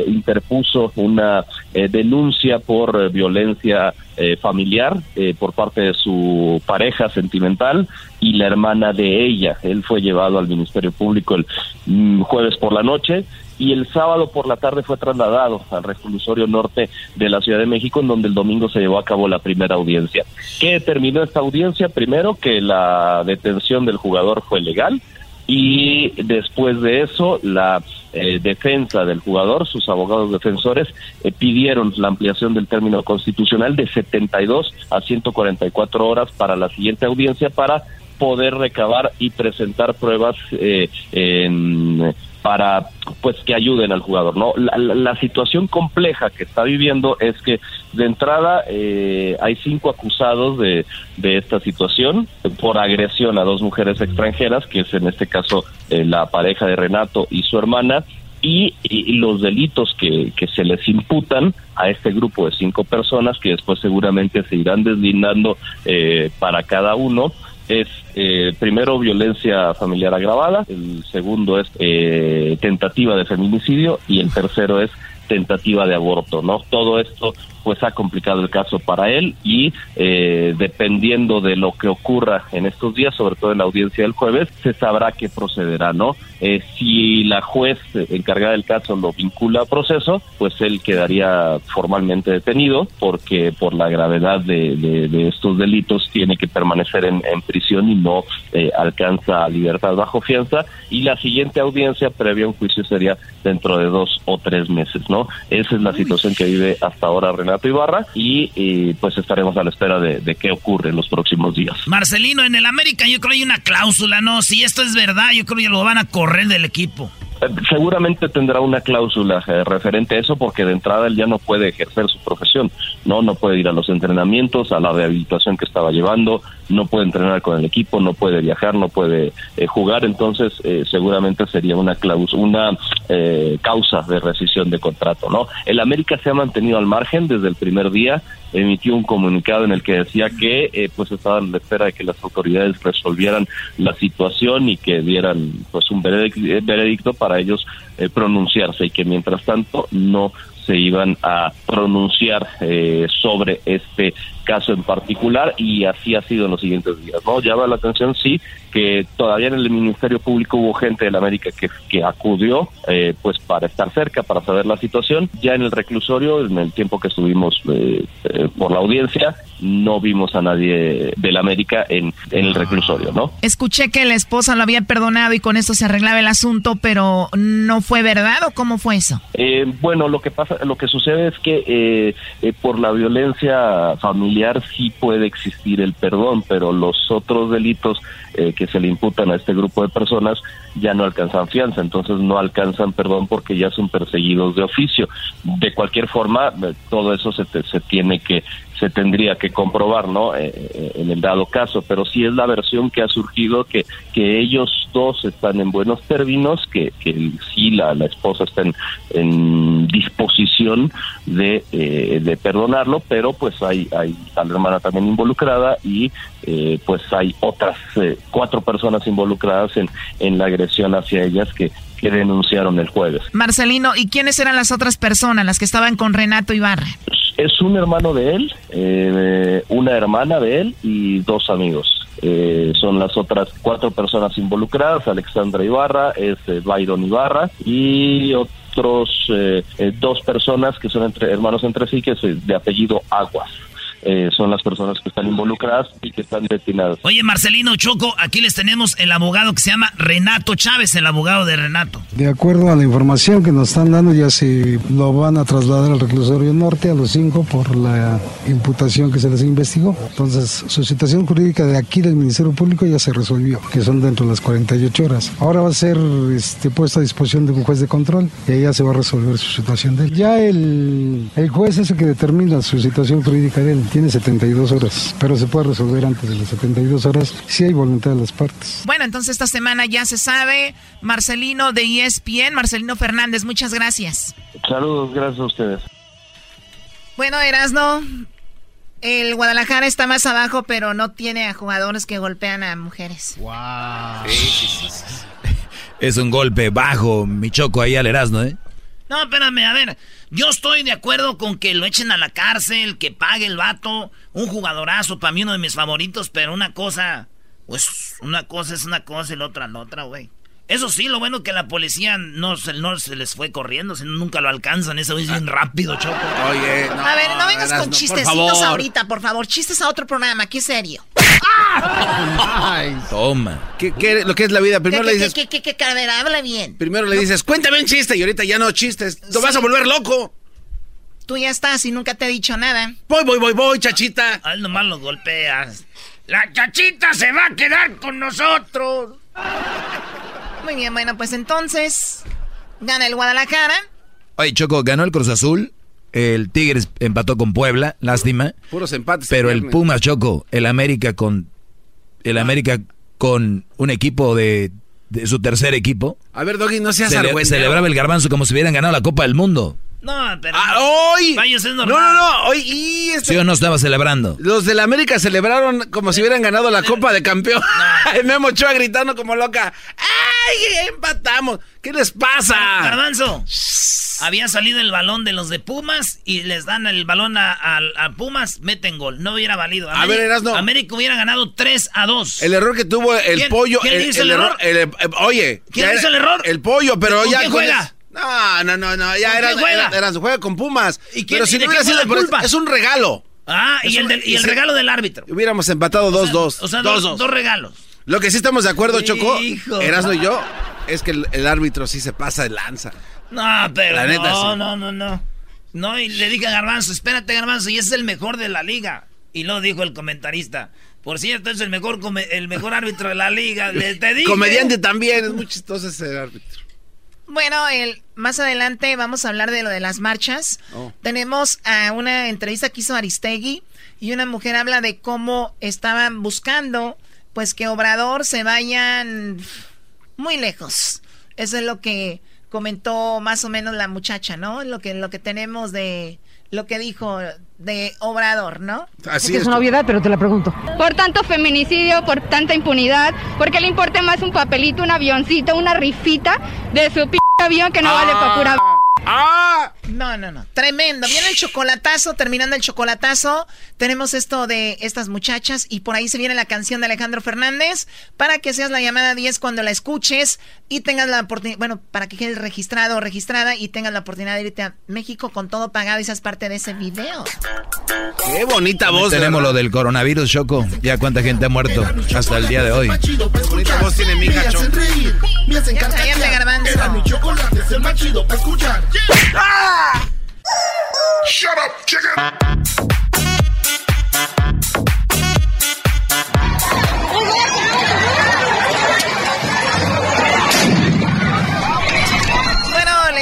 Speaker 28: interpuso una denuncia por violencia familiar por parte de su pareja sentimental y la hermana de ella. Él fue llevado al Ministerio Público el mm, jueves por la noche y el sábado por la tarde fue trasladado al reclusorio norte de la Ciudad de México, en donde el domingo se llevó a cabo la primera audiencia. ¿Qué determinó esta audiencia? Primero, que la detención del jugador fue legal y después de eso la eh, defensa del jugador, sus abogados defensores, eh, pidieron la ampliación del término constitucional de 72 a 144 horas para la siguiente audiencia para poder recabar y presentar pruebas eh, en para pues que ayuden al jugador no la, situación compleja que está viviendo es que de entrada eh, hay cinco acusados de, de esta situación por agresión a dos mujeres extranjeras que es en este caso eh, la pareja de Renato y su hermana y, los delitos que, que se les imputan a este grupo de cinco personas que después seguramente se irán deslindando eh, para cada uno es eh, primero violencia familiar agravada, el segundo es eh, tentativa de feminicidio y el tercero es tentativa de aborto, ¿no? Todo esto pues ha complicado el caso para él y eh, dependiendo de lo que ocurra en estos días, sobre todo en la audiencia del jueves, se sabrá qué procederá, ¿no? Eh, si la juez encargada del caso lo vincula a proceso, pues él quedaría formalmente detenido porque por la gravedad de, estos delitos tiene que permanecer en, prisión y no eh, alcanza libertad bajo fianza y la siguiente audiencia previa a un juicio sería dentro de dos o tres meses, ¿no? Esa es la situación que vive hasta ahora Renato Ibarra y, pues estaremos a la espera de, qué ocurre en los próximos días.
Speaker 4: Marcelino, en el América yo creo que hay una cláusula, ¿no? Si esto es verdad, yo creo que lo van a correr del equipo
Speaker 28: seguramente tendrá una cláusula eh, referente a eso porque de entrada él ya no puede ejercer su profesión, no no puede ir a los entrenamientos, a la rehabilitación que estaba llevando, no puede entrenar con el equipo, no puede viajar, no puede eh, jugar, entonces eh, seguramente sería una cláusula, una causa de rescisión de contrato, ¿no? El América se ha mantenido al margen desde el primer día, emitió un comunicado en el que decía que pues estaba en la espera de que las autoridades resolvieran la situación y que dieran pues un veredicto para ellos eh, pronunciarse y que mientras tanto no se iban a pronunciar eh, sobre este caso en particular y así ha sido en los siguientes días. ¿no? Llama la atención, sí, que todavía en el Ministerio Público hubo gente de la América que, que acudió eh, pues para estar cerca, para saber la situación. Ya en el reclusorio, en el tiempo que estuvimos eh, eh, por la audiencia, no vimos a nadie de la América en, en, el reclusorio, ¿no?
Speaker 18: Escuché que la esposa lo había perdonado y con esto se arreglaba el asunto, pero ¿no fue verdad o cómo fue eso?
Speaker 28: bueno, lo que pasa lo que sucede es que eh, eh, por la violencia familiar sí puede existir el perdón, pero los otros delitos eh, que se le imputan a este grupo de personas ya no alcanzan fianza, entonces no alcanzan perdón porque ya son perseguidos de oficio. De cualquier forma, todo eso se, se tiene que se tendría que comprobar, ¿no? Eh, eh, en el dado caso, pero sí es la versión que ha surgido que, que ellos dos están en buenos términos, que, que sí la, la esposa está en, en disposición de, eh, de perdonarlo, pero pues hay, hay a la hermana también involucrada y pues hay otras cuatro personas involucradas en, en la agresión hacia ellas que, que denunciaron el jueves.
Speaker 18: Marcelino, ¿y quiénes eran las otras personas, las que estaban con Renato Ibarra?
Speaker 28: Es un hermano de él, eh, una hermana de él y dos amigos. Eh, son las otras cuatro personas involucradas, Alexandra Ibarra, es eh, Byron Ibarra y otros eh, eh, dos personas que son entre hermanos entre sí, que es eh, de apellido Aguas. Eh, son las personas que están involucradas y que están destinadas.
Speaker 4: Oye, Marcelino Choco, aquí les tenemos el abogado que se llama Renato Chávez, el abogado de Renato.
Speaker 29: De acuerdo a la información que nos están dando, ya se lo van a trasladar al reclusorio norte a los cinco por la imputación que se les investigó. Entonces, su situación jurídica de aquí del Ministerio Público ya se resolvió, que son dentro de las 48 horas. Ahora va a ser este, puesto a disposición de un juez de control y ahí ya se va a resolver su situación de él. Ya el, el juez es el que determina su situación jurídica de él tiene 72 horas, pero se puede resolver antes de las 72 horas si hay voluntad de las partes.
Speaker 18: Bueno, entonces esta semana ya se sabe. Marcelino de ESPN, Marcelino Fernández, muchas gracias.
Speaker 28: Saludos, gracias a ustedes.
Speaker 18: Bueno, Erasno, el Guadalajara está más abajo, pero no tiene a jugadores que golpean a mujeres.
Speaker 6: Wow. Sí, sí, sí, es un golpe bajo, mi choco ahí al Erasno, ¿eh?
Speaker 4: No, espérame, a ver. Yo estoy de acuerdo con que lo echen a la cárcel, que pague el vato. Un jugadorazo, para mí uno de mis favoritos, pero una cosa. Pues una cosa es una cosa y la otra la otra, güey. Eso sí, lo bueno que la policía no se, no se les fue corriendo, sino nunca lo alcanzan. Eso es bien rápido, Choco.
Speaker 5: Oye, no,
Speaker 18: A ver, no vengas con
Speaker 5: no,
Speaker 18: chistecitos ahorita, por favor. Chistes a otro programa, aquí serio.
Speaker 6: Ay, toma.
Speaker 5: ¿Qué, qué, lo que es la vida? Primero
Speaker 18: ¿Qué,
Speaker 5: le dices.
Speaker 18: qué, qué, qué, qué, a ver, habla bien.
Speaker 5: Primero le dices, cuéntame un chiste, y ahorita ya no chistes. Lo vas a volver loco.
Speaker 18: Tú ya estás y nunca te he dicho nada.
Speaker 5: Voy, voy, voy, voy, chachita.
Speaker 4: A él nomás lo golpeas. La chachita se va a quedar con nosotros.
Speaker 18: Muy bien, bueno, pues entonces gana el Guadalajara.
Speaker 6: Oye, Choco, ganó el Cruz Azul. El Tigres empató con Puebla, lástima.
Speaker 5: Puros empates.
Speaker 6: Pero el Pumas, Choco, el América con. El América con un equipo de, de su tercer equipo.
Speaker 5: A ver, Doggy, no seas
Speaker 6: Cele. Celebraba el garbanzo como si hubieran ganado la Copa del Mundo.
Speaker 4: No, pero.
Speaker 5: Ah, hoy.
Speaker 4: Es
Speaker 5: No,
Speaker 4: normal.
Speaker 5: no, no. Hoy, y este-
Speaker 6: ¿Sí o no estaba celebrando?
Speaker 5: Los del América celebraron como si hubieran ganado la Copa de Campeón. Y Memo Ochoa gritando como loca. ¡Ay, empatamos! ¿Qué les pasa?
Speaker 4: Garbanzo. Había salido el balón de los de Pumas y les dan el balón a, a- a Pumas, meten gol. No hubiera valido.
Speaker 5: A ver, Erasno.
Speaker 4: América hubiera ganado 3 a 2.
Speaker 5: El error que tuvo el
Speaker 4: ¿Quién-
Speaker 5: pollo.
Speaker 4: quién
Speaker 5: el,
Speaker 4: hizo el error?
Speaker 5: el- eh, oye.
Speaker 4: ¿Quién hizo el error?
Speaker 5: El pollo, pero
Speaker 4: ¿Con
Speaker 5: ya.
Speaker 4: quién
Speaker 5: con
Speaker 4: juega?
Speaker 5: No, no, no, no. Ya
Speaker 4: ¿Con
Speaker 5: era,
Speaker 4: juega?
Speaker 5: era- era- juega con Pumas.
Speaker 4: ¿Y quién-
Speaker 5: pero si
Speaker 4: y
Speaker 5: no hubiera sido
Speaker 4: culpa?
Speaker 5: Es un regalo.
Speaker 4: Ah, y, el, del- y el regalo del árbitro.
Speaker 5: Hubiéramos empatado 2-2.
Speaker 4: O sea, dos, dos regalos.
Speaker 5: Lo que sí estamos de acuerdo, Choco. Erasmo y yo, es que el, el árbitro sí se pasa de lanza.
Speaker 4: No, pero
Speaker 5: La neta,
Speaker 4: no,
Speaker 5: sí.
Speaker 4: no, no, no. No, y le dije a Garbanzo, espérate Garbanzo, y es el mejor de la liga. Y lo dijo el comentarista. Por cierto, es el mejor el mejor árbitro de la liga. Le, te dije.
Speaker 5: Comediante también, es muy chistoso ese árbitro.
Speaker 18: Bueno, el, más adelante vamos a hablar de lo de las marchas.
Speaker 5: Oh.
Speaker 18: Tenemos a una entrevista que hizo Aristegui y una mujer habla de cómo estaban buscando pues que Obrador se vayan muy lejos. Eso es lo que comentó más o menos la muchacha, ¿no? Lo que lo que tenemos de lo que dijo de Obrador, ¿no?
Speaker 5: Así
Speaker 30: es una obviedad, pero te la pregunto. Por tanto feminicidio, por tanta impunidad, porque le importa más un papelito, un avioncito, una rifita de su p avión que no vale para pura...
Speaker 5: ¡Ah!
Speaker 18: No, no, no. Tremendo. Viene el chocolatazo, terminando el chocolatazo. Tenemos esto de estas muchachas y por ahí se viene la canción de Alejandro Fernández para que seas la llamada 10 cuando la escuches y tengas la oportunidad, bueno, para que quedes registrado o registrada y tengas la oportunidad de irte a México con todo pagado y seas parte de ese video.
Speaker 5: Qué bonita voz.
Speaker 6: Tenemos
Speaker 5: ¿verdad?
Speaker 6: lo del coronavirus, Choco. Ya cuánta gente ha muerto hasta el día de hoy.
Speaker 5: Qué bonita voz tiene mi hija, Choco.
Speaker 18: Ya cállate, garbanzo.
Speaker 2: Era mi chocolate, es el más chido para escuchar. Shut up, chicken.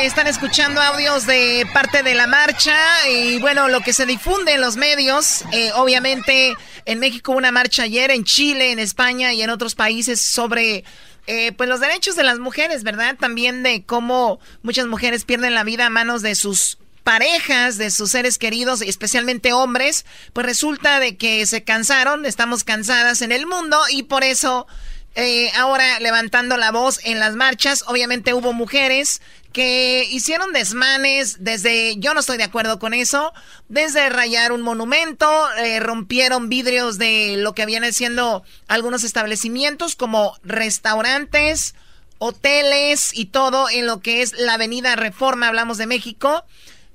Speaker 18: Están escuchando audios de parte de la marcha y bueno, lo que se difunde en los medios, eh, obviamente en México una marcha ayer, en Chile, en España y en otros países sobre eh, pues los derechos de las mujeres, ¿verdad? También de cómo muchas mujeres pierden la vida a manos de sus parejas, de sus seres queridos, especialmente hombres, pues resulta de que se cansaron, estamos cansadas en el mundo y por eso eh, ahora levantando la voz en las marchas, obviamente hubo mujeres que hicieron desmanes desde, yo no estoy de acuerdo con eso, desde rayar un monumento, eh, rompieron vidrios de lo que viene siendo algunos establecimientos como restaurantes, hoteles y todo en lo que es la avenida Reforma, hablamos de México.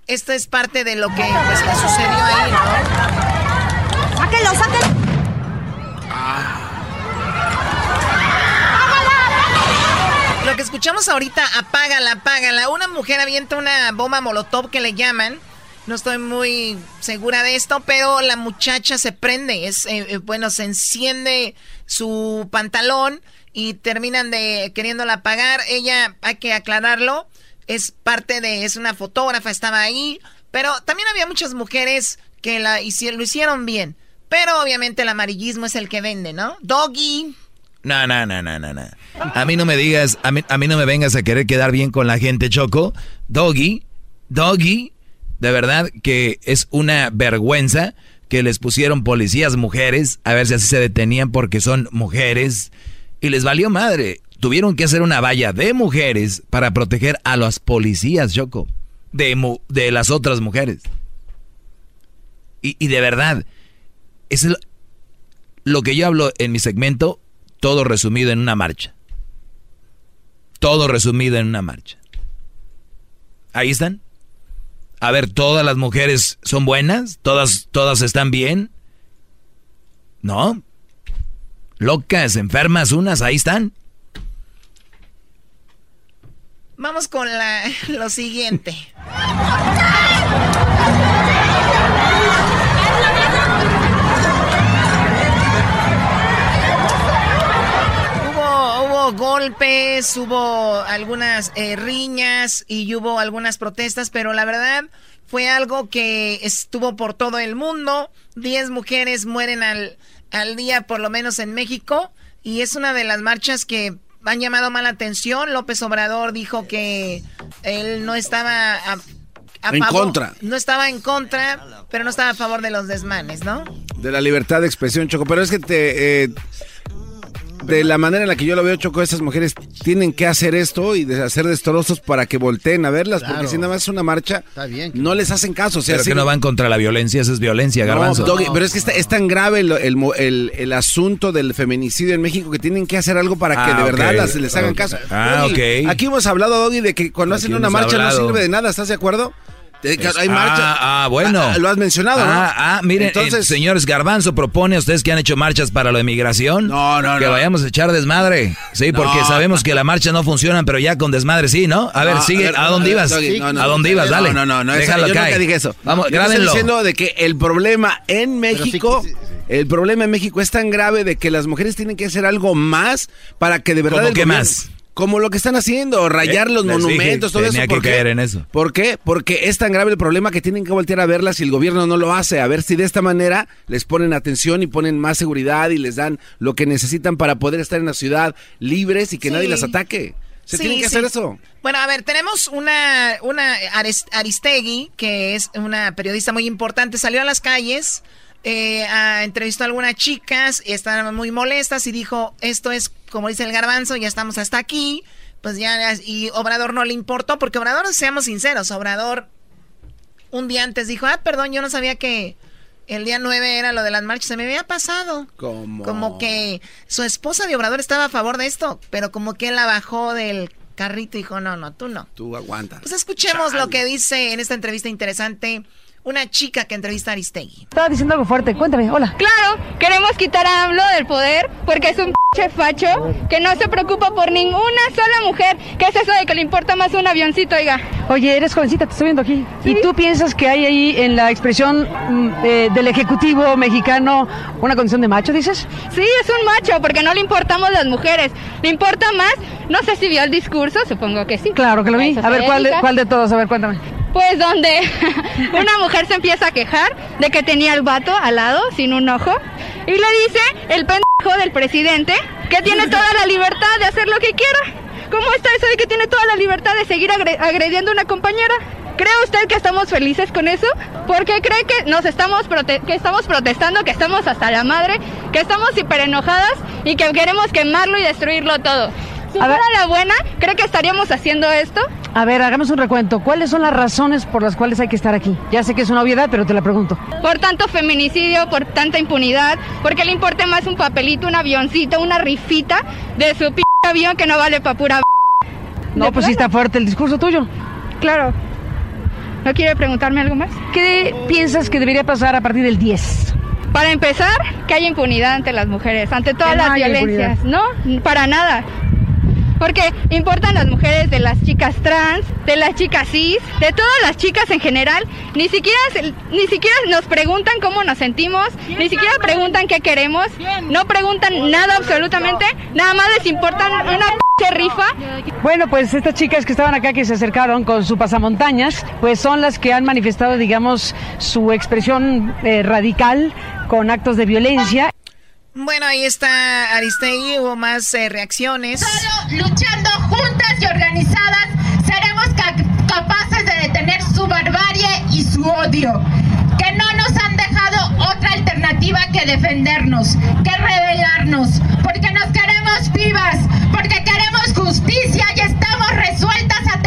Speaker 18: Esto es parte de lo que, pues, sucedió ahí, ¿no?
Speaker 9: ¡Sáquenlo, sáquenlo!
Speaker 18: Lo que escuchamos ahorita, apágala, apágala. Una mujer avienta una bomba molotov que le llaman. No estoy muy segura de esto, pero la muchacha se prende. Es eh, eh, bueno, se enciende su pantalón y terminan de queriéndola apagar. Ella, hay que aclararlo, es parte de, es una fotógrafa, estaba ahí. Pero también había muchas mujeres que la lo hicieron bien. Pero obviamente el amarillismo es el que vende, ¿no? Doggy.
Speaker 6: No, no, no, no, no, no. A mí no me digas, a mí, a mí no me vengas a querer quedar bien con la gente, Choco. Doggy, Doggy, de verdad que es una vergüenza que les pusieron policías mujeres, a ver si así se detenían porque son mujeres, y les valió madre. Tuvieron que hacer una valla de mujeres para proteger a las policías, Choco, de, mu- de las otras mujeres. Y, y de verdad, es lo que yo hablo en mi segmento, todo resumido en una marcha. Todo resumido en una marcha. Ahí están. A ver, todas las mujeres son buenas, todas, todas están bien. ¿No? Locas, enfermas, unas, ahí están.
Speaker 18: Vamos con la, lo siguiente. golpes, hubo algunas eh, riñas y hubo algunas protestas, pero la verdad fue algo que estuvo por todo el mundo. Diez mujeres mueren al, al día, por lo menos en México, y es una de las marchas que han llamado mala atención. López Obrador dijo que él no estaba a, a
Speaker 5: En
Speaker 18: favor-
Speaker 5: contra.
Speaker 18: No estaba en contra, pero no estaba a favor de los desmanes, ¿no?
Speaker 5: De la libertad de expresión, Choco. Pero es que te. eh, de la manera en la que yo lo veo, Choco, esas mujeres tienen que hacer esto y de hacer destrozos para que volteen a verlas, porque si nada más es una marcha, no les hacen caso. O sea,
Speaker 6: Pero
Speaker 5: sí-
Speaker 6: que no van contra la violencia, eso es violencia,
Speaker 5: No,
Speaker 6: garbanzo.
Speaker 5: Doggy, pero es que está- es tan grave el, el mo- el- el asunto del feminicidio en México que tienen que hacer algo para que
Speaker 6: Ah,
Speaker 5: de verdad
Speaker 6: ok.
Speaker 5: las, les hagan caso.
Speaker 6: Ah,
Speaker 5: Doggy,
Speaker 6: ok.
Speaker 5: Aquí hemos hablado, Doggy, de que cuando
Speaker 6: Aquí
Speaker 5: hacen una marcha
Speaker 6: hablado.
Speaker 5: no sirve de nada, ¿estás de acuerdo? Que
Speaker 6: Es-
Speaker 5: hay
Speaker 6: ah,
Speaker 5: marcha.
Speaker 6: Ah, bueno.
Speaker 5: Ah, lo has mencionado, ¿no?
Speaker 6: Ah, ah, miren,
Speaker 5: Entonces-
Speaker 6: eh, señores Garbanzo propone a ustedes que han hecho marchas para lo de migración.
Speaker 5: No, no,
Speaker 6: Que
Speaker 5: no.
Speaker 6: vayamos a echar desmadre. Sí, porque
Speaker 5: No.
Speaker 6: sabemos que la marcha no funciona, pero ya con desmadre sí, ¿no? A ver,
Speaker 5: No,
Speaker 6: sigue. ¿A,
Speaker 5: ver,
Speaker 6: dónde ibas?
Speaker 5: No,
Speaker 6: ¿A dónde ibas? Dale.
Speaker 5: No, no, no, esa-
Speaker 6: Déjalo
Speaker 5: yo nunca dije eso.
Speaker 6: Vamos,
Speaker 5: Yo estoy
Speaker 6: grábenlo.
Speaker 5: diciendo de que el problema en México, el problema en México es tan grave de que las mujeres tienen que hacer algo más para que de verdad
Speaker 6: ¿Cómo
Speaker 5: el gobierno-
Speaker 6: más?
Speaker 5: Como lo que están haciendo, rayar
Speaker 6: Eh,
Speaker 5: los
Speaker 6: les dije
Speaker 5: monumentos, todo eso.
Speaker 6: tenía
Speaker 5: ¿Por
Speaker 6: que
Speaker 5: qué?
Speaker 6: caer en eso.
Speaker 5: ¿Por qué? Porque es tan grave el problema que tienen que voltear a verlas y el gobierno no lo hace. A ver si de esta manera les ponen atención y ponen más seguridad y les dan lo que necesitan para poder estar en la ciudad libres y que
Speaker 18: Sí.
Speaker 5: nadie las ataque. Se
Speaker 18: Sí,
Speaker 5: tienen que
Speaker 18: sí.
Speaker 5: hacer eso.
Speaker 18: Bueno, a ver, tenemos una, una Aris- Aristegui, que es una periodista muy importante, salió a las calles, eh, a- entrevistó a algunas chicas, y estaban muy molestas y dijo, esto es, como dice el garbanzo, ya estamos hasta aquí, pues ya, y Obrador no le importó, porque Obrador, seamos sinceros, Obrador un día antes dijo, ah, perdón, yo no sabía que el día 9 era lo de las marchas, se me había pasado.
Speaker 5: Como...
Speaker 18: Como que su esposa de Obrador estaba a favor de esto, pero como que él la bajó del carrito y dijo, no, no, tú no.
Speaker 5: Tú aguanta.
Speaker 18: Pues escuchemos lo que dice en esta entrevista interesante una chica que entrevista a Aristegui.
Speaker 30: Estaba diciendo algo fuerte, cuéntame, hola. Claro, queremos quitar a AMLO del poder porque es un Che facho que no se preocupa por ninguna sola mujer. ¿Qué es eso de que le importa más un avioncito, oiga?
Speaker 31: Oye, eres jovencita, te estoy viendo aquí. ¿Y tú piensas que hay ahí en la expresión mm, eh, del Ejecutivo mexicano una condición de macho, dices?
Speaker 30: Sí, es un macho, porque no le importamos las mujeres. Le importa más, no sé si vio el discurso, supongo que sí.
Speaker 31: Claro que lo
Speaker 30: A
Speaker 31: vi. A ver, ¿cuál de, cuál de todos? A ver, cuéntame.
Speaker 30: Pues donde una mujer se empieza a quejar de que tenía el vato al lado, sin un ojo, y le dice el pendejo del presidente que tiene toda la libertad de hacer lo que quiera. ¿Cómo está eso de que tiene toda la libertad de seguir agre- agrediendo a una compañera? ¿Cree usted que estamos felices con eso? Porque cree que nos estamos prote- que estamos protestando, que estamos hasta la madre, que estamos hiper enojadas y que queremos quemarlo y destruirlo todo. Si
Speaker 31: A ver-
Speaker 30: fuera la buena, ¿cree que estaríamos haciendo esto?
Speaker 31: A ver, hagamos un recuento. ¿Cuáles son las razones por las cuales hay que estar aquí? Ya sé que es una obviedad, pero te la pregunto.
Speaker 30: Por tanto feminicidio, por tanta impunidad, porque le importe más un papelito, un avioncito, una rifita de su p avión que no vale pa' pura
Speaker 31: No, pues sí está fuerte el discurso tuyo.
Speaker 30: Claro. ¿No quiere preguntarme algo más?
Speaker 31: ¿Qué piensas que debería pasar a partir del 10?
Speaker 30: Para empezar, que haya impunidad ante las mujeres, ante todas
Speaker 31: Que
Speaker 30: las violencias. No, para nada. Porque importan las mujeres de las chicas trans, de las chicas cis, de todas las chicas en general. Ni siquiera, se- ni siquiera nos preguntan cómo nos sentimos, ni siquiera preguntan qué queremos, no preguntan nada absolutamente, nada más les importan una p rifa.
Speaker 31: Bueno, pues estas chicas que estaban acá, que se acercaron con su pasamontañas, pues son las que han manifestado, digamos, su expresión eh, radical con actos de violencia.
Speaker 18: Bueno, ahí está Aristegui, hubo más eh, reacciones.
Speaker 32: luchando juntas y organizadas, seremos ca- capaces de detener su barbarie y su odio, que no nos han dejado otra alternativa que defendernos, que rebelarnos, porque nos queremos vivas, porque queremos justicia y estamos resueltas a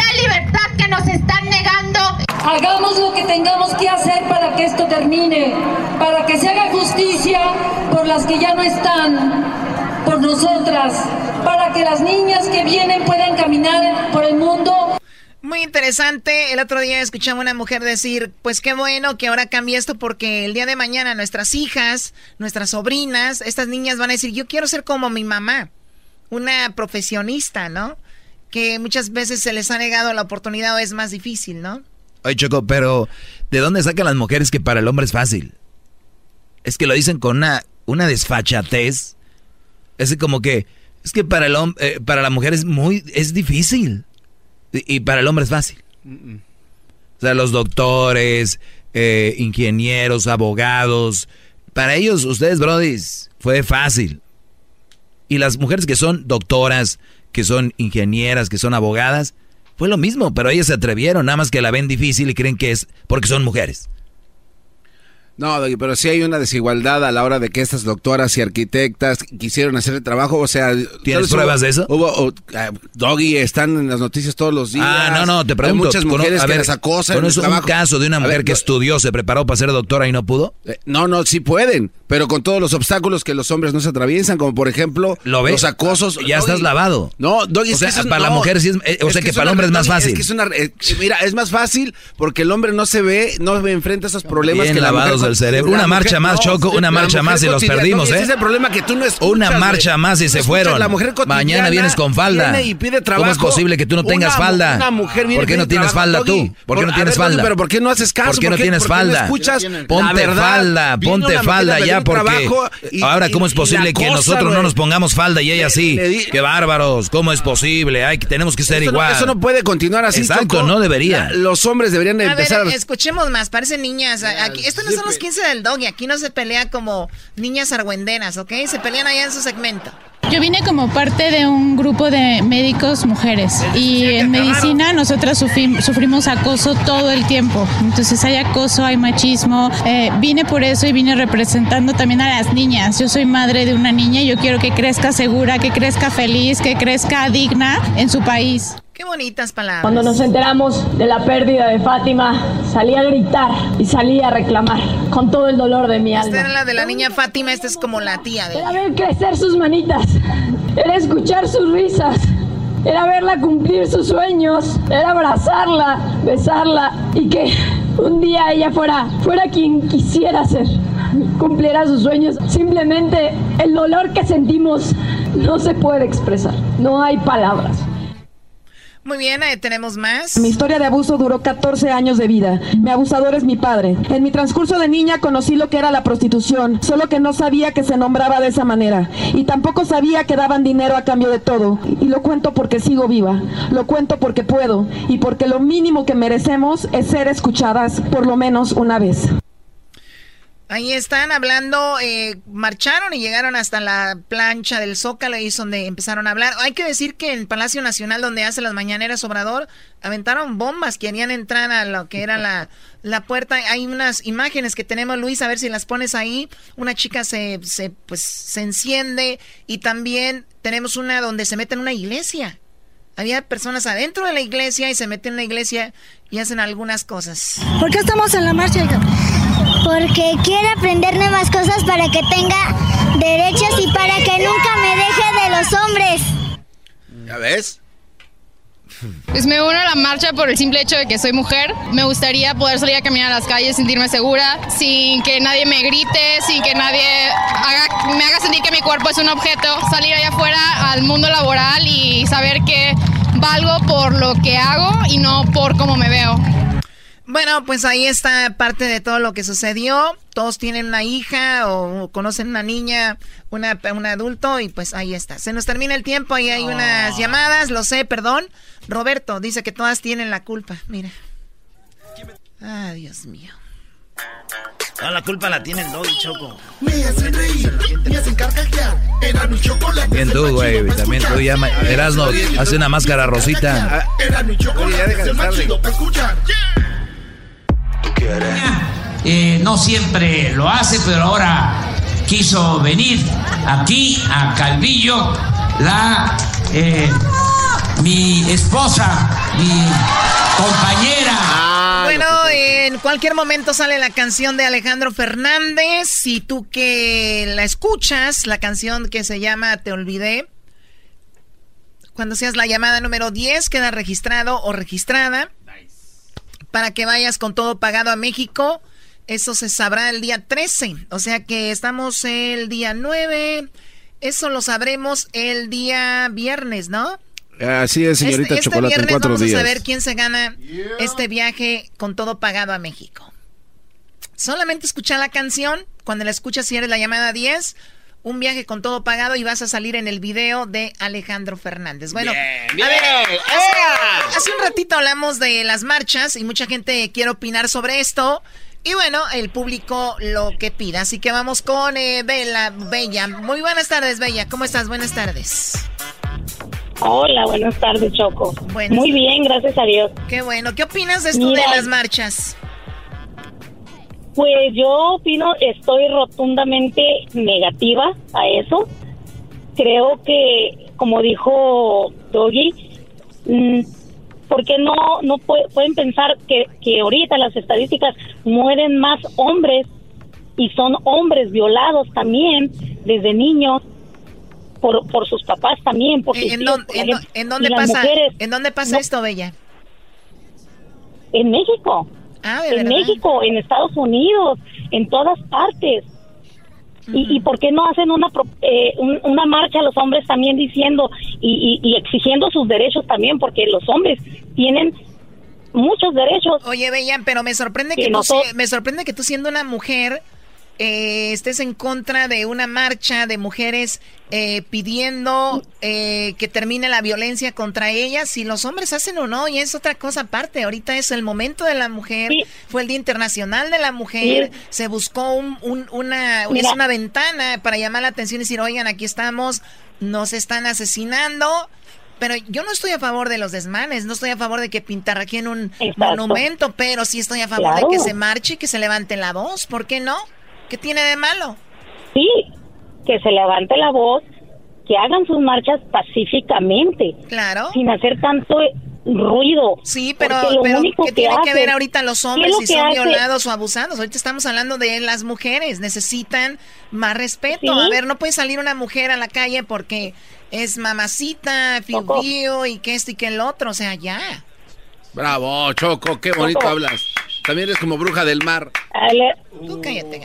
Speaker 32: la libertad que nos están negando.
Speaker 33: Hagamos lo que tengamos que hacer para que esto termine, para que se haga justicia por las que ya no están, por nosotras, para que las niñas que vienen puedan caminar por el mundo.
Speaker 18: Muy interesante. El otro día escuchaba a una mujer decir, pues qué bueno que ahora cambie esto porque el día de mañana nuestras hijas, nuestras sobrinas, estas niñas van a decir, yo quiero ser como mi mamá, una profesionista, ¿no? Que muchas veces se les ha negado la oportunidad o es más difícil, ¿no?
Speaker 6: Oye, Choco, pero ¿de dónde sacan las mujeres que para el hombre es fácil? Es que lo dicen con una, una desfachatez. Es como que, es que para, el eh, para la mujer es muy, es difícil. Y, y para el hombre es fácil. O sea, los doctores, eh, ingenieros, abogados, para ellos, ustedes, brodis, fue fácil. Y las mujeres que son doctoras, que son ingenieras, que son abogadas, fue lo mismo, pero ellas se atrevieron, nada más que la ven difícil y creen que es porque son mujeres.
Speaker 5: No, Doggy, pero sí hay una desigualdad a la hora de que estas doctoras y arquitectas quisieron hacer el trabajo, o sea...
Speaker 6: ¿Tienes
Speaker 5: hubo-
Speaker 6: pruebas de eso?
Speaker 5: Hubo, o- ah, Doggy, están en las noticias todos los días.
Speaker 6: Ah, no, no, te pregunto.
Speaker 5: Hay muchas mujeres que
Speaker 6: ver,
Speaker 5: las acosan en el
Speaker 6: ¿conoces un
Speaker 5: trabajo.
Speaker 6: caso de una mujer
Speaker 5: ver,
Speaker 6: que
Speaker 5: no-
Speaker 6: estudió, se preparó para ser doctora y no pudo?
Speaker 5: Eh, No, no, sí pueden, pero con todos los obstáculos que los hombres no se atraviesan, como por ejemplo
Speaker 6: ¿Lo ves?
Speaker 5: los acosos.
Speaker 6: Ya estás lavado.
Speaker 5: No, Doggy,
Speaker 6: O
Speaker 5: es
Speaker 6: sea,
Speaker 5: que eso es-
Speaker 6: para la mujer sí es- eh, o sea, que para el hombre es más fácil.
Speaker 5: que es una, eh, mira, es más fácil porque el hombre no se ve, no enfrenta esos problemas
Speaker 6: Bien
Speaker 5: que la
Speaker 6: lavados
Speaker 5: mujer-
Speaker 6: del cerebro. Una
Speaker 5: mujer-
Speaker 6: marcha más,
Speaker 5: no,
Speaker 6: Choco, una marcha más y los perdimos, ¿eh?
Speaker 5: Ese es el problema que tú no escuchas.
Speaker 6: Una marcha más y se fueron.
Speaker 5: La mujer
Speaker 6: Mañana vienes con falda.
Speaker 5: Viene y pide
Speaker 6: ¿Cómo
Speaker 5: trabajo.
Speaker 6: es posible que tú no tengas
Speaker 5: Una
Speaker 6: falda?
Speaker 5: Una mujer viene
Speaker 6: ¿Por qué no tienes
Speaker 5: trabajo,
Speaker 6: falda tú? ¿Por qué no tienes
Speaker 5: ver,
Speaker 6: falda?
Speaker 5: Pero ¿por qué no haces caso?
Speaker 6: ¿Por qué no tienes falda?
Speaker 5: escuchas?
Speaker 6: Ponte falda, ponte falda ya porque ahora cómo es posible que nosotros no nos pongamos falda y ella sí. Qué bárbaros, ¿cómo es posible? Ay, que tenemos que ser igual.
Speaker 5: eso no puede continuar así,
Speaker 6: Exacto, no debería.
Speaker 5: Los hombres deberían de
Speaker 18: A ver,
Speaker 5: empezar
Speaker 18: escuchemos más, parecen niñas. Aquí, estos no son los 15 del doggy, aquí no se pelea como niñas argüenderas, ¿ok? Se pelean allá en su segmento.
Speaker 34: Yo vine como parte de un grupo de médicos mujeres y en medicina nosotras sufrim- sufrimos acoso todo el tiempo. Entonces hay acoso, hay machismo. Eh, vine por eso y vine representando también a las niñas. Yo soy madre de una niña y yo quiero que crezca segura, que crezca feliz, que crezca digna en su país.
Speaker 18: Qué bonitas palabras.
Speaker 33: Cuando nos enteramos de la pérdida de Fátima, salí a gritar y salí a reclamar con todo el dolor de mi
Speaker 18: Esta
Speaker 33: alma.
Speaker 18: era la de la niña Fátima, esta es como la tía de
Speaker 33: Era ver crecer sus manitas, era escuchar sus risas, era verla cumplir sus sueños, era abrazarla, besarla y que un día ella fuera, fuera quien quisiera ser. cumpliera sus sueños. Simplemente el dolor que sentimos no se puede expresar. No hay palabras.
Speaker 18: Muy bien, ahí tenemos más.
Speaker 33: Mi historia de abuso duró 14 años de vida. Mi abusador es mi padre. En mi transcurso de niña conocí lo que era la prostitución, solo que no sabía que se nombraba de esa manera. Y tampoco sabía que daban dinero a cambio de todo. Y lo cuento porque sigo viva. Lo cuento porque puedo. Y porque lo mínimo que merecemos es ser escuchadas por lo menos una vez.
Speaker 18: Ahí están hablando, eh, marcharon y llegaron hasta la plancha del Zócalo, ahí es donde empezaron a hablar. Hay que decir que en Palacio Nacional, donde hace las mañaneras Obrador, aventaron bombas, querían entrar a lo que era la, la puerta. Hay unas imágenes que tenemos, Luis, a ver si las pones ahí. Una chica se, se, pues, se enciende y también tenemos una donde se mete en una iglesia. Había personas adentro de la iglesia y se meten en la iglesia y hacen algunas cosas.
Speaker 35: ¿Por qué estamos en la marcha?
Speaker 36: Porque quiero aprender nuevas cosas para que tenga derechos y para que nunca me deje de los hombres.
Speaker 5: ¿Ya ves?
Speaker 37: Pues me uno a la marcha por el simple hecho de que soy mujer. Me gustaría poder salir a caminar a las calles, sentirme segura, sin que nadie me grite, sin que nadie me haga sentir que mi cuerpo es un objeto. Salir allá afuera al mundo laboral y saber que valgo por lo que hago y no por cómo me veo.
Speaker 18: Bueno, pues ahí está parte de todo lo que sucedió. Todos tienen una hija o conocen una niña, una, un adulto y pues ahí está. Se nos termina el tiempo, ahí hay unas llamadas, lo sé, perdón. Roberto dice que todas tienen la culpa, mira. Ah, Dios mío.
Speaker 4: Toda la culpa la tiene el Doggy Choco.
Speaker 2: Me hacen reír, me hacen carcajear. Era mi chocolate.
Speaker 6: También tú, güey. También tú llama. Erasno, hace una máscara rosita.
Speaker 2: Era mi chocolate. Es el más chido para escuchar.
Speaker 24: Eh, no siempre lo hace, pero ahora quiso venir aquí a Calvillo, la eh, mi esposa, mi compañera.
Speaker 18: Bueno, en cualquier momento sale la canción de Alejandro Fernández. Si tú que la escuchas, la canción que se llama Te olvidé. Cuando seas la llamada número 10, queda registrado o registrada para que vayas con todo pagado a México. Eso se sabrá el día 13. O sea que estamos el día 9. Eso lo sabremos el día viernes, ¿no?
Speaker 5: Así es, señorita este, Chocolate,
Speaker 18: viernes
Speaker 5: en cuatro
Speaker 18: vamos
Speaker 5: días.
Speaker 18: a saber quién se gana este viaje con todo pagado a México. Solamente escucha la canción. Cuando la escuchas, si eres la llamada 10, un viaje con todo pagado y vas a salir en el video de Alejandro Fernández. Bueno,
Speaker 5: bien,
Speaker 18: a ver,
Speaker 5: bien.
Speaker 18: hace, hace un ratito hablamos de las marchas y mucha gente quiere opinar sobre esto. Y bueno, el público lo que pida. Así que vamos con eh, Bella, Bella. Muy buenas tardes, Bella. ¿Cómo estás? Buenas tardes.
Speaker 36: Hola, buenas tardes, Choco.
Speaker 18: Buenas.
Speaker 36: Muy bien, gracias a Dios.
Speaker 18: Qué bueno. ¿Qué opinas de esto
Speaker 36: Mira.
Speaker 18: de las marchas?
Speaker 36: Pues yo opino, estoy rotundamente negativa a eso. Creo que, como dijo Doggy, mm, ¿por qué no, no pue- pueden pensar que, que ahorita las estadísticas mueren más hombres y son hombres violados también desde niños por, por sus papás también? Por sus
Speaker 18: ¿En, dónde-
Speaker 36: por
Speaker 18: en en pasa,
Speaker 36: mujeres,
Speaker 18: ¿En dónde pasa
Speaker 36: no,
Speaker 18: esto, Bella?
Speaker 36: En México.
Speaker 18: Ah, ¿de
Speaker 36: en
Speaker 18: verdad?
Speaker 36: México, en Estados Unidos, en todas partes. y, y por qué no hacen una eh, un- una marcha los hombres también diciendo y, y- y exigiendo sus derechos también porque los hombres tienen muchos derechos
Speaker 18: Oye, Bella, pero me sorprende que,
Speaker 36: Que
Speaker 18: tú, me sorprende que tú siendo una mujer eh, estés en contra de una marcha de mujeres eh, pidiendo eh, que termine la violencia contra ellas. Si los hombres hacen o no, y es otra cosa aparte. Ahorita es el momento de la mujer, fue el Día Internacional de la Mujer,
Speaker 36: Sí.
Speaker 18: se buscó un- un- una,
Speaker 36: Mira.
Speaker 18: es una ventana para llamar la atención y decir, oigan, aquí estamos, nos están asesinando. Pero yo no estoy a favor de los desmanes, no estoy a favor de que pintarraqueen un monumento, pero sí estoy a favor
Speaker 36: Claro.
Speaker 18: de que se marche y que se levante la voz. ¿Por qué no? ¿Qué tiene de malo?
Speaker 36: sí que se levante la voz que hagan sus marchas pacíficamente
Speaker 18: Claro.
Speaker 36: sin hacer tanto ruido
Speaker 18: Sí, pero, pero
Speaker 36: único
Speaker 18: ¿qué tiene que ver ahorita los
Speaker 36: ¿qué es
Speaker 18: hombres si son
Speaker 36: hace?
Speaker 18: violados o abusados? Ahorita estamos hablando de las mujeres, necesitan más respeto.
Speaker 36: Sí.
Speaker 18: A ver, no puede salir una mujer a la calle porque es mamacita, fiu, y que esto y que el otro, o sea, ya.
Speaker 5: Bravo, Choco, qué bonito
Speaker 36: Choco.
Speaker 5: hablas. También eres como bruja del mar.
Speaker 18: Tú cállate,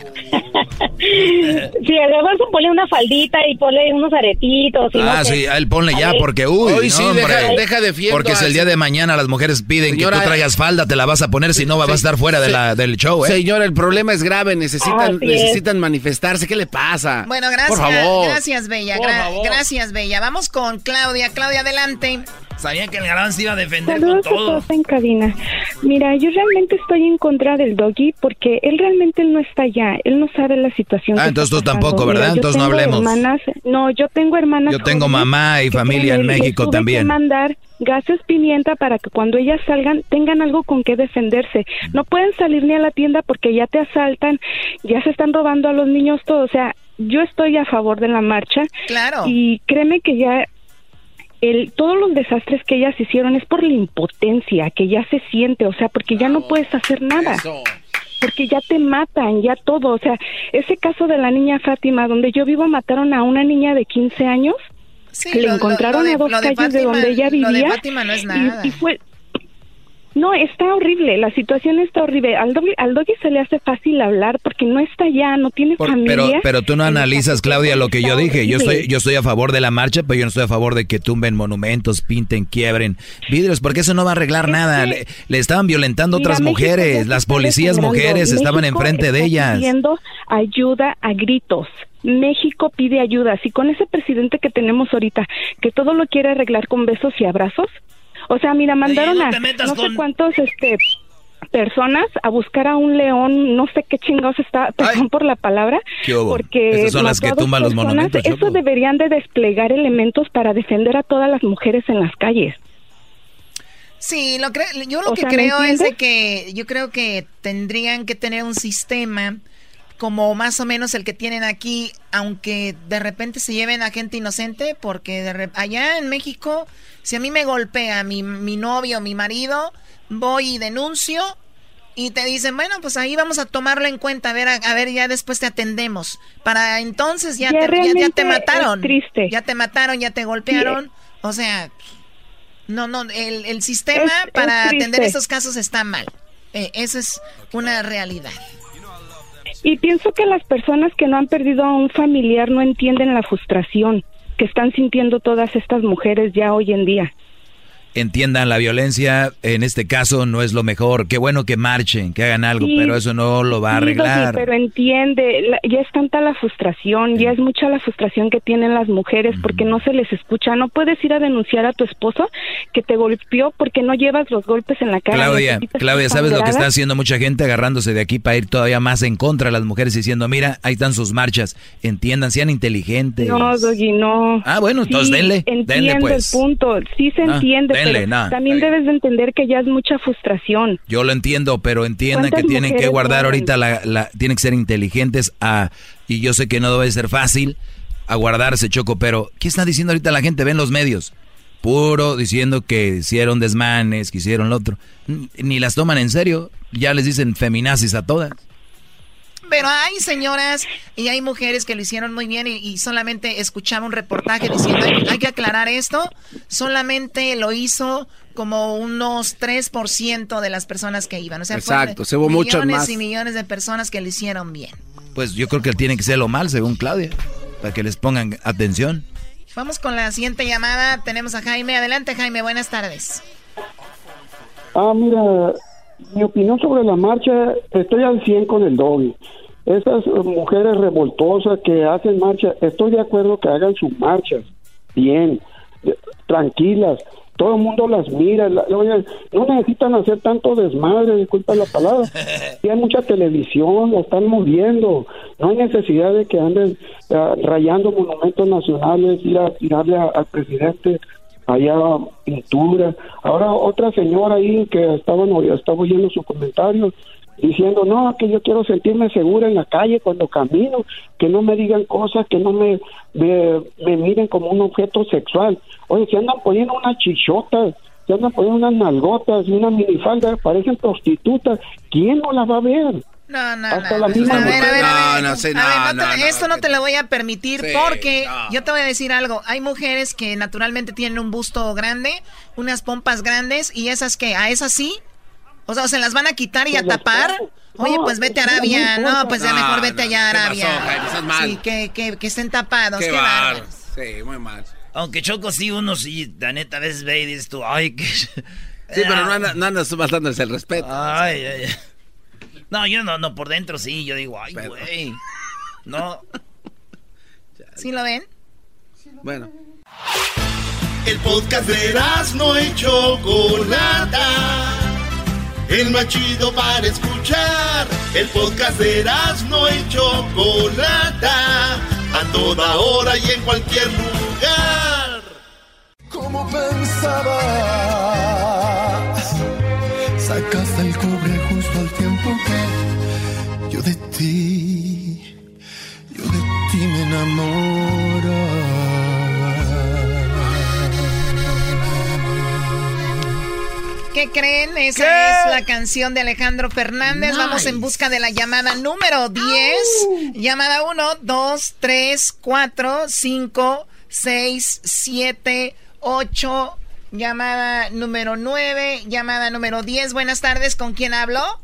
Speaker 36: Sí, al garbanzo ponle una faldita y ponle unos aretitos. Y
Speaker 6: ah,
Speaker 36: no
Speaker 6: sí, a él ponle ya, porque uy,
Speaker 5: Hoy sí,
Speaker 6: hombre.
Speaker 5: deja- deja de fiendo
Speaker 6: Porque si el día de mañana las mujeres piden
Speaker 5: Señora,
Speaker 6: que tú traigas falda, te la vas a poner, si no va a estar fuera de
Speaker 5: se-
Speaker 6: la, del show, ¿eh?
Speaker 5: Señora, el problema es grave, necesitan, necesitan manifestarse. ¿Qué le pasa?
Speaker 18: Bueno, gracias.
Speaker 5: Por favor.
Speaker 18: Gracias, Bella.
Speaker 5: Por
Speaker 18: gra-
Speaker 5: favor.
Speaker 18: gracias, Bella. Vamos con Claudia. Claudia, adelante.
Speaker 4: Sabía que el garbanzo iba a defender
Speaker 38: Saludos
Speaker 4: con
Speaker 38: a
Speaker 4: todo.
Speaker 38: todos en cabina. Mira, yo realmente estoy en contra del doggy porque él realmente no está allá. Él no sabe la situación.
Speaker 6: Ah,
Speaker 38: que
Speaker 6: entonces
Speaker 38: está
Speaker 6: tú tampoco. ¿verdad?
Speaker 38: Mira,
Speaker 6: Entonces no
Speaker 38: tengo
Speaker 6: hablemos.
Speaker 38: Hermanas, no, yo tengo hermanas.
Speaker 6: Yo tengo mamá y
Speaker 38: que
Speaker 6: familia en México también.
Speaker 38: que mandar gases pimienta para que cuando ellas salgan tengan algo con qué defenderse. No pueden salir ni a la tienda porque ya te asaltan, ya se están robando a los niños todo. O sea, yo estoy a favor de la marcha.
Speaker 18: Claro.
Speaker 38: Y créeme que ya el, todos los desastres que ellas hicieron es por la impotencia que ya se siente, o sea, porque ya no puedes hacer nada. Porque ya te matan, ya todo. O sea, ese caso de la niña Fátima, donde yo vivo, mataron a una niña de 15 años.
Speaker 18: Sí,
Speaker 38: le
Speaker 18: lo-
Speaker 38: encontraron
Speaker 18: lo de-
Speaker 38: a dos calles de donde ella
Speaker 18: lo de
Speaker 38: vivía.
Speaker 18: Fátima no es
Speaker 38: y-
Speaker 18: nada.
Speaker 38: Y, fue. No, está horrible, la situación está horrible. Al doggy, al doggy se le hace fácil hablar porque no está allá, no tiene
Speaker 6: Por-
Speaker 38: familia.
Speaker 6: pero, pero tú no analizas, Claudia, lo que yo dije. Yo estoy, yo estoy a favor de la marcha, pero yo no estoy a favor de que tumben monumentos, pinten, quiebren vidrios, porque eso no va a arreglar nada. Le, le estaban violentando
Speaker 38: Mira,
Speaker 6: otras mujeres, las policías mujeres estaban enfrente de ellas.
Speaker 38: pidiendo ayuda a gritos. México pide ayuda. Si con ese presidente que tenemos ahorita, que todo lo quiere arreglar con besos y abrazos, o sea, mira, mandaron
Speaker 4: no
Speaker 38: a no
Speaker 4: con-
Speaker 38: sé cuántos este personas a buscar a un león, no sé qué chingados está, perdón por la palabra,
Speaker 6: ¿Qué hubo?
Speaker 38: porque
Speaker 6: Esas son las que tumban los
Speaker 38: personas.
Speaker 6: monumentos,
Speaker 38: Eso deberían de desplegar elementos para defender a todas las mujeres en las calles.
Speaker 18: Sí, lo yo lo
Speaker 38: O
Speaker 18: que
Speaker 38: sea, ¿me
Speaker 18: creo es de que yo creo que tendrían que tener un sistema como más o menos el que tienen aquí, aunque de repente se lleven a gente inocente, porque de re- allá en México, si a mí me golpea mi, mi novio, mi marido, voy y denuncio y te dicen, bueno, pues ahí vamos a tomarlo en cuenta, a ver, a, a ver, ya después te atendemos. Para entonces ya,
Speaker 38: Ya
Speaker 18: te, ya- te mataron.
Speaker 38: triste.
Speaker 18: Ya te mataron, ya te golpearon. O sea, no, no, el, el sistema
Speaker 38: Es-
Speaker 18: para atender estos casos está mal. Eh, esa es una realidad.
Speaker 38: Y pienso que las personas que no han perdido a un familiar no entienden la frustración que están sintiendo todas estas mujeres ya hoy en día.
Speaker 6: Entiendan, la violencia en este caso no es lo mejor. Qué bueno que marchen, que hagan algo,
Speaker 38: Sí.
Speaker 6: pero eso no lo va a
Speaker 38: Sí,
Speaker 6: arreglar.
Speaker 38: pero entiende, la- ya es tanta la frustración, ya es mucha la frustración que tienen las mujeres porque no se les escucha. No puedes ir a denunciar a tu esposo que te golpeó porque no llevas los golpes en la cara.
Speaker 6: Claudia, Claudia, ¿sabes lo que está haciendo mucha gente agarrándose de aquí para ir todavía más en contra de las mujeres diciendo, mira, ahí están sus marchas, entiendan, sean inteligentes.
Speaker 38: No, Doggy, no.
Speaker 6: Ah, bueno, entonces denle,
Speaker 38: Entiendo
Speaker 6: denle pues.
Speaker 38: el punto, sí se
Speaker 6: Ah,
Speaker 38: entiende,
Speaker 6: denle,
Speaker 38: también debes de entender que ya es mucha frustración.
Speaker 6: Yo lo entiendo, pero entiendan que
Speaker 38: ¿Cuántas
Speaker 6: tienen que guardar ahorita la, la- tienen que ser inteligentes a, y yo sé que no debe ser fácil a guardarse, Choco, pero ¿qué está diciendo ahorita la gente? Ven los medios. Puro diciendo que hicieron desmanes, que hicieron lo otro. Ni las toman en serio. Ya les dicen feminazis a todas.
Speaker 18: Pero hay señoras y hay mujeres que lo hicieron muy bien y, y solamente escuchaba un reportaje diciendo hay, hay que aclarar esto. Solamente lo hizo como unos 3% de las personas que iban. O sea, fue
Speaker 5: Exacto, se hubo muchas
Speaker 18: millones
Speaker 5: más.
Speaker 18: y millones de personas que lo hicieron bien.
Speaker 6: Pues yo creo que tiene que ser lo mal, según Claudia, para que les pongan atención.
Speaker 18: Vamos con la siguiente llamada. Tenemos a Jaime. Adelante, Jaime. Buenas tardes.
Speaker 35: Ah, mira, mi opinión sobre la marcha, estoy al 100 con el doggy. Esas eh, mujeres revoltosas que hacen marcha, estoy de acuerdo que hagan sus marchas, bien, tranquilas. Todo el mundo las mira, la- oye, no necesitan hacer tanto desmadre, disculpa la palabra. Y hay mucha televisión, la están moviendo. No hay necesidad de que anden ah, rayando monumentos nacionales, ir a tirarle al presidente allá pintura. Ahora otra señora ahí que estaban estaba oyendo sus comentarios diciendo, no, que yo quiero sentirme segura en la calle cuando camino, que no me digan cosas, que no me, me, miren como un objeto sexual. Oye, se andan poniendo unas chichotas, se andan poniendo unas nalgotas y una minifalda, parecen prostitutas. ¿Quién no las va a ver?
Speaker 18: No, no,
Speaker 35: Hasta
Speaker 18: no.
Speaker 35: la misma
Speaker 18: A ver, a ver, a ver.
Speaker 5: No, no sé,
Speaker 18: A
Speaker 5: no,
Speaker 18: ver, no te-
Speaker 5: no, no,
Speaker 18: esto no te lo voy a permitir
Speaker 5: Sí,
Speaker 18: porque
Speaker 5: no.
Speaker 18: yo te voy a decir algo. Hay mujeres que naturalmente tienen un busto grande, unas pompas grandes y esas que a esas sí O sea, ¿se las van a quitar y a tapar? Oye, pues vete a Arabia. No, pues ya mejor vete allá a Arabia. Sí, que, que, que, estén tapados. Qué, qué
Speaker 5: Sí, muy mal.
Speaker 4: Aunque Choco sí, uno sí, la neta, a veces ve y dices tú, ay, que... Sí,
Speaker 5: pero no, andas, no faltándose el respeto.
Speaker 4: Ay, ay, ay. No, yo no, no, por dentro sí, yo digo, ay, güey. No.
Speaker 18: ¿Sí lo ven?
Speaker 5: Bueno.
Speaker 2: El podcast de no hecho Chocolata. El más chido para escuchar. El podcast de no hecho Chocolata. A toda hora y en cualquier lugar.
Speaker 39: Como pensabas, sacaste el cobre de ti, yo de ti me enamoro.
Speaker 18: ¿Qué creen? Esa es la canción de Alejandro Fernández. Vamos en busca de la llamada número 10. Llamada 1, 2, 3, 4, 5, 6, 7, 8. Llamada número 9. Llamada número 10. Buenas tardes. ¿Con quién hablo?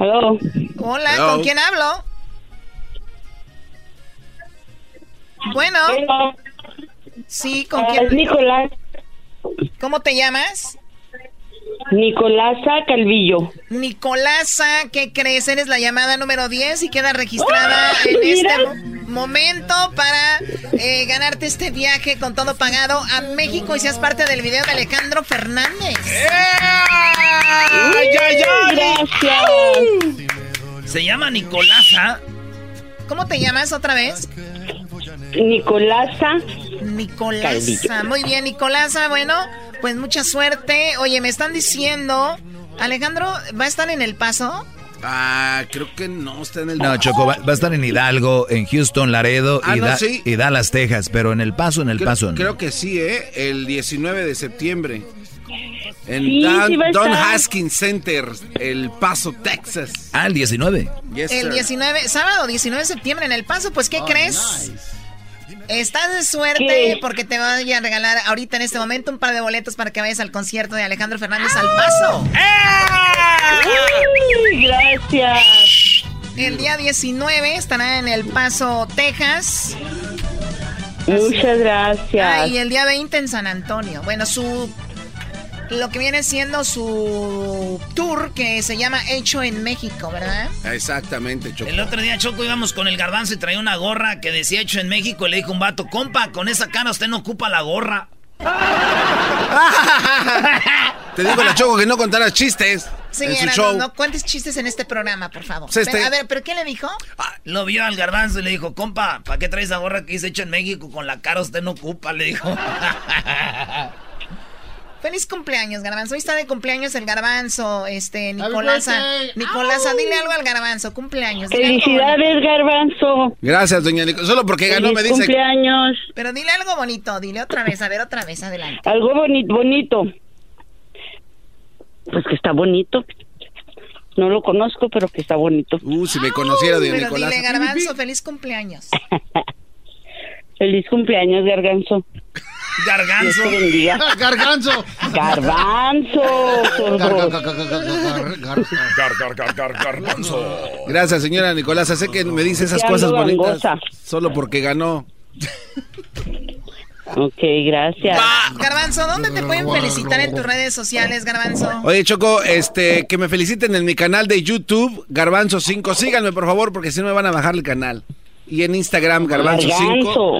Speaker 38: Hello.
Speaker 18: Hola, ¿con quién hablo? Bueno. Sí, ¿con quién?
Speaker 38: Nicolás.
Speaker 18: ¿Cómo te llamas?
Speaker 38: Nicolasa Calvillo.
Speaker 18: Nicolasa, ¿qué crees? Eres la llamada número 10 y queda registrada en este momento para eh, ganarte este viaje con todo pagado a México y seas parte del video de Alejandro Fernández.
Speaker 38: ¡Ay, ay, ay! Gracias.
Speaker 4: Se llama Nicolasa.
Speaker 18: ¿Cómo te llamas otra vez?
Speaker 38: Nicolasa.
Speaker 18: Nicolasa. Muy bien, Nicolasa. Bueno, pues mucha suerte. Oye, me están diciendo, Alejandro, ¿va a estar en El Paso?
Speaker 5: Ah, creo que no está en el.
Speaker 6: No, Choco, va, a estar en Hidalgo, en Houston, Laredo ah, y, Dallas, Texas, pero en El Paso, en El Paso.
Speaker 5: Creo que sí, ¿eh? El 19 de septiembre. En Don, Haskins Center, El Paso, Texas.
Speaker 6: Ah, el 19.
Speaker 18: el 19, sábado 19 de septiembre en El Paso, pues ¿qué oh, crees? Estás de suerte porque te voy a regalar ahorita en este momento un par de boletos para que vayas al concierto de Alejandro Fernández al Paso.
Speaker 38: gracias.
Speaker 18: El día 19 estará en El Paso, Texas.
Speaker 38: Muchas gracias.
Speaker 18: y el día 20 en San Antonio. Bueno, su lo que viene siendo su tour que se llama Hecho en México, ¿verdad?
Speaker 5: Exactamente, Choco.
Speaker 4: El otro día, Choco, íbamos con el garbanzo y traía una gorra que decía Hecho en México y le dijo un vato, compa, con esa cara usted no ocupa la gorra.
Speaker 5: Te digo la Choco que no contaras chistes.
Speaker 18: Sí, en su show. No, cuentes chistes en este programa, por favor. Este- a ver, ¿pero qué le dijo?
Speaker 4: Ah, lo vio al garbanzo y le dijo, compa, ¿para qué traes esa gorra que dice hecho en México? Con la cara usted no ocupa, le dijo.
Speaker 18: Feliz cumpleaños, Garbanzo. Hoy está de cumpleaños el Garbanzo, este, Nicolasa. Nicolasa, dile algo al Garbanzo, cumpleaños.
Speaker 38: Felicidades, Garbanzo.
Speaker 5: Gracias, doña Nicolasa. Solo porque ganó me dice.
Speaker 38: cumpleaños.
Speaker 18: Pero dile algo bonito, dile otra vez, a ver, otra vez, adelante.
Speaker 38: Algo bonito, bonito. Pues que está bonito. No lo conozco, pero que está bonito.
Speaker 5: Uh, si me conociera, doña pero Nicolasa.
Speaker 18: Dile, Garbanzo, feliz cumpleaños.
Speaker 38: feliz cumpleaños, Garbanzo.
Speaker 4: Garganzo.
Speaker 5: Garganzo.
Speaker 38: Garbanzo.
Speaker 4: Garbanzo.
Speaker 5: Gracias, señora Nicolás. Sé que me dice esas cosas bonitas solo porque ganó.
Speaker 38: Ok, gracias.
Speaker 18: Garbanzo, ¿dónde te pueden felicitar en tus redes sociales, Garbanzo?
Speaker 5: Oye, Choco, este, que me feliciten en mi canal de YouTube, Garbanzo 5. Síganme, por favor, porque si no me van a bajar el canal. Y en Instagram, Garbanzo, 5.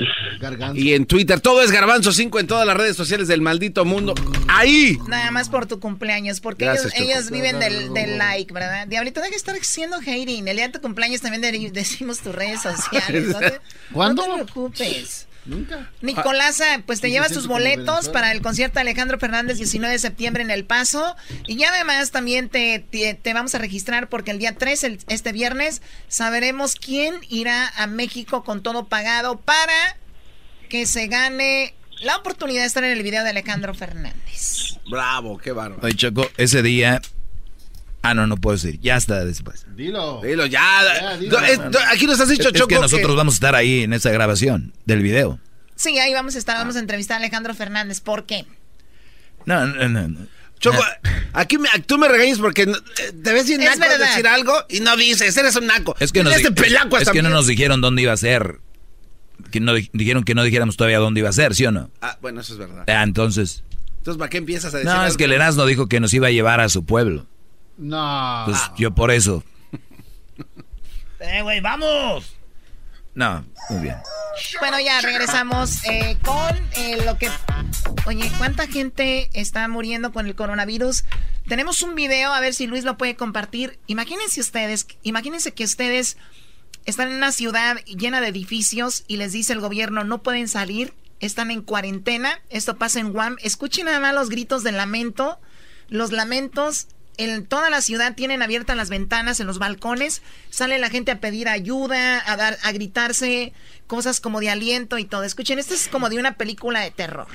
Speaker 5: Y en Twitter, todo es Garbanzo 5 en todas las redes sociales del maldito mundo. ¡Ahí!
Speaker 18: Nada más por tu cumpleaños, porque ellos, viven del, like, ¿verdad? Diablito, deja de estar siendo hating. El día de tu cumpleaños también decimos tus redes sociales. ¿no
Speaker 5: ¿Cuándo?
Speaker 18: No te preocupes. Nunca. Nicolasa, pues te llevas tus boletos para el concierto de Alejandro Fernández 19 de septiembre en El Paso. Y además también te, te, vamos a registrar porque el día 3, este viernes, sabremos quién irá a México con todo pagado para que se gane la oportunidad de estar en el video de Alejandro Fernández.
Speaker 5: Bravo, qué bárbaro.
Speaker 6: Oye, Choco, ese día Ah, no, no puedo decir. Ya está después.
Speaker 5: Dilo. Dilo, ya. aquí nos has dicho,
Speaker 6: es, que nosotros vamos a estar ahí en esa grabación del video.
Speaker 18: Sí, ahí vamos a estar. Vamos a entrevistar a Alejandro Fernández. ¿Por qué?
Speaker 6: No, no, no.
Speaker 5: Choco, aquí me, tú me regañas porque te ves bien naco decir algo y no dices, eres un naco.
Speaker 6: Es que, este es que no nos dijeron dónde iba a ser. Que no, dijeron que no dijéramos todavía dónde iba a ser, ¿sí o no?
Speaker 5: Ah, bueno, eso es verdad.
Speaker 6: Ah, entonces...
Speaker 5: Entonces, ¿para qué empiezas a decir
Speaker 6: No, es que el Erasmo dijo que nos iba a llevar a su pueblo.
Speaker 5: No.
Speaker 6: Pues yo por eso.
Speaker 4: ¡Eh, güey, vamos!
Speaker 6: No, muy bien.
Speaker 18: Bueno, ya regresamos eh, con eh, lo que... Oye, ¿cuánta gente está muriendo con el coronavirus? Tenemos un video, a ver si Luis lo puede compartir. Imagínense ustedes, imagínense que ustedes están en una ciudad llena de edificios y les dice el gobierno no pueden salir, están en cuarentena. Esto pasa en Guam. Escuchen nada más los gritos de lamento. Los lamentos en toda la ciudad tienen abiertas las ventanas en los balcones, sale la gente a pedir ayuda, a dar, a gritarse cosas como de aliento y todo. Escuchen, esto es como de una película de terror.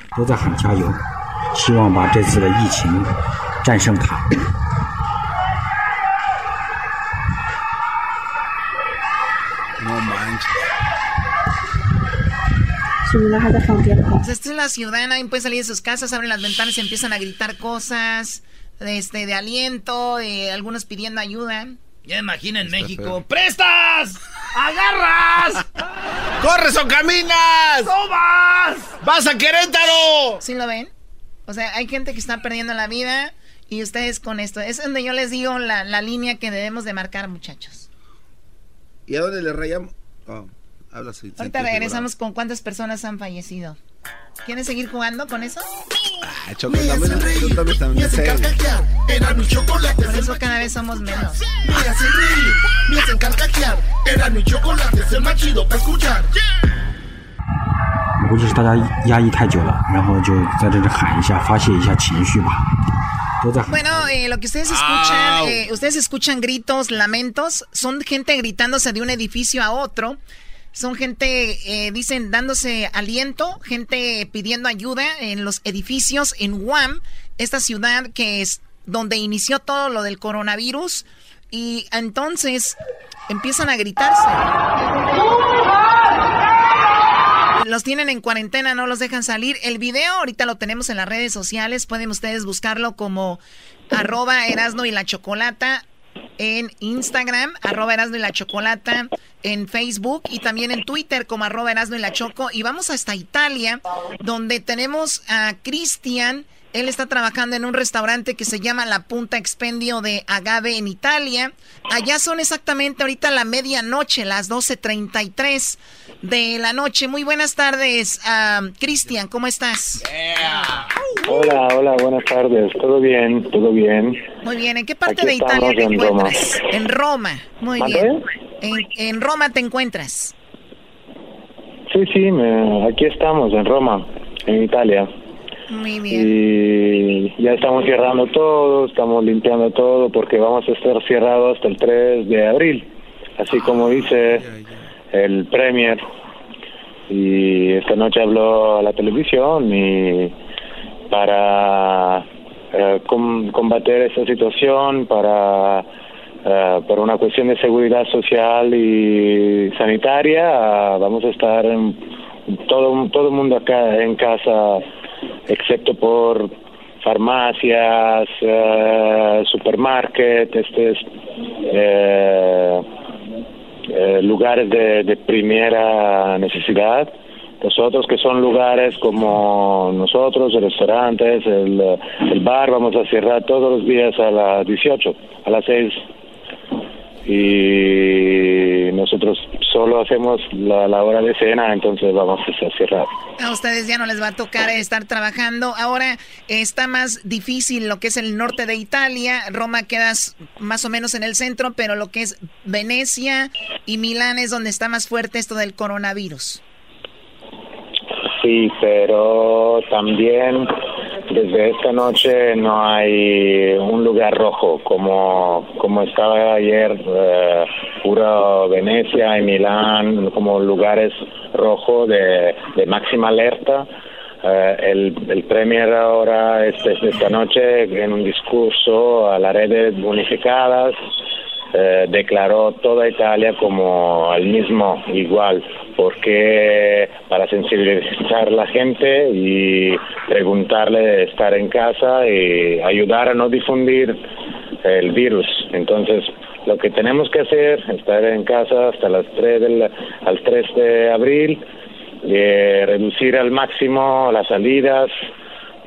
Speaker 5: No manches.
Speaker 18: Esta es la ciudad, nadie puede salir de sus casas, abren las ventanas y empiezan a gritar cosas este, de aliento, de algunos pidiendo ayuda.
Speaker 4: Ya imagina en México, ¡prestas! ¡Agarras!
Speaker 5: ¡Corres o caminas!
Speaker 4: ¡Tomas!
Speaker 5: ¡Vas a Querétaro!
Speaker 18: ¿Sí lo ven? O sea, hay gente que está perdiendo la vida y ustedes con esto. Es donde yo les digo la, la línea que debemos de marcar, muchachos.
Speaker 5: ¿Y a dónde le rayamos? Oh, habla
Speaker 18: Ahorita regresamos con cuántas personas han fallecido. ¿Quieres seguir jugando con eso?
Speaker 5: Ah, Choco, también, tú también, también
Speaker 18: Era mi chocolate. Por eso cada vez somos menos.
Speaker 2: Mira sin reír, mira sin carcajear. Era mi chocolate, es el más chido para escuchar.
Speaker 40: 我估计是大家压抑太久了，然后就在这里喊一下，发泄一下情绪吧。
Speaker 18: Bueno, eh, lo que ustedes escuchan, eh, ustedes escuchan gritos, lamentos, son gente gritándose de un edificio a otro. Son gente, eh, dicen, dándose aliento, gente pidiendo ayuda en los edificios en Guam, esta ciudad que es donde inició todo lo del coronavirus. Y entonces empiezan a gritarse. Los tienen en cuarentena, no los dejan salir. El video ahorita lo tenemos en las redes sociales. Pueden ustedes buscarlo como arroba Erasno y la Chocolata en Instagram, arroba Erasno y la Chocolata, en Facebook y también en Twitter como arroba Erasno y la Choco. Y vamos hasta Italia, donde tenemos a Cristian. Él está trabajando en un restaurante que se llama La Punta Expendio de Agave en Italia. Allá son exactamente ahorita la medianoche, las 12.33 de la noche. Muy buenas tardes, Cristian, ¿cómo estás?
Speaker 41: Hola, hola, buenas tardes. ¿Todo bien? ¿Todo bien?
Speaker 18: Muy bien. ¿En qué parte de Italia te encuentras? En Roma. Muy bien. En, Roma te encuentras.
Speaker 41: Sí, sí, aquí estamos, en Roma, en Italia.
Speaker 18: Muy bien.
Speaker 41: Y ya estamos cerrando todo, estamos limpiando todo porque vamos a estar cerrados hasta el 3 de abril. Así como dice el Premier. Y esta noche habló a la televisión y para eh, combater esa situación, para uh, por una cuestión de seguridad social y sanitaria, vamos a estar en, todo todo el mundo acá en casa, excepto por farmacias, uh, supermarket, este lugares de, primera necesidad. Nosotros que son lugares como nosotros, restaurantes, el, el bar, vamos a cerrar todos los días a las 18, a las 6 y nosotros solo hacemos la, la, hora de cena, entonces vamos a cerrar.
Speaker 18: A ustedes ya no les va a tocar estar trabajando. Ahora está más difícil lo que es el norte de Italia. Roma queda más o menos en el centro, pero lo que es Venecia y Milán es donde está más fuerte esto del coronavirus.
Speaker 41: Sí, pero también desde esta noche no hay un lugar rojo como, como estaba ayer eh, Venecia y Milán como lugares rojos de, de máxima alerta. Eh, el, el Premier ahora, este, esta noche, en un discurso a las redes unificadas, eh, declaró toda Italia como al mismo igual, porque para sensibilizar a la gente y preguntarle estar en casa y ayudar a no difundir el virus. Entonces, lo que tenemos que hacer es estar en casa hasta las 3 del, al 3 de abril, eh, reducir al máximo las salidas,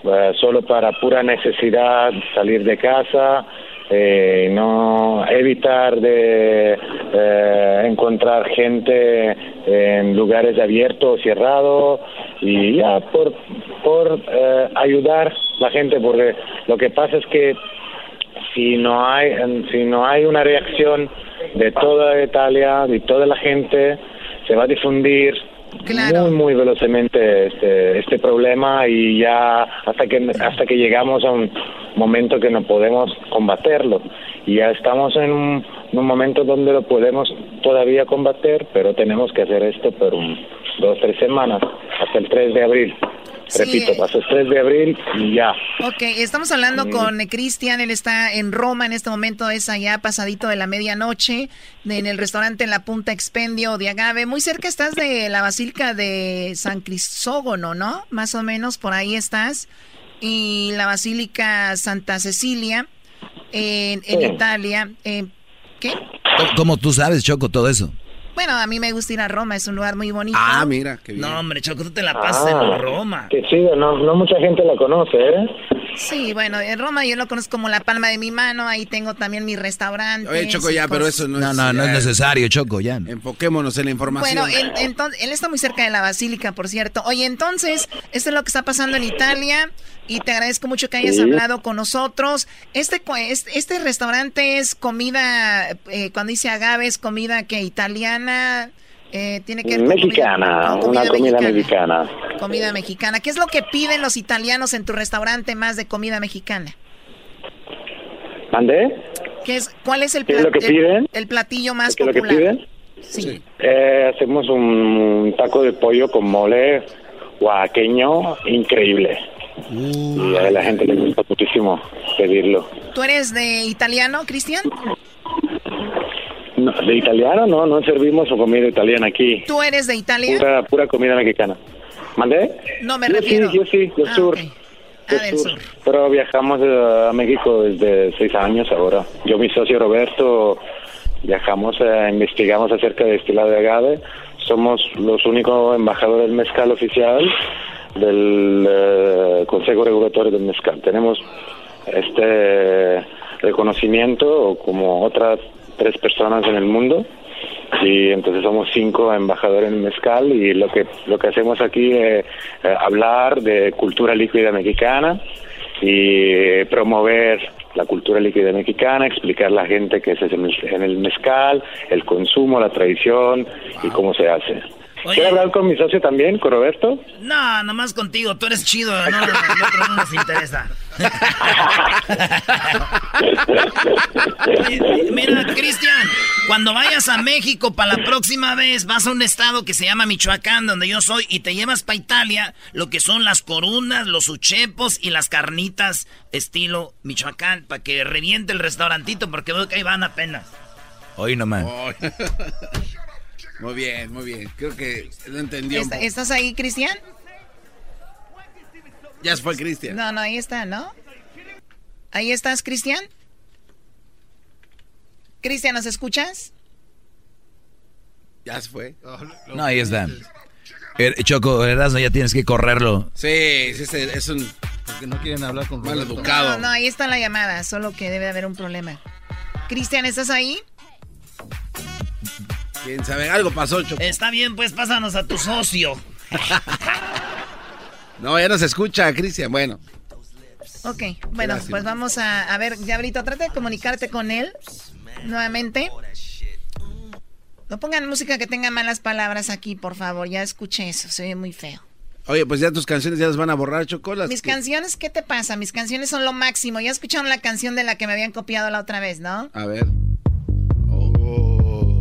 Speaker 41: eh, solo para pura necesidad salir de casa, eh, no evitar de eh, encontrar gente en lugares abiertos o cerrados y ya por por eh, ayudar la gente porque lo que pasa es que si no hay si no hay una reacción de toda Italia de toda la gente se va a difundir muy muy velozmente este este problema y ya hasta que hasta que llegamos a un momento que no podemos combaterlo. Y ya estamos en un, un momento donde lo podemos todavía combater pero tenemos que hacer esto por un, dos tres semanas hasta el 3 de abril Repito, hasta el 3 de abril y ya.
Speaker 18: Ok, estamos hablando
Speaker 41: Mm.
Speaker 18: con Cristian, él está en Roma en este momento, es allá pasadito de la medianoche, en el restaurante en la Punta Expendio de Agave. Muy cerca estás de la Basílica de San Crisógono, ¿no? Más o menos por ahí estás. Y la Basílica Santa Cecilia en, en
Speaker 6: Sí.
Speaker 18: Italia. Eh, ¿Qué?
Speaker 6: ¿Cómo, cómo tú sabes, Choco, todo eso?
Speaker 18: Bueno, a mí me gusta ir a Roma, es un lugar muy bonito.
Speaker 5: Ah, mira, qué bien.
Speaker 4: No, hombre, Choco, tú te la
Speaker 41: Ah,
Speaker 4: pasas en Roma.
Speaker 41: Que sí, no, no mucha gente la conoce, ¿eh?
Speaker 18: Sí, bueno, en Roma yo lo conozco como la palma de mi mano, ahí tengo también mi restaurante.
Speaker 5: Oye, Choco, ya, pero eso no,
Speaker 6: No,
Speaker 5: es...
Speaker 6: no, no es necesario, Choco, ya.
Speaker 5: Enfoquémonos en la información.
Speaker 18: Bueno, en- entonces, él está muy cerca de la basílica, por cierto. Oye, entonces, esto es lo que está pasando en Italia y te agradezco mucho que hayas
Speaker 41: Sí.
Speaker 18: hablado con nosotros. Este, este, este restaurante es comida, eh, cuando dice agave, es comida que italiana, eh, tiene que ver con
Speaker 41: Mexicana,
Speaker 18: comida- con
Speaker 41: una comida
Speaker 18: mexicana.
Speaker 41: mexicana.
Speaker 18: Comida mexicana. ¿Qué es lo que piden los italianos en tu restaurante más de comida mexicana?
Speaker 41: ¿Mandé?
Speaker 18: ¿Qué es, ¿Cuál es el,
Speaker 41: ¿Qué es lo que
Speaker 18: el-
Speaker 41: piden?
Speaker 18: el platillo más
Speaker 41: ¿Qué es lo que
Speaker 18: popular?
Speaker 41: piden?
Speaker 18: Sí.
Speaker 41: Eh, hacemos un taco de pollo con mole oaxaqueño increíble. Y a la gente le gusta muchísimo pedirlo.
Speaker 18: ¿Tú eres de italiano, Cristian?
Speaker 41: No, de italiano no, no servimos comida italiana aquí.
Speaker 18: ¿Tú eres de Italia?
Speaker 41: Pura, pura comida mexicana. ¿Mandé?
Speaker 18: No me
Speaker 41: Yo
Speaker 18: refiero.
Speaker 41: sí, yo sí, del
Speaker 18: Ah,
Speaker 41: sur. Del
Speaker 18: Ah, del
Speaker 41: sur. Pero viajamos eh, a México desde seis años ahora. Yo mi socio Roberto viajamos, eh, investigamos acerca de destilado de agave. Somos los únicos embajadores del mezcal oficial del eh, Consejo Regulatorio del Mezcal. Tenemos este reconocimiento como otras tres personas en el mundo y entonces somos cinco embajadores en mezcal y lo que lo que hacemos aquí es eh, hablar de cultura líquida mexicana y promover la cultura líquida mexicana, explicar a la gente qué es en el mezcal, el consumo, la tradición y cómo se hace. ¿Quiere hablar con mi socio también, con Roberto?
Speaker 4: No, nomás contigo, tú eres chido, no, no, no nos interesa. Mira, Cristian, cuando vayas a México para la próxima vez, vas a un estado que se llama Michoacán, donde yo soy, y te llevas para Italia lo que son las corunas, los uchepos y las carnitas estilo Michoacán, para que reviente el restaurantito, porque veo que ahí van apenas.
Speaker 6: Hoy nomás.
Speaker 5: Muy bien, muy bien. Creo que lo entendió. un
Speaker 18: ¿Est-
Speaker 5: poco.
Speaker 18: ¿Estás ahí, Cristian?
Speaker 5: Ya se fue Cristian.
Speaker 18: No, no, ahí está, ¿no? ¿Ahí estás, Cristian? Cristian, ¿nos escuchas?
Speaker 5: Ya se fue.
Speaker 6: No, ahí está. Er- Choco, Erasmo, ya tienes que correrlo.
Speaker 5: Sí, sí, sí, es un... Porque no quieren hablar con Mal educado.
Speaker 18: No, no, ahí está la llamada, solo que debe haber un problema. Cristian, ¿estás ahí?
Speaker 5: Quién sabe, algo pasó, Choco.
Speaker 4: Está bien, pues pásanos a tu socio.
Speaker 5: No, ya no se escucha, Cristian. Bueno.
Speaker 18: Ok, bueno,
Speaker 5: lástima.
Speaker 18: pues vamos a, a ver, Diablito, trata de comunicarte con él nuevamente. No pongan música que tenga malas palabras aquí, por favor, ya escuché eso, se oye muy feo.
Speaker 5: Oye, pues ya tus canciones ya las van a borrar, Choco. las
Speaker 18: Mis
Speaker 5: que-
Speaker 18: canciones, ¿qué te pasa? Mis canciones son lo máximo. Ya escucharon la canción de la que me habían copiado la otra vez, ¿no?
Speaker 5: A ver.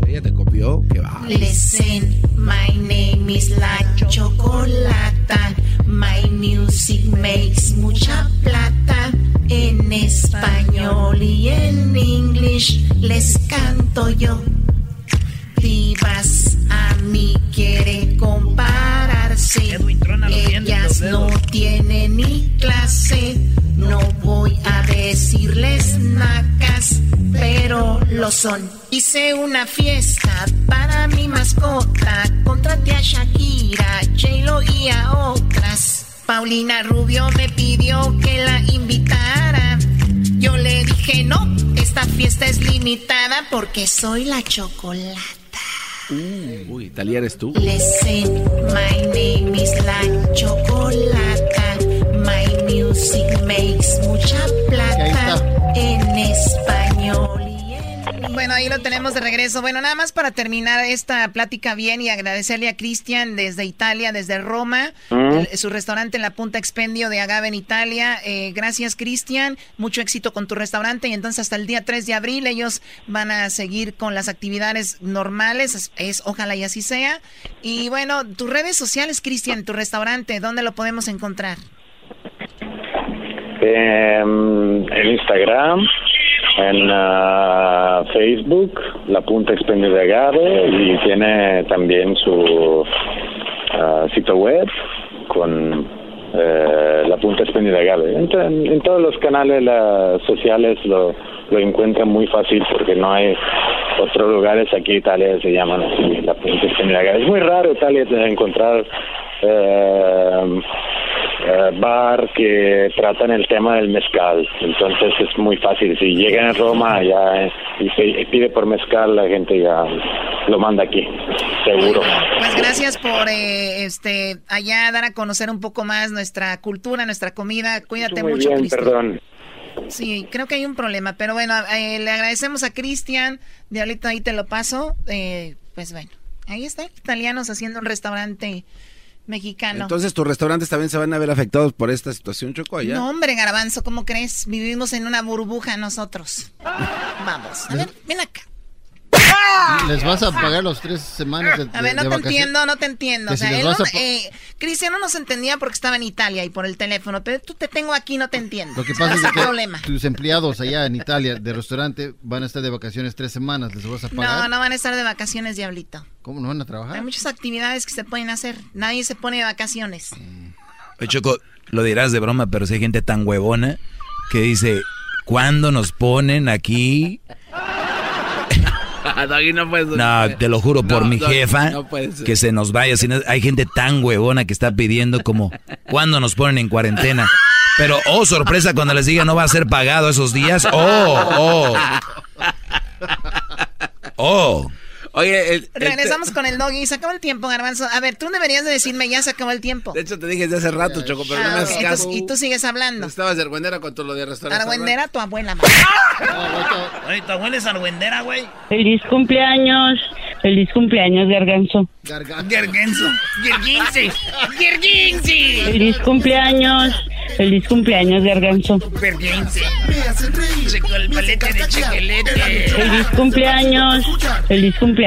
Speaker 5: Ella te copió. Qué va.
Speaker 42: Listen, my name is La Chocolata. My music makes mucha plata en español y en. Spanish les canto yo. Divas a mí quiere compararse. Ellas no tienen ni clase. No voy a decirles nacas, pero lo son. Hice una fiesta para mi mascota. Contraté a Shakira, J-Lo y a otras. Paulina Rubio me pidió que la invitara. Yo le dije no, esta fiesta es limitada porque soy la chocolate.
Speaker 5: Uh, uy, Italia eres tú.
Speaker 42: Listen, my name is la chocolata. My music makes mucha plata en español.
Speaker 18: Bueno, ahí lo tenemos de regreso. Bueno, nada más para terminar esta plática bien y agradecerle a Cristian desde Italia, desde Roma, el- su restaurante en la Punta Expendio de Agave en Italia. Eh, gracias, Cristian. Mucho éxito con tu restaurante. Y entonces hasta el día 3 de abril ellos van a seguir con las actividades normales. Es, es- ojalá y así sea. Y bueno, tus redes sociales, Cristian, tu restaurante, ¿dónde lo podemos encontrar?
Speaker 41: Em, en Instagram, en ah, Facebook, La Punta Expendio de Agave y tiene también su ah, sitio web con eh, La Punta Expendio de Agave. En, to- en todos los canales sociales lo, lo encuentran muy fácil porque no hay otros lugares aquí Italia se llaman así, La Punta Expendio de Agave. Es muy raro Italia encontrar eh, eh, bar que tratan el tema del mezcal. Entonces es muy fácil. Si llegan a Roma ya eh, y, se- pide por mezcal, la gente ya lo manda aquí, seguro.
Speaker 18: Pues gracias por eh, este allá dar a conocer un poco más nuestra cultura, nuestra comida. Cuídate
Speaker 41: Muy
Speaker 18: mucho,
Speaker 41: bien,
Speaker 18: Cristian.
Speaker 41: perdón.
Speaker 18: Sí, creo que hay un problema, pero bueno, eh, le agradecemos a Cristian. Diablito, ahí te lo paso. Eh, pues bueno, ahí está, italianos haciendo un restaurante mexicano.
Speaker 5: Entonces, ¿tus restaurantes también se van a ver afectados por esta situación, Choco? allá?
Speaker 18: No, hombre, Garbanzo, ¿cómo crees? Vivimos en una burbuja nosotros. Vamos, a ver, ven acá.
Speaker 43: Les vas a pagar los tres semanas de,
Speaker 18: A ver, no te
Speaker 43: vacaciones?
Speaker 18: entiendo, no te entiendo.
Speaker 43: Que
Speaker 18: O sea, él no- eh, Cristian no nos entendía porque estaba en Italia y por el teléfono, pero tú te tengo aquí, no te entiendo.
Speaker 43: Lo que pasa es que
Speaker 18: problema.
Speaker 43: tus empleados allá en Italia de restaurante van a estar de vacaciones tres semanas. ¿Les vas a pagar?
Speaker 18: No, no van a estar de vacaciones, Diablito.
Speaker 43: ¿Cómo no van a trabajar?
Speaker 18: Hay muchas actividades que se pueden hacer. Nadie se pone de vacaciones.
Speaker 6: Oye, Choco, lo dirás de broma, pero si hay gente tan huevona que dice, ¿cuándo nos ponen aquí?
Speaker 5: Doggy, no puedes-
Speaker 6: No, te lo juro por
Speaker 5: No,
Speaker 6: mi
Speaker 5: Doggy,
Speaker 6: jefa,
Speaker 5: no puede ser.
Speaker 6: que se nos vaya. Hay gente tan huevona que está pidiendo como, ¿cuándo nos ponen en cuarentena? Pero, oh, sorpresa, cuando les diga no va a ser pagado esos días. Oh, oh. Oh.
Speaker 5: Oye, el- el-
Speaker 18: Regresamos con el doggy. Se acabó el tiempo, Garbanzo. A ver, tú deberías de decirme ya se acabó el tiempo.
Speaker 5: De hecho, te dije desde hace rato, Choco, pero no
Speaker 18: Ah,
Speaker 5: me haces
Speaker 18: entonces- y tú sigues hablando.
Speaker 5: Estabas de argüendera con todo lo de restaurante.
Speaker 18: Argüendera, tu abuela.
Speaker 4: Oye, tu abuela es argüendera, güey.
Speaker 44: Feliz cumpleaños. Feliz cumpleaños, Garganzo.
Speaker 4: Garganzo. Gerginse.
Speaker 44: Feliz cumpleaños. Feliz cumpleaños, Garganzo.
Speaker 4: Checo el palete de chequelete.
Speaker 44: Feliz cumpleaños. Feliz cumpleaños,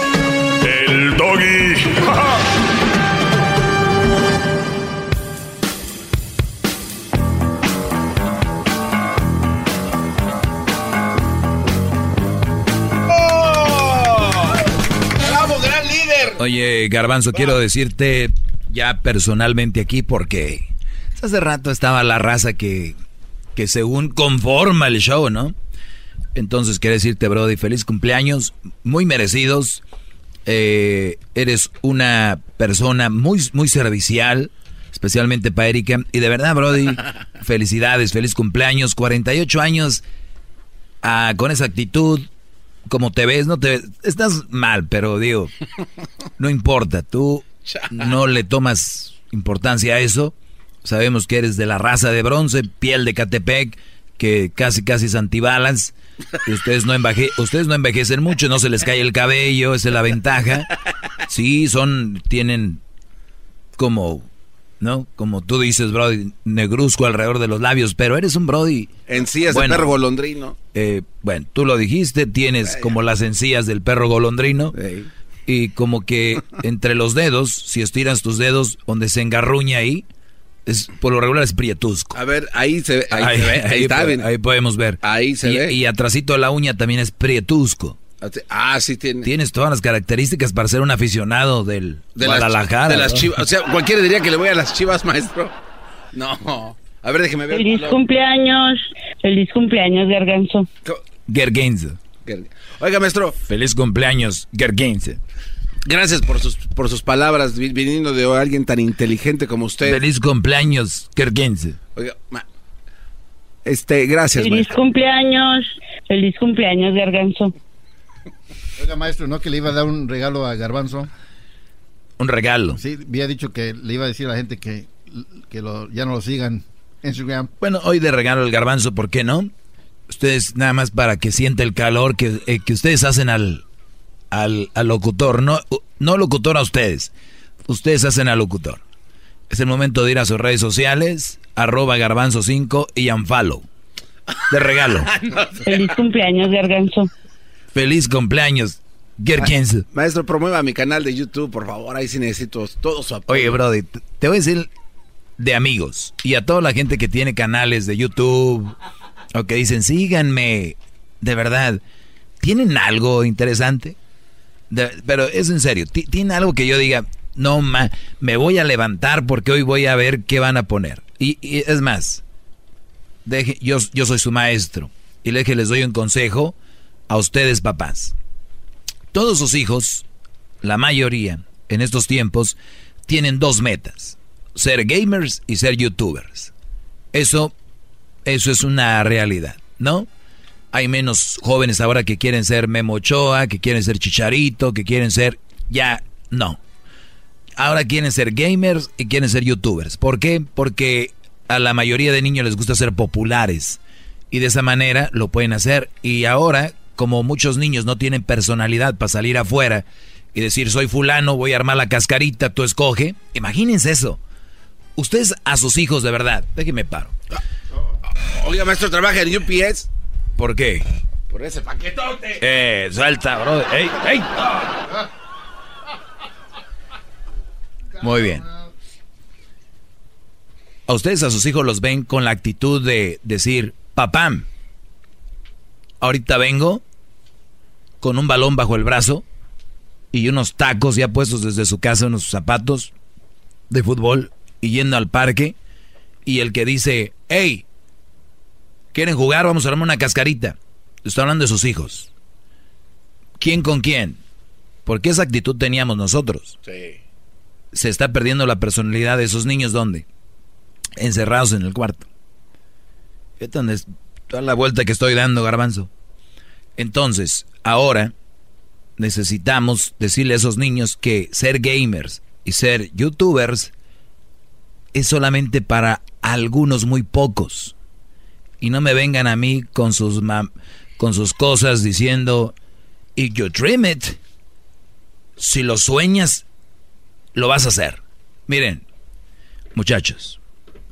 Speaker 6: Oye, Garbanzo, quiero decirte ya personalmente aquí porque hace rato estaba la raza que, que según conforma el show, ¿no? Entonces quiero decirte, Brody, feliz cumpleaños, muy merecidos. Eh, eres una persona muy, muy servicial, especialmente para Erika. Y de verdad, Brody, felicidades, feliz cumpleaños, 48 años ah, con esa actitud. Como te ves, no te ves, estás mal, pero digo, no importa, tú no le tomas importancia a eso. Sabemos que eres de la raza de bronce, piel de Catepec, que casi casi es antibalas. Y ustedes no, ustedes no envejecen mucho, no se les cae el cabello, esa es la ventaja. Sí, son, tienen como ¿no? Como tú dices, Brody, negruzco alrededor de los labios, pero eres un Brody.
Speaker 5: Encías del perro golondrino.
Speaker 6: Eh, bueno, tú lo dijiste, tienes como las encías del perro golondrino. Y como que entre los dedos, si estiras tus dedos, donde se engarruña ahí, es, por lo regular es prietusco.
Speaker 5: A ver, ahí se, ahí, se ve, ahí, está,
Speaker 6: ahí, podemos ver.
Speaker 5: Ahí se
Speaker 6: y,
Speaker 5: ve.
Speaker 6: Y atrasito de la uña también es prietusco.
Speaker 5: Ah, sí tiene.
Speaker 6: Tienes todas las características para ser un aficionado del
Speaker 5: de
Speaker 6: Guadalajara.
Speaker 5: de las chivas. O sea, cualquiera diría que le voy a las chivas, maestro. No. A ver, déjeme ver.
Speaker 44: Feliz cumpleaños. Feliz cumpleaños, Garganzo.
Speaker 6: Gergenzo.
Speaker 5: Oiga, maestro.
Speaker 6: Feliz cumpleaños, Gergenzo.
Speaker 5: Gracias por sus, por sus palabras, viniendo de alguien tan inteligente como usted.
Speaker 6: Feliz cumpleaños, Gergenzo.
Speaker 5: Oiga, ma, este, gracias,
Speaker 44: Feliz
Speaker 5: maestro.
Speaker 44: cumpleaños. Feliz cumpleaños, Garganzo.
Speaker 43: Oiga, maestro, ¿no que le iba a dar un regalo a Garbanzo?
Speaker 6: Un regalo.
Speaker 43: Sí, había dicho que le iba a decir a la gente que, que lo, ya no lo sigan en Instagram.
Speaker 6: Bueno, hoy de regalo el garbanzo, ¿por qué no? Ustedes nada más para que sienta el calor que, eh, que ustedes hacen al, al, al, locutor, no, no locutor a ustedes, ustedes hacen al locutor. Es el momento de ir a sus redes sociales, arroba garbanzo 5 y unfollow. De regalo.
Speaker 44: Feliz cumpleaños, Garganzo.
Speaker 6: Feliz cumpleaños.
Speaker 5: Ma maestro, promueva mi canal de YouTube, por favor. Ahí sí necesito todo su apoyo.
Speaker 6: Oye, Brody, te voy a decir de amigos y a toda la gente que tiene canales de YouTube o que dicen, síganme. De verdad, ¿tienen algo interesante? De, pero es en serio, ¿tienen algo que yo diga, no, ma, me voy a levantar porque hoy voy a ver qué van a poner? Y, y es más, deje, yo, yo soy su maestro y le les doy un consejo a ustedes papás. Todos sus hijos, la mayoría en estos tiempos, tienen dos metas. Ser gamers y ser youtubers. Eso, eso es una realidad, ¿no? Hay menos jóvenes ahora que quieren ser Memo Ochoa, que quieren ser Chicharito, que quieren ser... Ya, no. Ahora quieren ser gamers y quieren ser youtubers. ¿Por qué? Porque a la mayoría de niños les gusta ser populares. Y de esa manera lo pueden hacer. Y ahora como muchos niños no tienen personalidad para salir afuera y decir soy fulano, voy a armar la cascarita, tú escoge. Imagínense eso. Ustedes a sus hijos de verdad, déjenme paro.
Speaker 5: Oiga, maestro, trabaja en UPS.
Speaker 6: ¿Por qué?
Speaker 5: Por ese paquetote.
Speaker 6: Eh, suelta, bro. ¡Ey, ey! Muy bien. A ustedes a sus hijos los ven con la actitud de decir, papá, ahorita vengo con un balón bajo el brazo y unos tacos ya puestos desde su casa, unos zapatos de fútbol y yendo al parque y el que dice, hey, ¿quieren jugar? Vamos a armar una cascarita. Estoy hablando de sus hijos. ¿Quién con quién? Porque esa actitud teníamos nosotros.
Speaker 5: Sí.
Speaker 6: Se está perdiendo la personalidad de esos niños, ¿dónde? Encerrados en el cuarto. Fíjate dónde es toda la vuelta que estoy dando, garbanzo. Entonces, ahora necesitamos decirle a esos niños que ser gamers y ser youtubers es solamente para algunos muy pocos. Y no me vengan a mí con sus, con sus cosas diciendo, if you dream it, si lo sueñas, lo vas a hacer. Miren, muchachos,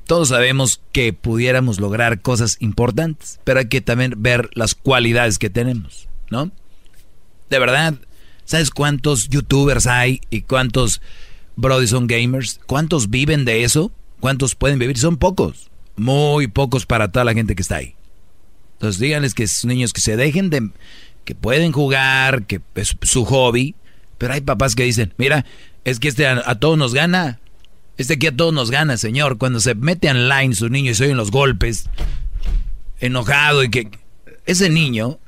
Speaker 6: todos sabemos que pudiéramos lograr cosas importantes, pero hay que también ver las cualidades que tenemos, ¿no? De verdad, ¿sabes cuántos youtubers hay y cuántos brody son gamers? ¿Cuántos viven de eso? ¿Cuántos pueden vivir? Son pocos, muy pocos para toda la gente que está ahí. Entonces díganles que esos niños que se dejen de, que pueden jugar, que es su hobby, pero hay papás que dicen, mira, es que este a, a todos nos gana, este aquí a todos nos gana, señor. Cuando se mete online su niño y se oyen los golpes, enojado y que... Ese niño,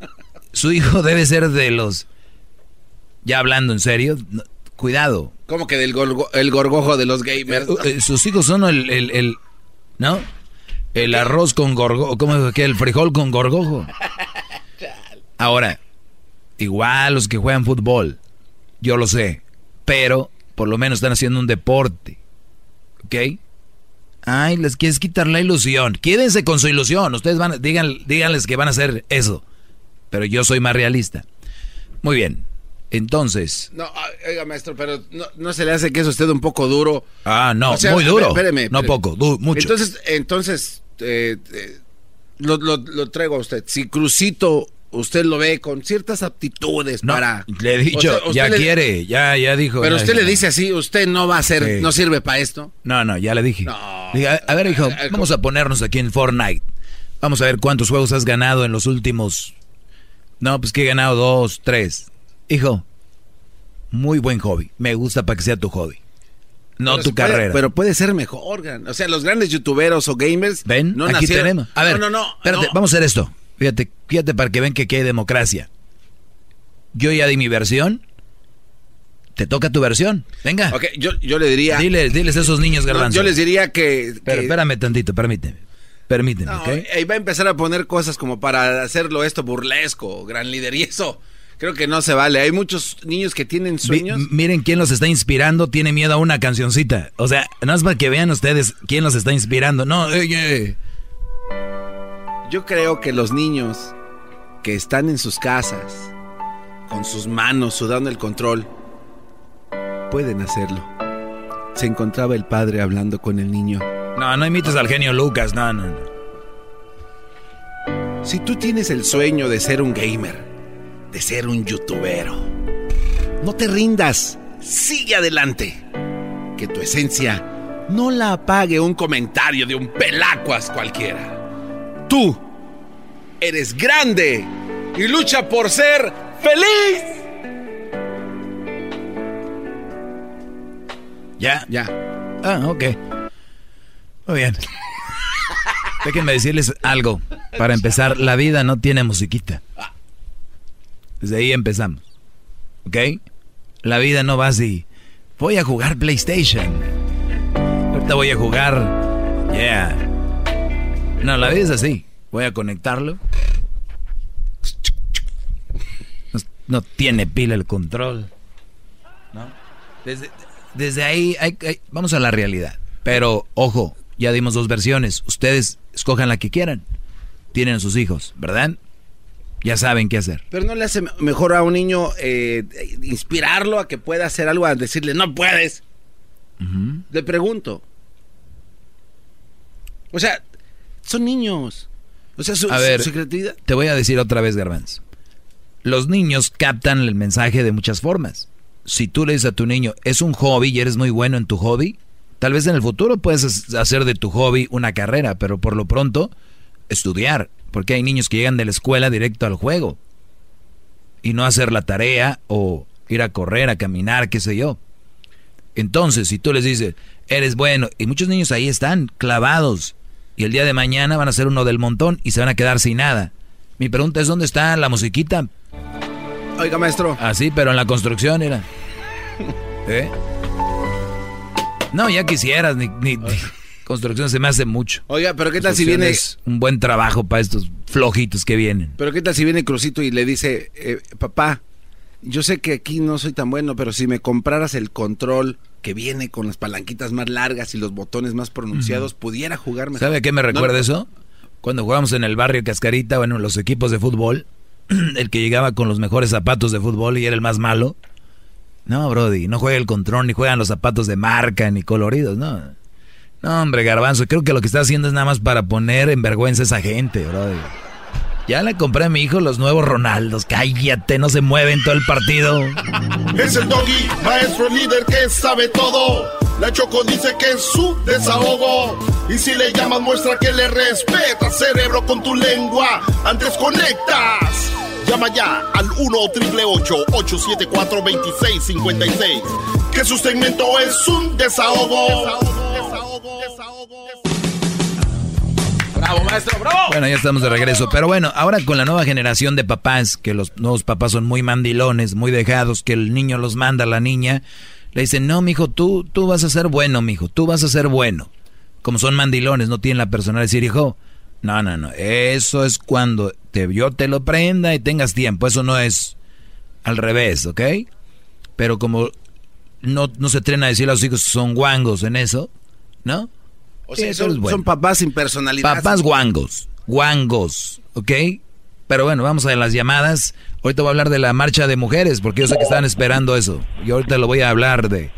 Speaker 6: su hijo debe ser de los... Ya hablando en serio, no, cuidado.
Speaker 5: ¿Cómo que del gorgo, el gorgojo de los gamers?
Speaker 6: Eh, eh, sus hijos son el, el, el ¿no? El arroz con gorgojo, ¿cómo es que el frijol con gorgojo? Ahora, igual los que juegan fútbol, yo lo sé, pero por lo menos están haciendo un deporte. ¿Ok? Ay, les quieres quitar la ilusión. Quédense con su ilusión. Ustedes van, digan, díganles que van a hacer eso. Pero yo soy más realista. Muy bien. Entonces.
Speaker 5: No, ah, oiga, maestro, pero no, se le hace que eso usted un poco duro.
Speaker 6: Ah, no, muy duro. Espéreme, No poco, mucho.
Speaker 5: Entonces, entonces eh, eh, lo, lo, traigo a usted. Si Crucito usted lo ve con ciertas aptitudes para.
Speaker 6: Le he dicho, ya quiere, ya, ya dijo.
Speaker 5: Pero usted le dice así, usted no va a ser, no sirve para esto.
Speaker 6: No, no, ya le dije. a ver, hijo, vamos a ponernos aquí en Fortnite. Vamos a ver cuántos juegos has ganado en los últimos. No, pues que he ganado dos, tres. Hijo, muy buen hobby. Me gusta para que sea tu hobby. No tu carrera.
Speaker 5: pero puede ser mejor. O sea, los grandes youtuberos o gamers.
Speaker 6: Ven, no aquí tenemos. A ver, no, no, espérate, vamos a hacer esto. Fíjate, fíjate para que ven que hay democracia. Yo ya di mi versión. Te toca tu versión. Venga.
Speaker 5: Ok, yo, yo le diría.
Speaker 6: Diles, diles a esos niños garbanzos.
Speaker 5: yo les diría que.
Speaker 6: Pero espérame tantito, permíteme. Permíteme, ¿ok?
Speaker 5: Y va a empezar a poner cosas como para hacerlo esto burlesco, gran líder. Y eso creo que no se vale. Hay muchos niños que tienen sueños.
Speaker 6: miren quién los está inspirando. Tiene miedo a una cancioncita. O sea, no es para que vean ustedes quién los está inspirando. No, oye.
Speaker 5: Yo creo que los niños que están en sus casas, con sus manos sudando el control, pueden hacerlo. Se encontraba el padre hablando con el niño.
Speaker 6: No, no imites al genio Lucas, no, no, no.
Speaker 5: Si tú tienes el sueño de ser un gamer, de ser un youtubero, no te rindas, sigue adelante. Que tu esencia no la apague un comentario de un pelacuas cualquiera. Tú eres grande y lucha por ser feliz.
Speaker 6: ¿Ya? Ya. Ah, ok. Muy bien. Déjenme decirles algo. Para empezar, la vida no tiene musiquita. Desde ahí empezamos. ¿Ok? La vida no va así. Voy a jugar PlayStation. Ahorita voy a jugar. Yeah. No, la vida es así. Voy a conectarlo. No, tiene pila el control. ¿No? Desde, ahí vamos a la realidad. Pero, ojo, ya dimos dos versiones. Ustedes escojan la que quieran. Tienen sus hijos, ¿verdad? Ya saben qué hacer.
Speaker 5: Pero no le hace mejor a un niño eh, inspirarlo a que pueda hacer algo, a decirle, no puedes. Le pregunto. O sea, son niños. O sea, su,
Speaker 6: a ver, Te voy a decir otra vez, Garbanz. Los niños captan el mensaje de muchas formas. Si tú le dices a tu niño, es un hobby y eres muy bueno en tu hobby, tal vez en el futuro puedes hacer de tu hobby una carrera, pero por lo pronto, estudiar. Porque hay niños que llegan de la escuela directo al juego. Y no hacer la tarea o ir a correr, a caminar, qué sé yo. Entonces, si tú les dices, eres bueno, y muchos niños ahí están clavados y el día de mañana van a ser uno del montón y se van a quedar sin nada. Mi pregunta es, ¿dónde está la musiquita?
Speaker 5: Oiga, maestro.
Speaker 6: Así, ah, pero en la construcción era. ¿Eh? No, ya quisieras, ni, construcción se me hace mucho.
Speaker 5: Oiga, pero ¿qué tal si viene...
Speaker 6: un buen trabajo para estos flojitos que vienen.
Speaker 5: Pero ¿qué tal si viene Crucito y le dice, eh, papá, yo sé que aquí no soy tan bueno, pero si me compraras el control que viene con las palanquitas más largas y los botones más pronunciados, pudiera jugar mejor.
Speaker 6: ¿Sabe a qué me recuerda eso? Cuando jugábamos en el barrio Cascarita, bueno, los equipos de fútbol, el que llegaba con los mejores zapatos de fútbol y era el más malo. No, Brody, no juega el control, ni juegan los zapatos de marca, ni coloridos, no. No, hombre, Garbanzo, creo que lo que está haciendo es nada más para poner en vergüenza a esa gente, Brody. Ya le compré a mi hijo los nuevos Ronaldos. Cállate, no se mueven todo el partido.
Speaker 2: Es el doggy, maestro líder que sabe todo. La Choco dice que es su desahogo. Y si le llamas, muestra que le respeta, cerebro, con tu lengua. Antes conectas. Llama ya al 1-888-874-2656. Que su segmento es un desahogo. Desahogo, desahogo, desahogo.
Speaker 5: Maestro.
Speaker 6: Bueno, ya estamos de regreso. Pero bueno, ahora con la nueva generación de papás, que los nuevos papás son muy mandilones, muy dejados, que el niño los manda a la niña, le dicen, no, mijo, tú, tú vas a ser bueno, mijo, tú vas a ser bueno. Como son mandilones, no tienen la personalidad de decir, hijo, no, no, no, eso es cuando te, yo te lo prenda y tengas tiempo, eso no es al revés, ¿ok? Pero como no, no se atreven a decir a los hijos son guangos en eso, ¿no?
Speaker 5: O sea, son, papás sin personalidad.
Speaker 6: Papás guangos, guangos, ¿ok? Pero bueno, vamos a las llamadas. Ahorita voy a hablar de la marcha de mujeres, porque yo sé que estaban esperando eso. Y ahorita lo voy a hablar de,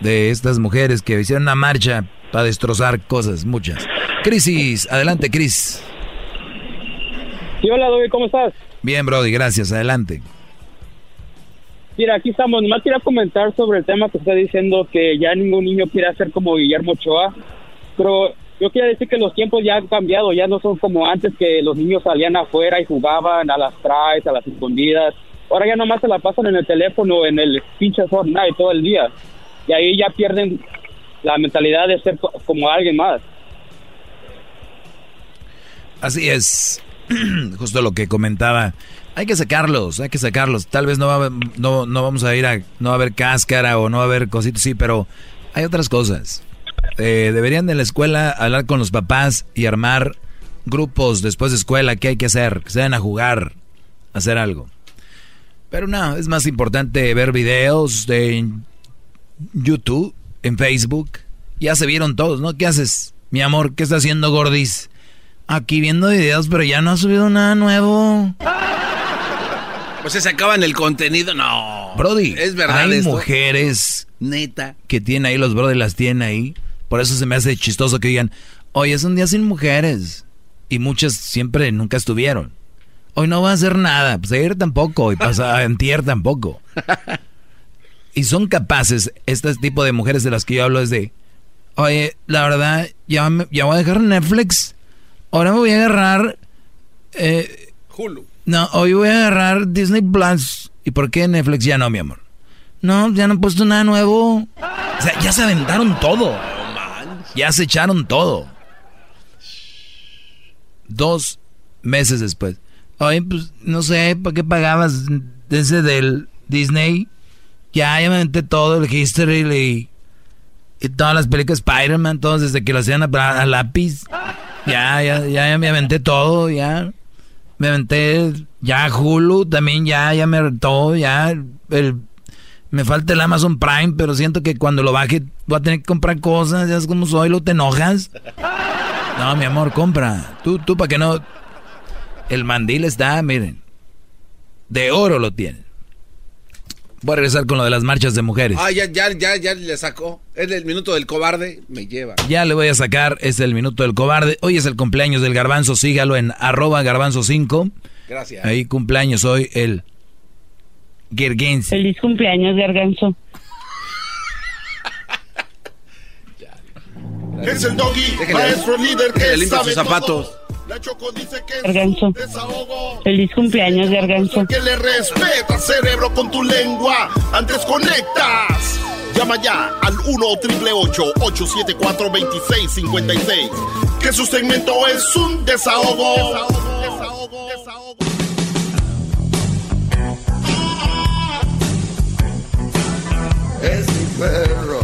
Speaker 6: de estas mujeres que hicieron una marcha para destrozar cosas, muchas. Crisis, adelante, Cris.
Speaker 45: Sí, hola, Doy, ¿cómo estás?
Speaker 6: Bien, Brody, gracias, adelante.
Speaker 45: Mira, aquí estamos. Nomás quería comentar sobre el tema que está diciendo que ya ningún niño quiere ser como Guillermo Ochoa. Pero yo quiero decir que los tiempos ya han cambiado. Ya no son como antes que los niños salían afuera y jugaban a las traes, a las escondidas. Ahora ya nomás se la pasan en el teléfono, en el pinche Fortnite todo el día. Y ahí ya pierden la mentalidad de ser como alguien más.
Speaker 6: Así es. Justo lo que comentaba hay que sacarlos, hay que sacarlos. Tal vez no, va, no, no vamos a ir a, no va a haber cáscara o no va a haber cositas, sí, pero hay otras cosas. Eh, deberían de la escuela hablar con los papás y armar grupos después de escuela. ¿Qué hay que hacer? Que se vayan a jugar, hacer algo. Pero no, es más importante ver videos de YouTube, en Facebook. Ya se vieron todos, ¿no? ¿Qué haces? Mi amor, ¿qué está haciendo Gordis? Aquí viendo videos, pero ya no ha subido nada nuevo.
Speaker 5: Pues se acaban el contenido. No.
Speaker 6: Brody, es verdad. Hay mujeres.
Speaker 5: Neta.
Speaker 6: Que tienen ahí, los Brody las tienen ahí. Por eso se me hace chistoso que digan, hoy es un día sin mujeres. Y muchas siempre nunca estuvieron. Hoy no va a hacer nada. Pues ayer tampoco. Y pasa tierra tampoco. Y son capaces, este tipo de mujeres de las que yo hablo es de, oye, la verdad, ya, ya voy a dejar Netflix. Ahora me voy a agarrar... Eh,
Speaker 5: Hulu.
Speaker 6: No, hoy voy a agarrar Disney Plus. ¿Y por qué Netflix ya no, mi amor? No, ya no he puesto nada nuevo. O sea, ya se aventaron todo. Ya se echaron todo. Dos meses después. Oye, pues no sé, ¿para qué pagabas ese del Disney? Ya, ya me aventé todo, el History y, y todas las películas Spider-Man, todos desde que lo hacían a, lápiz. Ya, ya, ya, ya me aventé todo, ya me aventé ya Hulu, también ya, ya me todo, ya el, me falta el Amazon Prime, pero siento que cuando lo baje voy a tener que comprar cosas, ya es como soy, lo te enojas. No, mi amor, compra. Tú, tú, para que no. El mandil está, miren, de oro lo tiene. Voy a regresar con lo de las marchas de mujeres.
Speaker 5: Ah, ya, ya, ya, ya le sacó. Es el minuto del cobarde, me lleva.
Speaker 6: Ya le voy a sacar, es el minuto del cobarde. Hoy es el cumpleaños del garbanzo, sígalo en arroba garbanzo 5.
Speaker 5: Gracias.
Speaker 6: Ahí cumpleaños hoy el Gergensi.
Speaker 44: Feliz cumpleaños, garbanzo.
Speaker 2: es el doggy, maestro líder que sabe sus zapatos.
Speaker 44: La Choco dice que Garganzo. Desahogo. Feliz cumpleaños, Garganzo.
Speaker 2: Que le respeta, cerebro, con tu lengua. Antes conectas. Llama ya al 1-888-874-2656. Que su segmento es un desahogo. Desahogo, desahogo, desahogo.
Speaker 6: Es mi perro.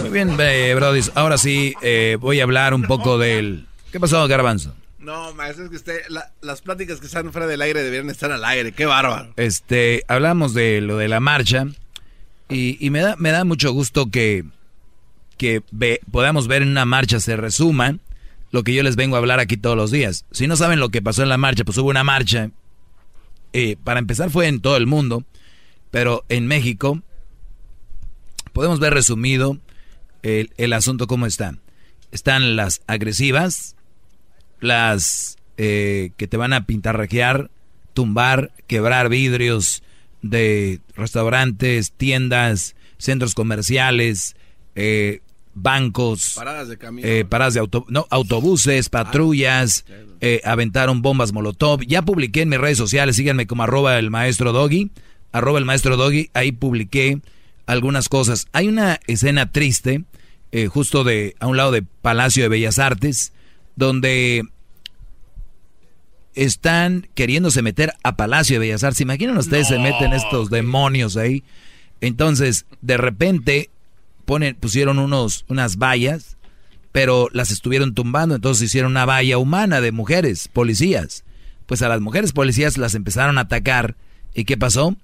Speaker 6: Muy bien, eh, Brody. Ahora sí, eh, voy a hablar un poco del ¿Qué pasó, Garbanzo?
Speaker 5: No, maestro, es que usted, las pláticas que están fuera del aire deberían estar al aire. Qué bárbaro.
Speaker 6: Este, hablamos de lo de la marcha y, me, da, me da mucho gusto que, que podamos ver en una marcha se resuma lo que yo les vengo a hablar aquí todos los días. Si no saben lo que pasó en la marcha, pues hubo una marcha. Eh, para empezar fue en todo el mundo, pero en México podemos ver resumido el, el asunto como está. Están las agresivas, las eh, que te van a pintarrajear, tumbar, quebrar vidrios de restaurantes, tiendas, centros comerciales, eh, bancos,
Speaker 5: paradas de
Speaker 6: eh, paradas de no, autobuses, patrullas, aventaron bombas molotov. Ya publiqué en mis redes sociales, síganme como arroba el maestro doggy, arroba el maestro doggy, ahí publiqué algunas cosas. Hay una escena triste, justo de a un lado de Palacio de Bellas Artes, donde están queriéndose meter a Palacio de Bellas Artes. Imaginen ustedes se meten estos demonios ahí. Entonces, de repente ponen, pusieron unos, unas vallas, pero las estuvieron tumbando. Entonces hicieron una valla humana de mujeres, policías. Pues a las mujeres policías las empezaron a atacar. ¿Y qué pasó?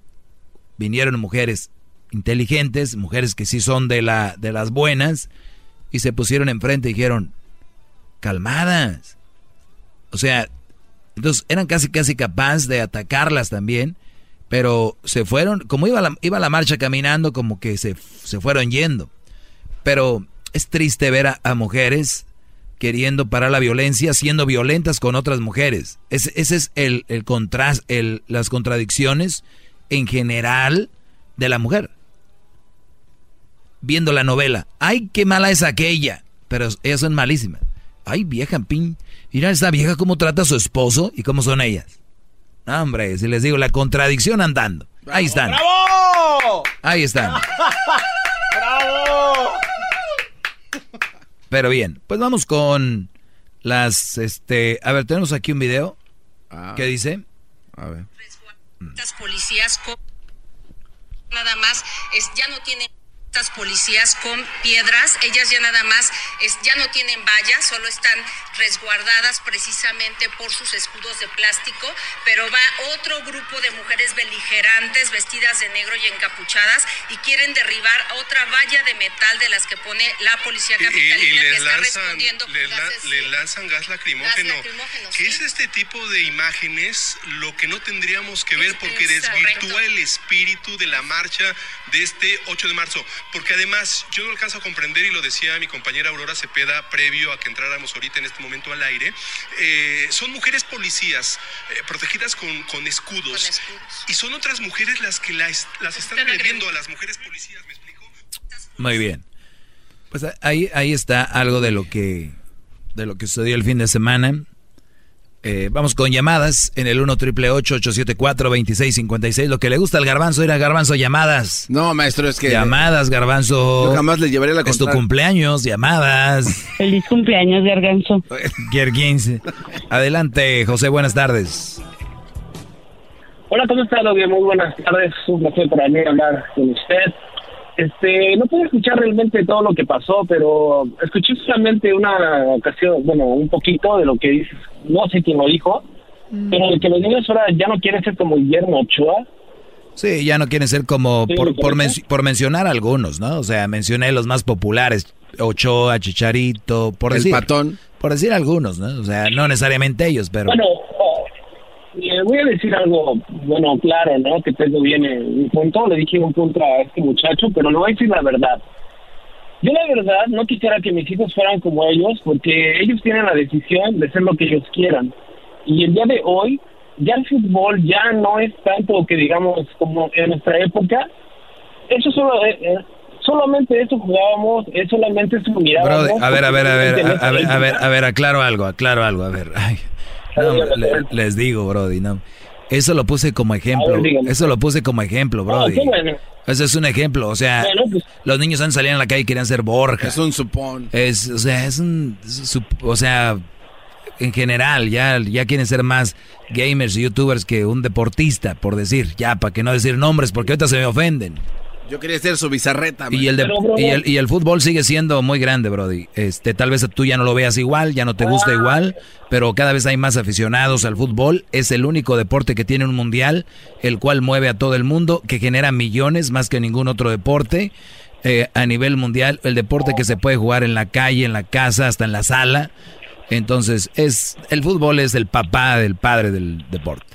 Speaker 6: Vinieron mujeres inteligentes, mujeres que sí son de, la, de las buenas, y se pusieron enfrente y dijeron, calmadas. O sea, Entonces eran casi casi capaces de atacarlas también, pero se fueron, como iba la, iba la marcha caminando, como que se, se fueron yendo. Pero es triste ver a, mujeres queriendo parar la violencia, siendo violentas con otras mujeres. Ese, es el, el el, las contradicciones en general de la mujer. Viendo la novela, ay, qué mala es aquella, pero ellas son malísimas. Ay, vieja pin. Mira esa vieja cómo trata a su esposo y cómo son ellas. hombre, si les digo, la contradicción andando. Ahí están.
Speaker 2: ¡Bravo!
Speaker 6: Ahí están.
Speaker 2: ¡Bravo!
Speaker 6: Pero bien, pues vamos con las, este, a ver, tenemos aquí un video.
Speaker 5: Ah.
Speaker 6: ¿Qué dice?
Speaker 5: A ver.
Speaker 46: Estas policías nada más es, ya no tienen estas policías con piedras, ellas ya nada más es, ya no tienen vallas, solo están resguardadas precisamente por sus escudos de plástico, pero va otro grupo de mujeres beligerantes vestidas de negro y encapuchadas y quieren derribar otra valla de metal de las que pone la policía capitalina
Speaker 47: y, y
Speaker 46: que
Speaker 47: les
Speaker 46: está
Speaker 47: lanzan,
Speaker 46: respondiendo
Speaker 47: le,
Speaker 46: con
Speaker 47: la-
Speaker 46: gases,
Speaker 47: le lanzan gas lacrimógeno.
Speaker 46: Gas lacrimógeno,
Speaker 47: ¿Qué
Speaker 46: sí.
Speaker 47: es este tipo de imágenes lo que no tendríamos que ver porque
Speaker 46: es
Speaker 47: desvirtúa el espíritu de la marcha de este 8 de marzo? Porque además yo no alcanzo a comprender, y lo decía mi compañera Aurora Cepeda previo a que entráramos ahorita en este momento al aire, eh, son mujeres policías eh, protegidas con, con escudos. Y son otras mujeres las que las, las están agrediendo a las mujeres policías. ¿me explico?
Speaker 6: Muy bien. Pues ahí, ahí está algo de lo que de lo que sucedió el fin de semana. Eh, vamos con llamadas en el 1 triple 874 2656 Lo que le gusta al garbanzo era garbanzo llamadas.
Speaker 5: No, maestro, es que.
Speaker 6: Llamadas, garbanzo.
Speaker 5: Yo jamás le llevaré la
Speaker 6: Es tu cumpleaños, llamadas.
Speaker 44: Feliz cumpleaños, Garganzo.
Speaker 6: Gear 15. Adelante, José, buenas tardes.
Speaker 48: Hola, ¿cómo está? Muy buenas tardes. Un placer para mí hablar con usted. Este, no pude escuchar realmente todo lo que pasó, pero escuché solamente una ocasión, bueno, un poquito de lo que dices. No sé quién lo dijo, pero de que los niños ahora ya no quieren ser como Guillermo Ochoa.
Speaker 6: Sí, ya no quieren ser como,
Speaker 48: Sí,
Speaker 6: por, por, mencionar algunos, ¿no? O sea, mencioné los más populares, Ochoa, Chicharito, por
Speaker 5: El
Speaker 6: decir.
Speaker 5: patón.
Speaker 6: Por decir algunos, ¿no? O sea, no necesariamente ellos, pero...
Speaker 48: Bueno, le voy a decir algo, bueno, claro, ¿no? Que tengo bien en mi punto. Le dije un punto a este muchacho, pero le voy a decir la verdad. Yo la verdad no quisiera que mis hijos fueran como ellos, porque ellos tienen la decisión de ser lo que ellos quieran. Y el día de hoy, ya el fútbol ya no es tanto que digamos como en nuestra época. Eso solo, eh, eh, solamente eso jugábamos, es solamente eso mirábamos.
Speaker 6: A ver, a ver, a ver, a ver, a ver, a ver, aclaro algo, aclaro algo, a ver. Ay, no, le- les digo, Brody, no. Eso lo puse como ejemplo.
Speaker 48: Ver.
Speaker 6: Eso lo puse como ejemplo,
Speaker 48: Oh,
Speaker 6: Brody.
Speaker 48: qué bueno.
Speaker 6: Ese es un ejemplo, o sea,
Speaker 48: Bueno, pues-
Speaker 6: los niños antes salían a la calle y querían ser Borja.
Speaker 5: Es un supón.
Speaker 6: Es, o sea, es un, o sea, en general, ya, ya quieren ser más gamers y youtubers que un deportista, por decir, ya, para que no decir nombres, porque ahorita se me ofenden.
Speaker 5: Yo quería ser su bizarreta.
Speaker 6: Y el, de- y, el, y el fútbol sigue siendo muy grande, Brody. Este, tal vez tú ya no lo veas igual, ya no te gusta igual, pero cada vez hay más aficionados al fútbol. Es el único deporte que tiene un mundial, el cual mueve a todo el mundo, que genera millones más que ningún otro deporte. eh, a nivel mundial, el deporte que se puede jugar en la calle, en la casa, hasta en la sala. Entonces, es el fútbol es el papá del padre del deporte.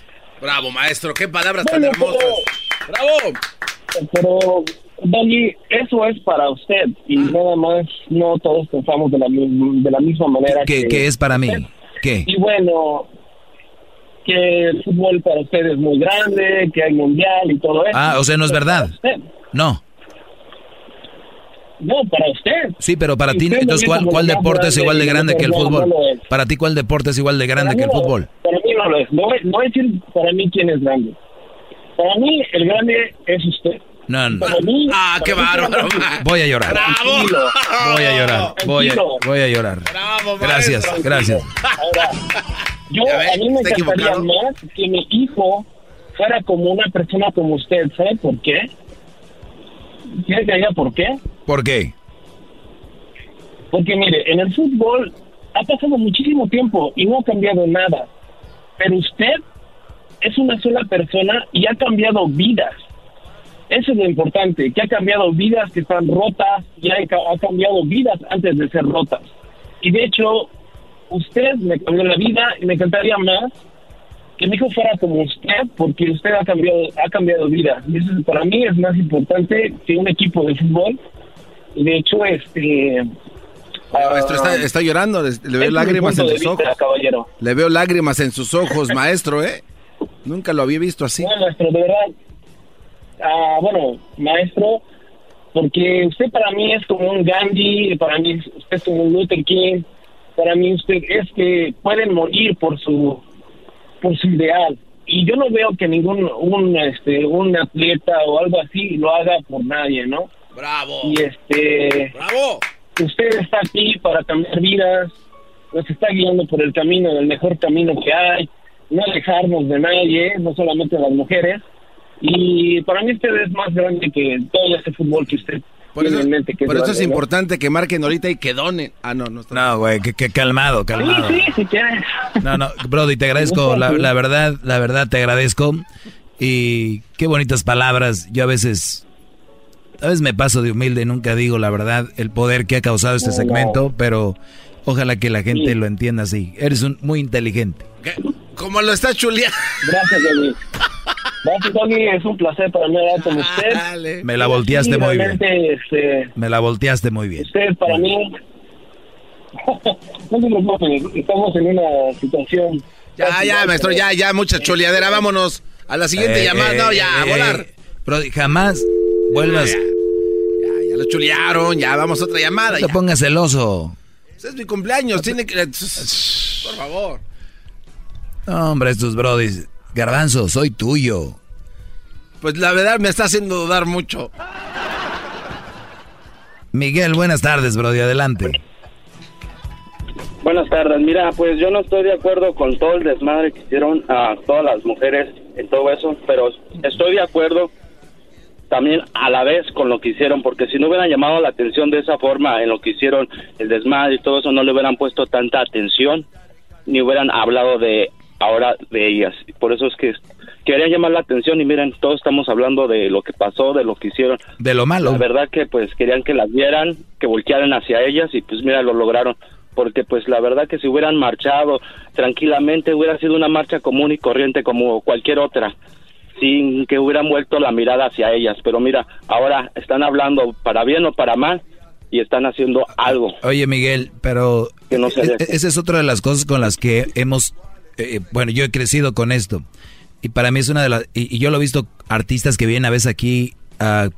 Speaker 5: Bravo, maestro. Qué palabras
Speaker 48: Bueno,
Speaker 5: tan hermosas. ¡Bravo!
Speaker 48: Pero, Doggy, eso es para usted y nada más no todos pensamos de la, de la misma manera.
Speaker 6: ¿Qué,
Speaker 48: que
Speaker 6: qué es para mí? ¿Qué?
Speaker 48: Y bueno, que el fútbol para usted es muy grande, que hay mundial y todo eso.
Speaker 6: Ah, o sea, no es verdad.
Speaker 48: Usted.
Speaker 6: No.
Speaker 48: No, para usted.
Speaker 6: Sí, pero para
Speaker 48: Si
Speaker 6: ti, entonces, ¿cuál, cuál deporte es igual de grande que el fútbol? Para ti, ¿cuál deporte es igual de grande que el fútbol?
Speaker 48: Para mí no lo es. No, voy- no voy a decir para mí quién es grande. Para mí, el grande es usted.
Speaker 6: No, no.
Speaker 48: Para mí,
Speaker 5: Ah, qué
Speaker 48: para
Speaker 5: bárbaro.
Speaker 6: Voy a llorar.
Speaker 48: Tranquilo.
Speaker 6: Voy a llorar. Voy a,
Speaker 48: Tranquilo.
Speaker 6: voy a llorar.
Speaker 5: Bravo,
Speaker 6: Gracias,
Speaker 48: Tranquilo.
Speaker 6: gracias.
Speaker 48: Ahora, yo a mí me encantaría más que mi hijo fuera como una persona como usted. ¿Sabe por qué? ¿Quiere que diga por qué?
Speaker 6: ¿Por qué?
Speaker 48: Porque mire, en el fútbol ha pasado muchísimo tiempo y no ha cambiado nada. Pero usted es una sola persona y ha cambiado vidas. Eso es lo importante, que ha cambiado vidas que están rotas y ha, ha cambiado vidas antes de ser rotas. Y de hecho, usted me cambió la vida y me encantaría más que mi hijo fuera como usted, porque usted ha cambiado, ha cambiado vida. Y eso para mí es más importante que un equipo de fútbol. De hecho, este...
Speaker 5: Maestro, está, está llorando, le, le veo lágrimas en sus
Speaker 48: vista,
Speaker 5: ojos.
Speaker 48: caballero.
Speaker 5: Le veo lágrimas en sus ojos, maestro, ¿eh? Nunca lo había visto así.
Speaker 48: No, maestro, de verdad. Ah, bueno, maestro, porque usted para mí es como un Gandhi, para mí usted es como un Luther King, para mí usted es que pueden morir por su por su ideal. Y yo no veo que ningún un este un atleta o algo así lo haga por nadie, ¿no?
Speaker 5: Bravo.
Speaker 48: Y este
Speaker 5: Bravo.
Speaker 48: Usted está aquí para cambiar vidas, nos está guiando por el camino, el mejor camino que hay, no alejarnos de nadie, no solamente de las mujeres. Y para mí usted es más grande que todo ese fútbol que usted
Speaker 5: Por eso,
Speaker 48: en mente. Que
Speaker 5: por eso es importante que marquen ahorita y que donen. Ah, no, no está.
Speaker 6: No, güey, que, que calmado, calmado.
Speaker 48: Sí, sí, si quieres.
Speaker 6: No, no, Brody, te agradezco, la, la verdad, la verdad te agradezco. Y qué bonitas palabras. Yo a veces, a veces me paso de humilde, nunca digo la verdad, el poder que ha causado este segmento, pero ojalá que la gente lo entienda así. Eres un, muy inteligente.
Speaker 5: Como lo está chuleando.
Speaker 48: Gracias, Doggy. Gracias, Doggy. Es un placer para mí hablar con usted.
Speaker 6: Me la volteaste
Speaker 48: Sí,
Speaker 6: muy bien.
Speaker 48: Este,
Speaker 6: Me la volteaste muy bien.
Speaker 48: usted para mí... no se preocupe, estamos en una situación...
Speaker 5: Ya, ya, maestro, ya, ya, mucha chuleadera. Vámonos a la siguiente
Speaker 6: Eh,
Speaker 5: llamada.
Speaker 6: eh,
Speaker 5: No, ya, a
Speaker 6: eh,
Speaker 5: volar.
Speaker 6: Brody, jamás vuelvas.
Speaker 5: Ya, ya, ya lo chulearon. Ya, vamos a otra llamada.
Speaker 6: No te
Speaker 5: ya.
Speaker 6: pongas celoso.
Speaker 5: Ese es mi cumpleaños. Tiene que. Por favor.
Speaker 6: No, hombre, estos brodis. Garbanzo, soy tuyo.
Speaker 5: Pues la verdad me está haciendo dudar mucho.
Speaker 6: Miguel, buenas tardes, Brody, adelante.
Speaker 28: Buenas tardes. Mira, pues yo no estoy de acuerdo con todo el desmadre que hicieron a todas las mujeres en todo eso, pero estoy de acuerdo también a la vez con lo que hicieron, porque si no hubieran llamado la atención de esa forma en lo que hicieron, el desmadre y todo eso, no le hubieran puesto tanta atención, ni hubieran hablado de ahora de ellas. Por eso es que querían llamar la atención y miren, todos estamos hablando de lo que pasó, de lo que hicieron.
Speaker 6: De lo malo.
Speaker 28: La verdad que pues querían que las vieran, que voltearan hacia ellas y pues mira, lo lograron. Porque pues la verdad que si hubieran marchado tranquilamente hubiera sido una marcha común y corriente como cualquier otra, sin que hubieran vuelto la mirada hacia ellas. Pero mira, ahora están hablando para bien o para mal y están haciendo algo.
Speaker 6: Oye, Miguel, pero
Speaker 28: Que no se
Speaker 6: e-
Speaker 28: deje.
Speaker 6: esa es otra de las cosas con las que hemos, eh, bueno, yo he crecido con esto. Y para mí es una de las, y, y yo lo he visto artistas que vienen a veces aquí a,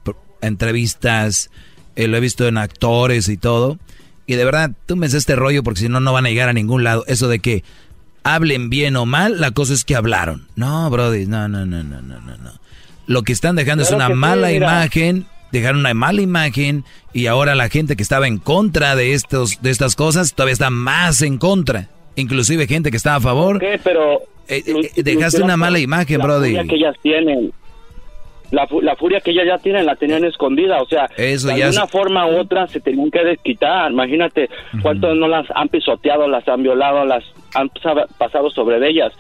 Speaker 6: entrevistas, eh, lo he visto en actores y todo. Y de verdad, tú me este rollo porque si no, no van a llegar a ningún lado. Eso de que hablen bien o mal, la cosa es que hablaron. No, Brody, no, no, no, no, no, no. no. Lo que están dejando es una
Speaker 28: sí,
Speaker 6: mala imagen, dejaron una mala imagen y ahora la gente que estaba en contra de estos de estas cosas todavía está más en contra. Inclusive gente que estaba a favor.
Speaker 28: ¿Qué? Pero
Speaker 6: Eh, eh, dejaste una mala imagen,
Speaker 28: la
Speaker 6: Brody.
Speaker 28: furia que ellas tienen. La, fu- la furia que ellas ya tienen la tenían escondida, o sea,
Speaker 6: Eso
Speaker 28: de alguna
Speaker 6: es-
Speaker 28: forma u otra se tenían que desquitar. Imagínate cuántos no las han pisoteado, las han violado, las han sa- pasado sobre de ellas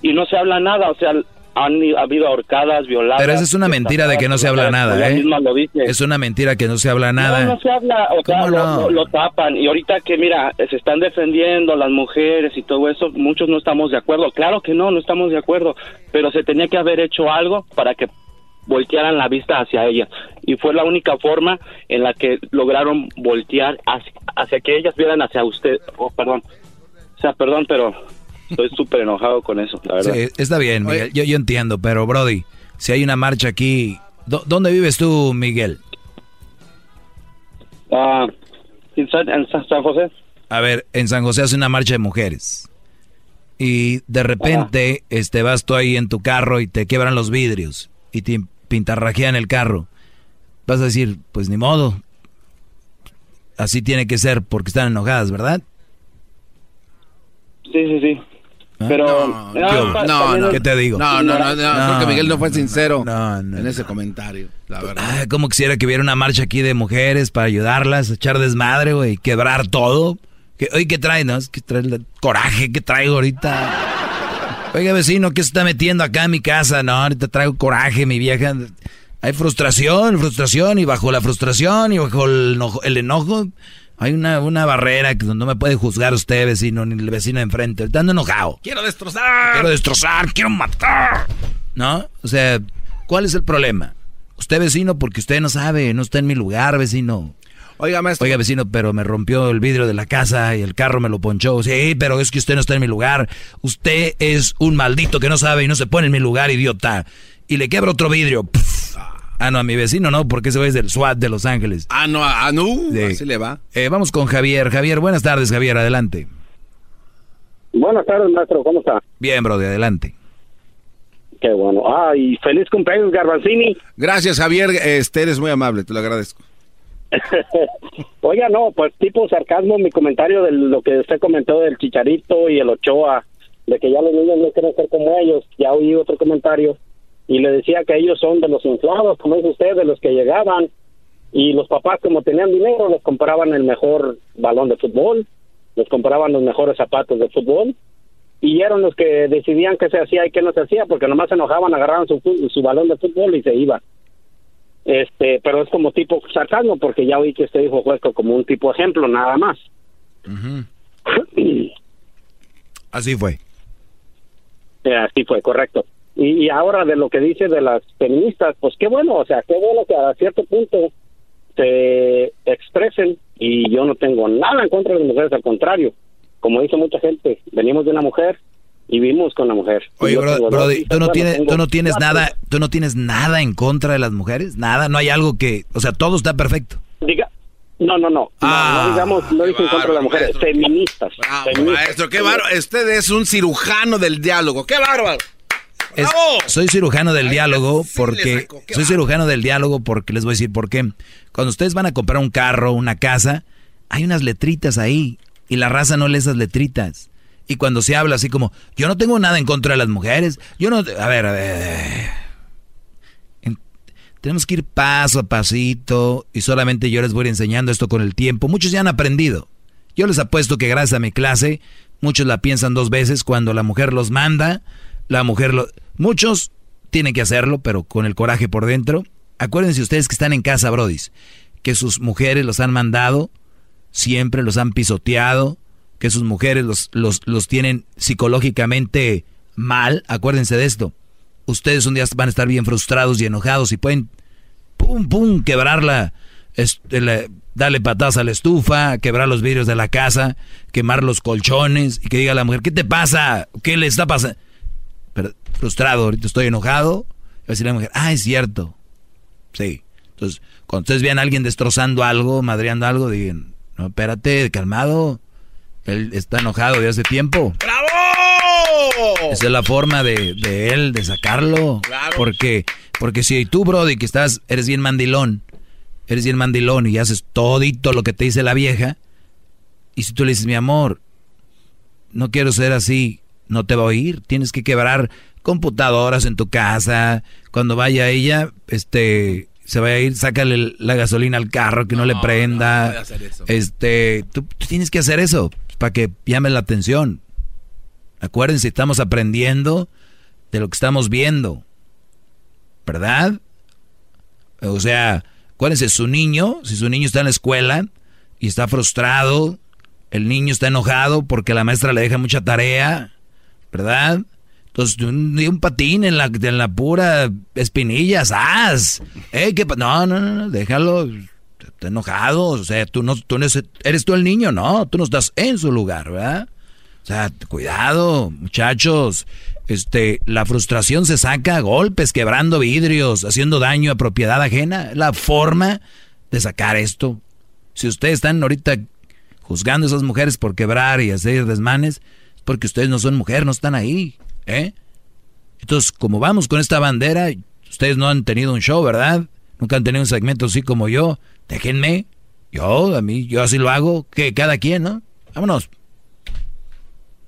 Speaker 28: y no se habla nada, o sea, han ha habido ahorcadas, violadas.
Speaker 6: Pero esa es una mentira de que no se habla nada, ¿eh?
Speaker 28: lo dice.
Speaker 6: Es una mentira que no se habla nada.
Speaker 28: No, no se habla, o sea,
Speaker 6: ¿Cómo
Speaker 28: lo,
Speaker 6: no?
Speaker 28: lo- lo tapan. Y ahorita que, mira, se están defendiendo las mujeres y todo eso, muchos no estamos de acuerdo. Claro que no, no estamos de acuerdo, pero se tenía que haber hecho algo para que voltearan la vista hacia ellas. Y fue la única forma en la que lograron voltear hacia, hacia que ellas vieran hacia usted. Oh, perdón. O sea, perdón, pero estoy súper enojado con eso, la verdad.
Speaker 6: Sí, está bien, Miguel. Yo, yo entiendo, pero Brody, si hay una marcha aquí, ¿dó- ¿dónde vives tú, Miguel?
Speaker 28: Ah, ¿en San, en San- José?
Speaker 6: A ver, en San José hace una marcha de mujeres. Y de repente, este, vas tú ahí en tu carro y te quebran los vidrios y te pintarrajean el carro. Vas a decir, pues ni modo. Así tiene que ser porque están enojadas, ¿verdad?
Speaker 28: Sí, sí, sí. Pero...
Speaker 5: No,
Speaker 28: Ah,
Speaker 5: no,
Speaker 6: ¿Qué te digo?
Speaker 5: No, no, no, no, creo que Miguel no fue sincero
Speaker 6: no, no,
Speaker 5: en
Speaker 6: no.
Speaker 5: ese comentario, la verdad.
Speaker 6: Ah, como quisiera que hubiera una marcha aquí de mujeres para ayudarlas, echar desmadre, güey, quebrar todo. Que, oye, ¿qué trae? No, es que trae el coraje que traigo ahorita. Oiga, vecino, ¿qué se está metiendo acá en mi casa? No, ahorita traigo coraje, mi vieja. Hay frustración, frustración, y bajo la frustración y bajo el enojo, el enojo Hay una, una barrera que no me puede juzgar usted, vecino, ni el vecino de enfrente. Estando enojado.
Speaker 5: Quiero destrozar.
Speaker 6: Quiero destrozar, quiero matar. ¿No? O sea, ¿cuál es el problema? Usted, vecino, porque usted no sabe, no está en mi lugar, vecino.
Speaker 5: Oiga, maestro.
Speaker 6: Oiga, vecino, pero me rompió el vidrio de la casa y el carro me lo ponchó. Sí, pero es que usted no está en mi lugar. Usted es un maldito que no sabe y no se pone en mi lugar, idiota. Y le quebra otro vidrio. Ah, no, a mi vecino no, porque ese es del SWAT de Los Ángeles.
Speaker 5: Ah, no, ah, no, así le va.
Speaker 6: Eh, vamos con Javier. Javier, buenas tardes, Javier, adelante.
Speaker 49: Buenas tardes, maestro, ¿cómo está?
Speaker 6: Bien, bro, de adelante.
Speaker 49: Qué bueno. Ah, y feliz cumpleaños, Garbanzini.
Speaker 5: Gracias, Javier, este, eres muy amable, te lo agradezco.
Speaker 49: Oiga, no, pues tipo sarcasmo mi comentario de lo que usted comentó del Chicharito y el Ochoa, de que ya los niños no quieren ser como ellos. Ya oí otro comentario y le decía que ellos son de los inflados, como dice usted, de los que llegaban y los papás como tenían dinero les compraban el mejor balón de fútbol, les compraban los mejores zapatos de fútbol y eran los que decidían qué se hacía y qué no se hacía porque nomás se enojaban, agarraban su, su balón de fútbol y se iban. Este, pero es como tipo sarcasmo porque ya oí que usted dijo esto como un tipo ejemplo nada más.
Speaker 6: Así fue.
Speaker 49: Eh, así fue, correcto. Y, ahora de lo que dice de las feministas, pues qué bueno, o sea, qué bueno que a cierto punto se expresen y yo no tengo nada en contra de las mujeres, al contrario, como dice mucha gente, venimos de una mujer y vivimos con la mujer.
Speaker 6: Oye, Brody, ¿tú no tienes, tú no tienes nada, tú no tienes nada en contra de las mujeres, nada, no hay algo que, o sea, todo está perfecto.
Speaker 49: Diga, no, no, no.
Speaker 6: Ah,
Speaker 49: no, digamos, no dice en contra de las mujeres, feministas. feministas.
Speaker 5: Maestro, qué bárbaro. Usted es un cirujano del diálogo. ¡Qué bárbaro!
Speaker 6: Soy cirujano del diálogo porque soy cirujano del diálogo porque les voy a decir por qué. Cuando ustedes van a comprar un carro, una casa, hay unas letritas ahí y la raza no lee esas letritas. Y cuando se habla así como, yo no tengo nada en contra de las mujeres, yo no, a ver, a ver. tenemos que ir paso a pasito y solamente yo les voy enseñando esto con el tiempo. Muchos ya han aprendido. Yo les apuesto que gracias a mi clase, muchos la piensan dos veces cuando la mujer los manda la mujer lo... Muchos tienen que hacerlo, pero con el coraje por dentro. Acuérdense ustedes que están en casa, brodis, que sus mujeres los han mandado, siempre los han pisoteado, que sus mujeres los, los, los tienen psicológicamente mal. Acuérdense de esto. Ustedes un día van a estar bien frustrados y enojados y pueden, pum, pum, quebrarla, este, darle patadas a la estufa, quebrar los vidrios de la casa, quemar los colchones y que diga la mujer, ¿qué te pasa? ¿Qué le está pasando? Frustrado, ahorita estoy enojado. Y va a decir la mujer, ah, es cierto. Sí. Entonces, cuando ustedes vean a alguien destrozando algo, madreando algo, digan, no, espérate, calmado. Él está enojado de hace tiempo.
Speaker 5: ¡Bravo!
Speaker 6: Esa es la forma de, de él, de sacarlo.
Speaker 5: Claro.
Speaker 6: Porque, porque si tú, Brody, que estás, eres bien mandilón, eres bien mandilón y haces todito lo que te dice la vieja, y si tú le dices, mi amor, no quiero ser así, no te va a oír. Tienes que quebrar computadoras en tu casa. Cuando vaya ella, este, se vaya a ir, sácale la gasolina al carro que no, le prenda. este, tú, tienes que hacer eso para que llame la atención. Acuérdense, estamos aprendiendo de lo que estamos viendo. ¿Verdad? O sea, acuérdense, su niño, si su niño está en la escuela y está frustrado, el niño está enojado porque la maestra le deja mucha tarea, ¿verdad? Entonces, un, un patín en la, en la pura espinilla, ¡zas! ¿Eh? No, no, no, déjalo. Está enojado. O sea, tú no, tú no eres tú el niño, no. Tú no estás en su lugar, ¿verdad? O sea, cuidado, muchachos. Este, la frustración se saca a golpes, quebrando vidrios, haciendo daño a propiedad ajena. La forma de sacar esto. Si ustedes están ahorita juzgando a esas mujeres por quebrar y hacer desmanes, porque ustedes no son mujer, no están ahí, ¿eh? Entonces, como vamos con esta bandera, ustedes no han tenido un show, ¿verdad? Nunca han tenido un segmento así como yo. Déjenme. Yo, a mí, yo así lo hago. Que cada quien, ¿no? Vámonos.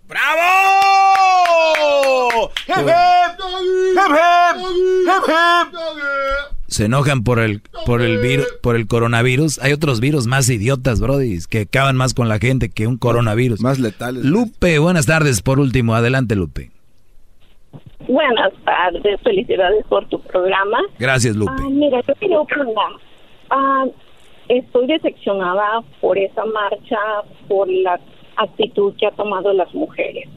Speaker 5: ¡Bravo!
Speaker 6: Se enojan por el por el virus, por el coronavirus. Hay otros virus más idiotas, brody, que acaban más con la gente que un coronavirus.
Speaker 5: Más letales.
Speaker 6: Lupe, buenas tardes. Por último, adelante, Lupe.
Speaker 50: Buenas tardes, felicidades por tu programa.
Speaker 6: Gracias, Lupe.
Speaker 50: Ah, mira, yo quería opinar. Ah,
Speaker 36: estoy decepcionada por esa marcha, por la actitud que ha tomado las mujeres.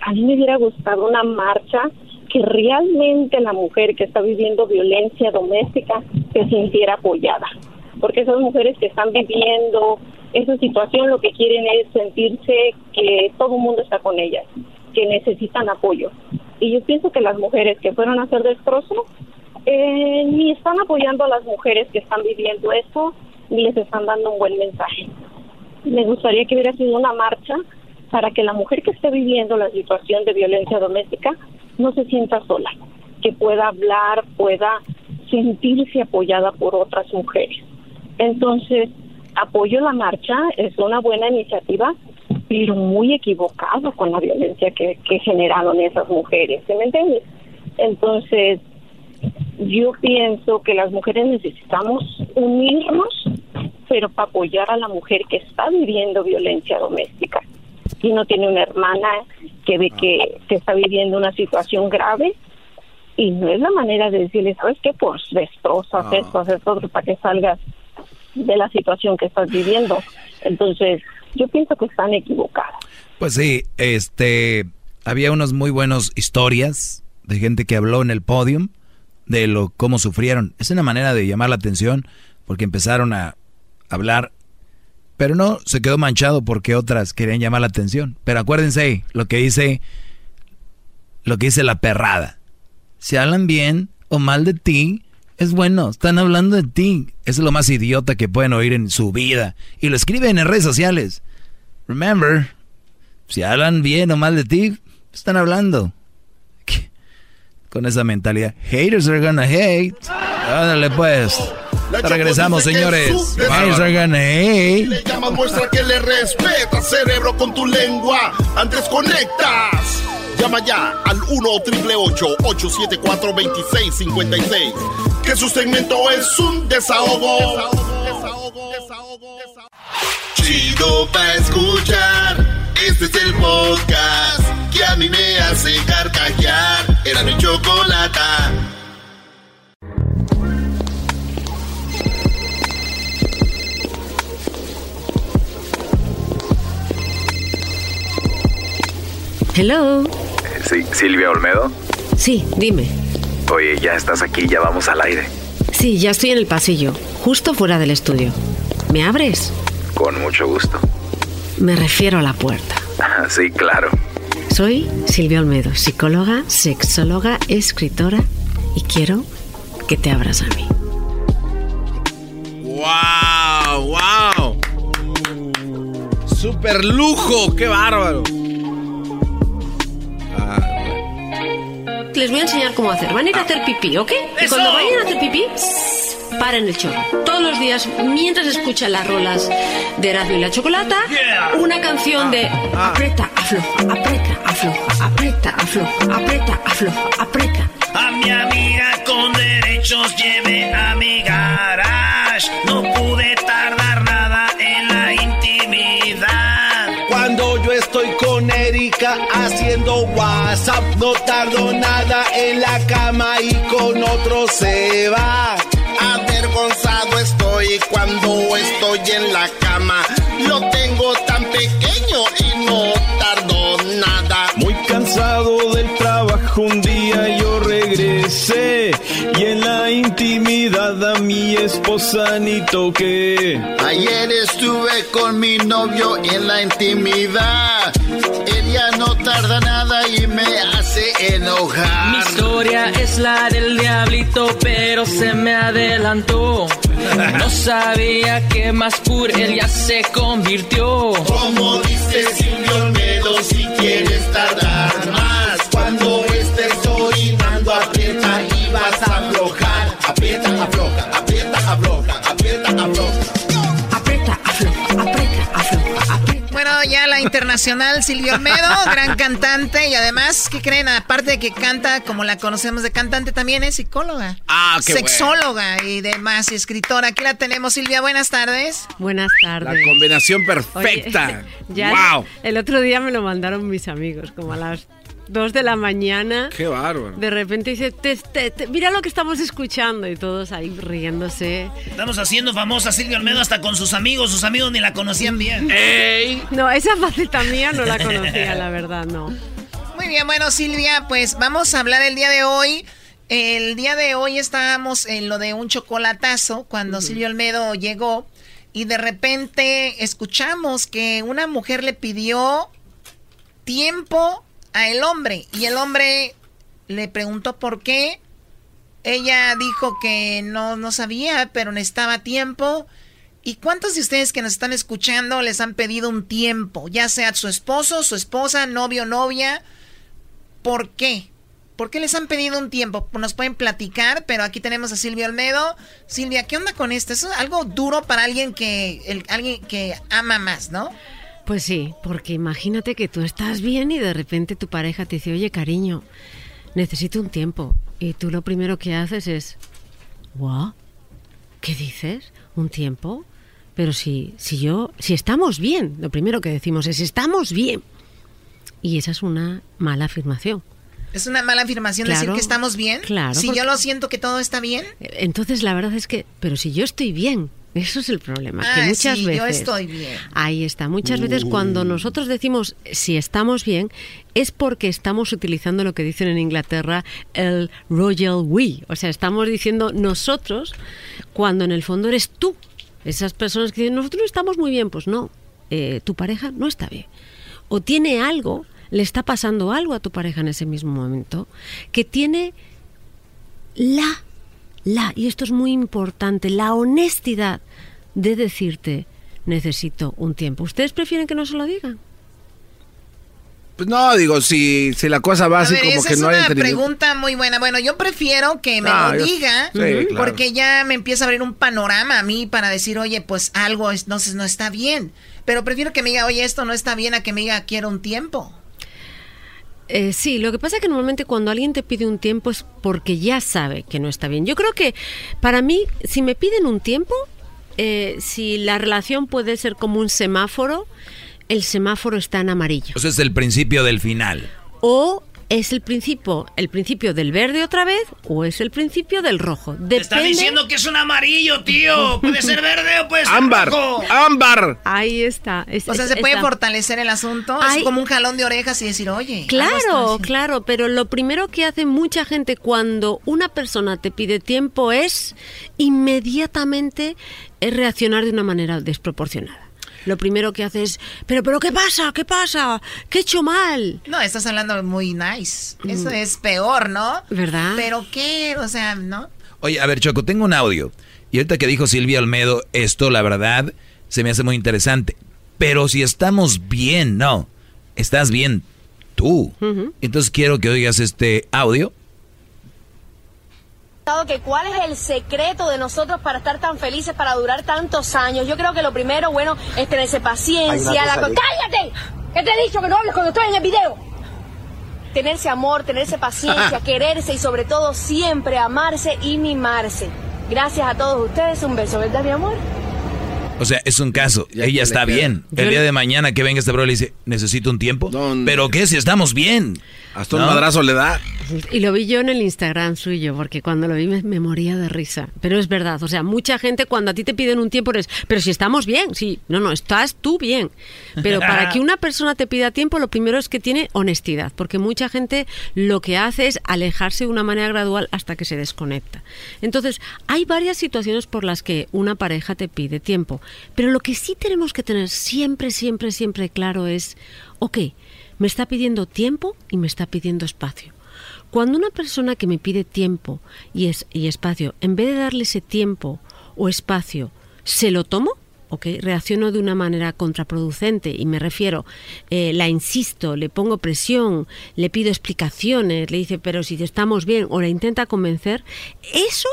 Speaker 36: A mí me hubiera gustado una marcha que realmente la mujer que está viviendo violencia doméstica se sintiera apoyada, porque esas mujeres que están viviendo esa situación lo que quieren es sentirse que todo el mundo está con ellas, que necesitan apoyo. Y yo pienso que las mujeres que fueron a hacer destrozo eh, ni están apoyando a las mujeres que están viviendo esto, ni les están dando un buen mensaje. Me gustaría que hubiera sido una marcha para que la mujer que esté viviendo la situación de violencia doméstica no se sienta sola, que pueda hablar, pueda sentirse apoyada por otras mujeres. Entonces, apoyo la marcha, es una buena iniciativa, pero muy equivocado con la violencia que, generaron esas mujeres, ¿se me entiendes? Entonces, yo pienso que las mujeres necesitamos unirnos, pero para apoyar a la mujer que está viviendo violencia doméstica y no tiene una hermana que ve que, que está viviendo una situación grave y no es la manera de decirle, ¿sabes qué? Pues destroza,
Speaker 6: Ah.
Speaker 36: esto, hacer todo para que salgas de la situación que estás viviendo. Entonces, yo pienso que están equivocadas.
Speaker 6: Pues sí, este, había unas muy buenas historias de gente que habló en el podium de lo cómo sufrieron. Es una manera de llamar la atención porque empezaron a hablar, pero no se quedó manchado porque otras querían llamar la atención. Pero acuérdense lo que dice lo que dice la perrada. Si hablan bien o mal de ti, es bueno, están hablando de ti. Es lo más idiota que pueden oír en su vida. Y lo escriben en redes sociales. Remember, si hablan bien o mal de ti, están hablando. Con esa mentalidad. Haters are gonna hate. Ándale pues.
Speaker 2: La
Speaker 6: Regresamos, señores.
Speaker 2: es su
Speaker 6: Haters are gonna
Speaker 2: Si
Speaker 6: hate.
Speaker 2: le llamas, muestra que le respeta, cerebro, con tu lengua. Antes conectas. Llama ya al 1 874 2656 Que su segmento es un desahogo. Chido pa' escuchar. Este es el podcast que a mí me hace carcajear. Era mi chocolata.
Speaker 51: Hello.
Speaker 52: Sí, Silvia Olmedo.
Speaker 51: Sí, dime.
Speaker 52: Oye, ya estás aquí, ya vamos al aire.
Speaker 51: Sí, ya estoy en el pasillo, justo fuera del estudio. ¿Me abres?
Speaker 52: Con mucho gusto.
Speaker 51: Me refiero a la puerta.
Speaker 52: Sí, claro.
Speaker 51: Soy Silvia Olmedo, psicóloga, sexóloga, escritora y quiero que te abras a mí.
Speaker 5: ¡Wow! ¡Wow! ¡Super lujo! ¡Qué bárbaro!
Speaker 51: Les voy a enseñar cómo hacer. Van a ir a hacer pipí, ¿ok? Y
Speaker 4: ¡Eso!
Speaker 51: cuando vayan a hacer pipí, paren el chorro. Todos los días, mientras escuchan las rolas de Erasmo y la Chocolata, una canción de aprieta, afloja, aprieta, afloja, aprieta, afloja, aprieta, afloja, aprieta.
Speaker 4: A mi amiga con derechos lleve a mi garage. No pude tardar
Speaker 53: WhatsApp, no tardo nada en la cama y con otro se va.
Speaker 2: Avergonzado estoy cuando estoy en la cama.
Speaker 53: Intimidad a mi esposa ni toqué.
Speaker 19: Ayer estuve con mi novio en la intimidad. Ella no tarda nada y me hace enojar.
Speaker 54: Mi historia es la del diablito, pero se me adelantó. No sabía que más puro él ya se convirtió.
Speaker 2: Como dice Silvio Olmedo, si quieres tardar más, cuando afloja, aprieta, afloja, aprieta, afloja.
Speaker 51: Aprieta, afloja, aprieta, afloja, aprieta.
Speaker 18: Bueno, ya la internacional Silvia Olmedo, gran cantante y además, ¿qué creen? Aparte de que canta como la conocemos de cantante, también es psicóloga.
Speaker 5: Ah, qué
Speaker 18: Sexóloga y demás, y escritora. Aquí la tenemos, Silvia, buenas tardes.
Speaker 51: Buenas tardes.
Speaker 5: La combinación perfecta.
Speaker 51: Oye, ya
Speaker 5: ¡Wow!
Speaker 51: el otro día me lo mandaron mis amigos, como a las dos de la mañana.
Speaker 5: Qué bárbaro.
Speaker 51: De repente dice, mira lo que estamos escuchando y todos ahí riéndose.
Speaker 4: Estamos haciendo famosa Silvia Olmedo hasta con sus amigos, sus amigos ni la conocían bien.
Speaker 51: ¡Ey! No, esa faceta mía no la conocía, la verdad, no.
Speaker 18: Muy bien, bueno Silvia, pues vamos a hablar el día de hoy. El día de hoy estábamos en lo de un chocolatazo cuando Silvia Olmedo llegó y de repente escuchamos que una mujer le pidió tiempo a el hombre y el hombre le preguntó por qué. Ella dijo que no, no sabía, pero necesitaba tiempo. ¿Y cuántos de ustedes que nos están escuchando les han pedido un tiempo? Ya sea su esposo, su esposa, novio, novia. ¿Por qué? ¿Por qué les han pedido un tiempo? Nos pueden platicar, pero aquí tenemos a Silvia Olmedo. Silvia, ¿qué onda con esto? Es algo duro para alguien que, el, alguien que ama más, ¿no?
Speaker 51: Pues sí, porque imagínate que tú estás bien y de repente tu pareja te dice, oye cariño, necesito un tiempo. Y tú lo primero que haces es. ¿Qué dices? ¿Un tiempo? Pero si, si yo, si estamos bien, lo primero que decimos es, estamos bien. Y esa es una mala afirmación.
Speaker 18: Es una mala afirmación decir que estamos bien.
Speaker 51: Claro.
Speaker 18: Si yo lo siento que todo está bien.
Speaker 51: Entonces la verdad es que, pero si yo estoy bien, eso es el problema. que
Speaker 18: ah,
Speaker 51: muchas
Speaker 18: sí,
Speaker 51: veces.
Speaker 18: Yo estoy bien.
Speaker 51: Ahí está. Muchas veces cuando nosotros decimos si estamos bien, es porque estamos utilizando lo que dicen en Inglaterra el royal we. O sea, estamos diciendo nosotros cuando en el fondo eres tú. Esas personas que dicen nosotros estamos muy bien, pues no. Eh, tu pareja no está bien. O tiene algo, le está pasando algo a tu pareja en ese mismo momento, que tiene la la, y esto es muy importante, la honestidad de decirte, necesito un tiempo. ¿Ustedes prefieren que no se lo digan?
Speaker 5: Pues no, digo, si, si la cosa va así como que no hay
Speaker 18: Es una pregunta muy buena. Bueno, yo prefiero que me ah, lo diga, porque ya me empieza a abrir un panorama a mí para decir, oye, pues algo es, no, no está bien. Pero prefiero que me diga, oye, esto no está bien, a que me diga, quiero un tiempo.
Speaker 51: Eh, sí, lo que pasa es que normalmente cuando alguien te pide un tiempo es porque ya sabe que no está bien. Yo creo que para mí, si me piden un tiempo, eh, si la relación puede ser como un semáforo, el semáforo está en amarillo.
Speaker 6: Eso es el principio del final.
Speaker 51: O ¿Es el principio, el principio del verde otra vez o es el principio del rojo?
Speaker 4: Te está diciendo que es un amarillo, tío. Puede ser verde o puede ser
Speaker 5: ámbar,
Speaker 4: rojo.
Speaker 5: Ámbar.
Speaker 51: Ahí está.
Speaker 18: o sea, se puede fortalecer el asunto. Es como un jalón de orejas y decir, oye.
Speaker 51: Claro, claro. Pero lo primero que hace mucha gente cuando una persona te pide tiempo es inmediatamente reaccionar de una manera desproporcionada lo primero que haces, pero, pero, ¿qué pasa? ¿Qué pasa? ¿Qué he hecho mal?
Speaker 18: No, estás hablando muy nice. Eso mm. es peor, ¿no?
Speaker 51: ¿Verdad?
Speaker 18: Pero ¿qué? O sea, ¿no?
Speaker 6: Oye, a ver, Choco, tengo un audio. Y ahorita que dijo Silvia Almedo, esto, la verdad, se me hace muy interesante. Pero si estamos bien, no. Estás bien tú. Entonces quiero que oigas este audio
Speaker 55: que cuál es el secreto de nosotros para estar tan felices, para durar tantos años. Yo creo que lo primero, bueno, es tenerse paciencia. La... ¡Cállate! ¿Qué te he dicho que no hables cuando estoy en el video? Tenerse amor, tenerse paciencia, quererse y sobre todo siempre amarse y mimarse. Gracias a todos ustedes. Un beso, ¿verdad, mi amor?
Speaker 6: O sea, es un caso. Ella está bien. El día de mañana que venga este bro le dice, necesito un tiempo. Pero ¿qué? Si estamos bien.
Speaker 5: Hasta un madrazo le da.
Speaker 51: Y lo vi yo en el Instagram suyo, porque cuando lo vi me, moría de risa. Pero es verdad, o sea, mucha gente cuando a ti te piden un tiempo es, pero si estamos bien, sí, no, no, estás tú bien. Pero para que una persona te pida tiempo, lo primero es que tiene honestidad, porque mucha gente lo que hace es alejarse de una manera gradual hasta que se desconecta. Entonces, hay varias situaciones por las que una pareja te pide tiempo, pero lo que sí tenemos que tener siempre, siempre, siempre claro es, ok, me está pidiendo tiempo y me está pidiendo espacio. Cuando una persona que me pide tiempo y, es, y espacio, en vez de darle ese tiempo o espacio, se lo tomo, ¿ok? Reacciono de una manera contraproducente y me refiero, eh, la insisto, le pongo presión, le pido explicaciones, le dice, pero si estamos bien, o la intenta convencer, eso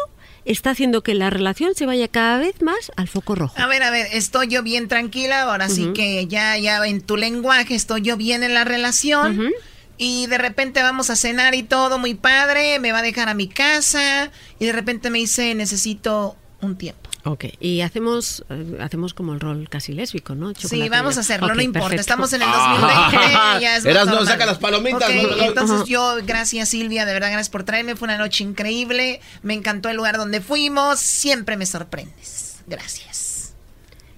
Speaker 51: está haciendo que la relación se vaya cada vez más al foco rojo.
Speaker 18: A ver, a ver, estoy yo bien tranquila, ahora sí que ya, ya en tu lenguaje estoy yo bien en la relación. Y de repente vamos a cenar y todo muy padre, me va a dejar a mi casa y de repente me dice necesito un tiempo.
Speaker 51: Ok, y hacemos eh, hacemos como el rol casi lésbico, ¿no?
Speaker 18: sí, vamos a hacerlo, no importa. Estamos en el 2020, ah, ya es
Speaker 5: Eras no, saca las palomitas.
Speaker 18: entonces yo, gracias Silvia, de verdad, gracias por traerme. Fue una noche increíble. Me encantó el lugar donde fuimos. Siempre me sorprendes. Gracias.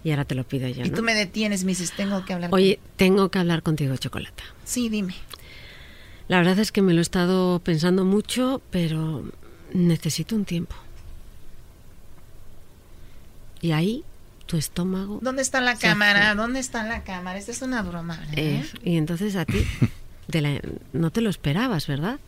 Speaker 51: Y ahora te lo pido yo.
Speaker 18: Y tú me detienes, me dices, tengo que hablar
Speaker 51: Oye, tengo que hablar contigo, Chocolata.
Speaker 18: Sí, dime.
Speaker 51: La verdad es que me lo he estado pensando mucho, pero necesito un tiempo. Y ahí tu estómago.
Speaker 18: ¿Dónde está la cámara? ¿Dónde está la cámara? Esta es una broma. ¿eh?
Speaker 51: y entonces a ti no te lo esperabas, ¿verdad?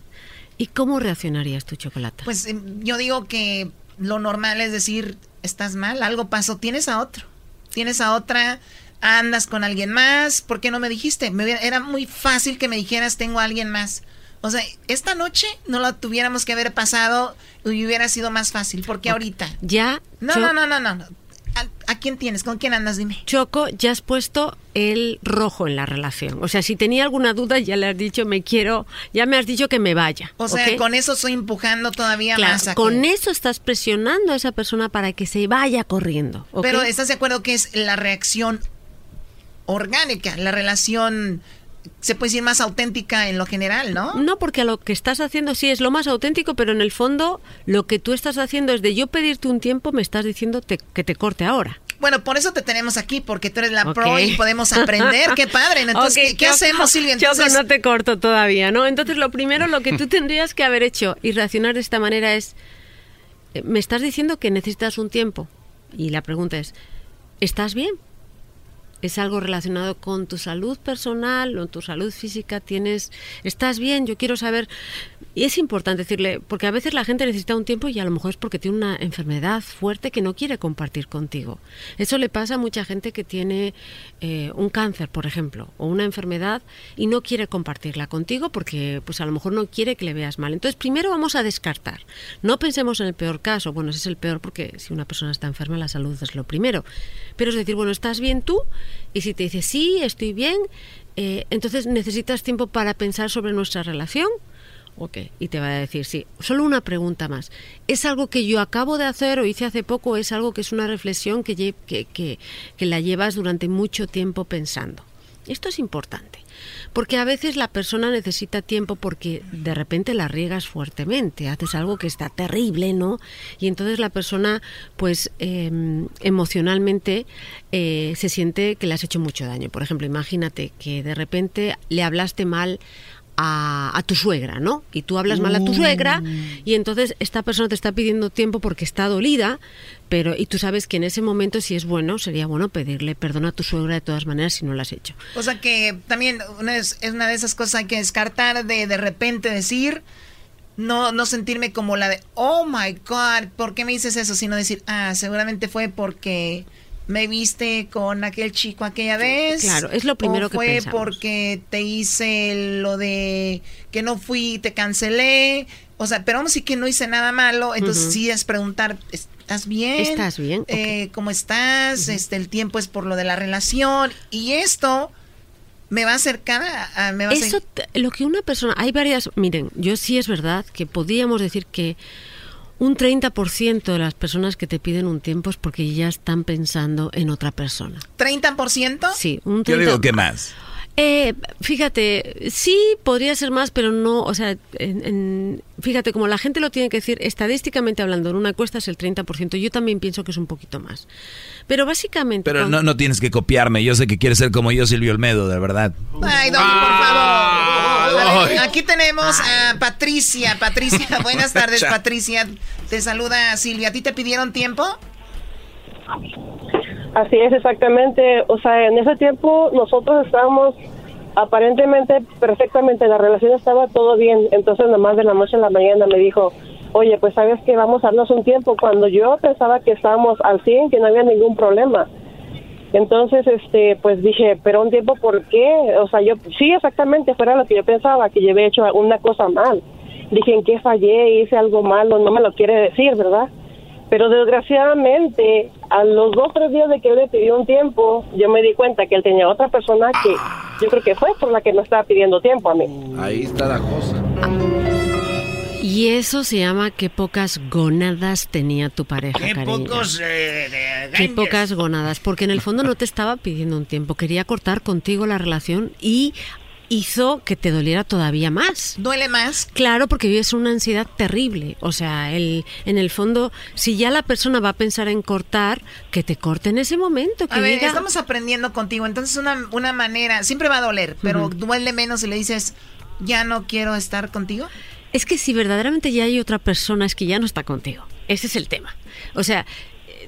Speaker 51: ¿Y cómo reaccionarías tu chocolate?
Speaker 18: Pues em, yo digo que lo normal es decir, estás mal, algo pasó, tienes a otro. Tienes a otra, andas con alguien más, ¿por qué no me dijiste? Me era muy fácil que me dijeras, tengo a alguien más. O sea, esta noche no la tuviéramos que haber pasado y hubiera sido más fácil, porque ahorita.
Speaker 51: Ya.
Speaker 18: No, no, no, no, no. ¿A, quién tienes? ¿Con quién andas? Dime.
Speaker 51: Choco, ya has puesto el rojo en la relación. O sea, si tenía alguna duda, ya le has dicho, me quiero, ya me has dicho que me vaya.
Speaker 18: O sea, con eso estoy empujando todavía más.
Speaker 51: con eso estás presionando a esa persona para que se vaya corriendo.
Speaker 18: Pero ¿estás de acuerdo que es la reacción orgánica, la relación se puede decir más auténtica en lo general, ¿no?
Speaker 51: No, porque lo que estás haciendo sí es lo más auténtico, pero en el fondo lo que tú estás haciendo es de yo pedirte un tiempo, me estás diciendo que te corte ahora.
Speaker 18: Bueno, por eso te tenemos aquí, porque tú eres la pro y podemos aprender. ¡Qué padre! Entonces, ¿qué, hacemos, Silvia?
Speaker 51: Entonces... no te corto todavía, ¿no? Entonces, lo primero, lo que tú tendrías que haber hecho y reaccionar de esta manera es, eh, me estás diciendo que necesitas un tiempo. Y la pregunta es, ¿estás bien? es algo relacionado con tu salud personal o tu salud física, tienes, estás bien, yo quiero saber, y es importante decirle, porque a veces la gente necesita un tiempo y a lo mejor es porque tiene una enfermedad fuerte que no quiere compartir contigo. Eso le pasa a mucha gente que tiene eh, un cáncer, por ejemplo, o una enfermedad y no quiere compartirla contigo porque pues a lo mejor no quiere que le veas mal. Entonces primero vamos a descartar. No pensemos en el peor caso, bueno, ese es el peor porque si una persona está enferma la salud es lo primero. Pero es decir, bueno, ¿estás bien tú? Y si te dice, sí, estoy bien, eh, entonces necesitas tiempo para pensar sobre nuestra relación. Ok, y te va a decir, sí, solo una pregunta más. ¿Es algo que yo acabo de hacer o hice hace poco? ¿Es algo que es una reflexión que, que, que la llevas durante mucho tiempo pensando? Esto es importante. Porque a veces la persona necesita tiempo porque de repente la riegas fuertemente, haces algo que está terrible, ¿no? Y entonces la persona, pues em, emocionalmente eh, se siente que le has hecho mucho daño. Por ejemplo, imagínate que de repente le hablaste mal a, tu suegra, ¿no? Y tú hablas mal a tu suegra y entonces esta persona te está pidiendo tiempo porque está dolida, pero y tú sabes que en ese momento si es bueno, sería bueno pedirle perdón a tu suegra de todas maneras si no lo has hecho.
Speaker 18: O sea que también es, una de esas cosas que descartar de de repente decir no, no sentirme como la de, oh my God, ¿por qué me dices eso? Sino decir, ah, seguramente fue porque me viste con aquel chico aquella vez.
Speaker 51: Claro, es lo primero que
Speaker 18: fue porque te hice lo de que no fui, te cancelé. O sea, pero vamos a que no hice nada malo. Entonces sí es preguntar, ¿estás bien?
Speaker 51: ¿Estás bien?
Speaker 18: Eh, ¿Cómo estás? este El tiempo es por lo de la relación. Y esto me va a acercar a... me va
Speaker 51: Eso, lo que una persona... Hay varias... Miren, yo sí es verdad que podríamos decir que un 30% de las personas que te piden un tiempo es porque ya están pensando en otra persona.
Speaker 18: ¿30%?
Speaker 51: Sí, un 30%.
Speaker 6: Yo digo que más.
Speaker 51: Eh, fíjate, sí podría ser más, pero no, o sea, fíjate, como la gente lo tiene que decir, estadísticamente hablando, en una encuesta es el 30%, yo también pienso que es un poquito más. Pero básicamente...
Speaker 6: Pero no, no tienes que copiarme, yo sé que quieres ser como yo, Silvio Olmedo, de verdad.
Speaker 18: Ay, Doggy, por favor. aquí tenemos a Patricia. Patricia, buenas tardes, Patricia. Te saluda Silvia. ¿A ti te pidieron tiempo?
Speaker 56: Así es, exactamente. O sea, en ese tiempo nosotros estábamos aparentemente perfectamente, la relación estaba todo bien. Entonces, nomás de la noche a la mañana me dijo, oye, pues sabes que vamos a darnos un tiempo cuando yo pensaba que estábamos al 100, que no había ningún problema. Entonces, este, pues dije, pero un tiempo, ¿por qué? O sea, yo, sí, exactamente, fuera lo que yo pensaba, que yo había hecho una cosa mal. Dije, ¿en qué fallé? Hice algo malo, no me lo quiere decir, ¿verdad? Pero desgraciadamente, a los dos o tres días de que él le pidió un tiempo, yo me di cuenta que él tenía otra persona que yo creo que fue por la que no estaba pidiendo tiempo a mí.
Speaker 5: Ahí está la cosa.
Speaker 51: Y eso se llama qué pocas gónadas tenía tu pareja,
Speaker 4: Qué
Speaker 51: cariño.
Speaker 4: pocos eh,
Speaker 51: Qué pocas gónadas, porque en el fondo no te estaba pidiendo un tiempo, quería cortar contigo la relación y hizo que te doliera todavía más.
Speaker 18: ¿Duele más?
Speaker 51: Claro, porque vives una ansiedad terrible. O sea, el, en el fondo, si ya la persona va a pensar en cortar, que te corte en ese momento. Que
Speaker 18: a ver,
Speaker 51: diga,
Speaker 18: estamos aprendiendo contigo. Entonces, una, una manera, siempre va a doler, pero duele menos si le dices, ya no quiero estar contigo.
Speaker 51: Es que si verdaderamente ya hay otra persona, es que ya no está contigo. Ese es el tema. O sea,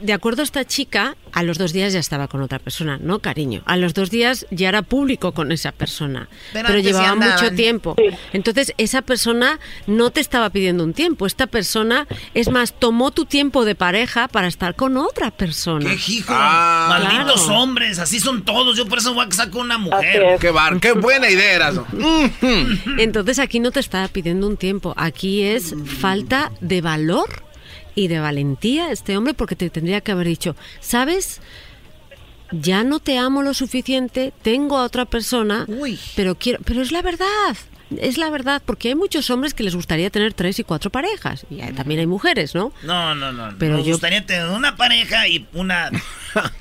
Speaker 51: de acuerdo a esta chica, a los dos días ya estaba con otra persona, ¿no, cariño? A los dos días ya era público con esa persona,
Speaker 18: Pero
Speaker 51: pero, llevaba mucho tiempo. Entonces, esa persona no te estaba pidiendo un tiempo. Esta persona, es más, tomó tu tiempo de pareja para estar con otra persona.
Speaker 4: ¡Qué hijo!
Speaker 51: Ah,
Speaker 4: Malditos
Speaker 51: claro.
Speaker 4: hombres, así son todos. Yo por eso voy a casar con una mujer.
Speaker 5: Qué bar, qué buena idea, Erasmo.
Speaker 51: Entonces aquí no te estaba pidiendo un tiempo, aquí es falta de valor y de valentía este hombre porque te tendría que haber dicho, ¿sabes? Ya no te amo lo suficiente, tengo a otra persona, pero quiero, pero es la verdad. Es la verdad, porque hay muchos hombres que les gustaría tener tres y cuatro parejas. Y hay- también hay mujeres, ¿no?
Speaker 4: No, no, no.
Speaker 51: Pero
Speaker 4: Me
Speaker 51: yo-
Speaker 4: gustaría tener una pareja y una.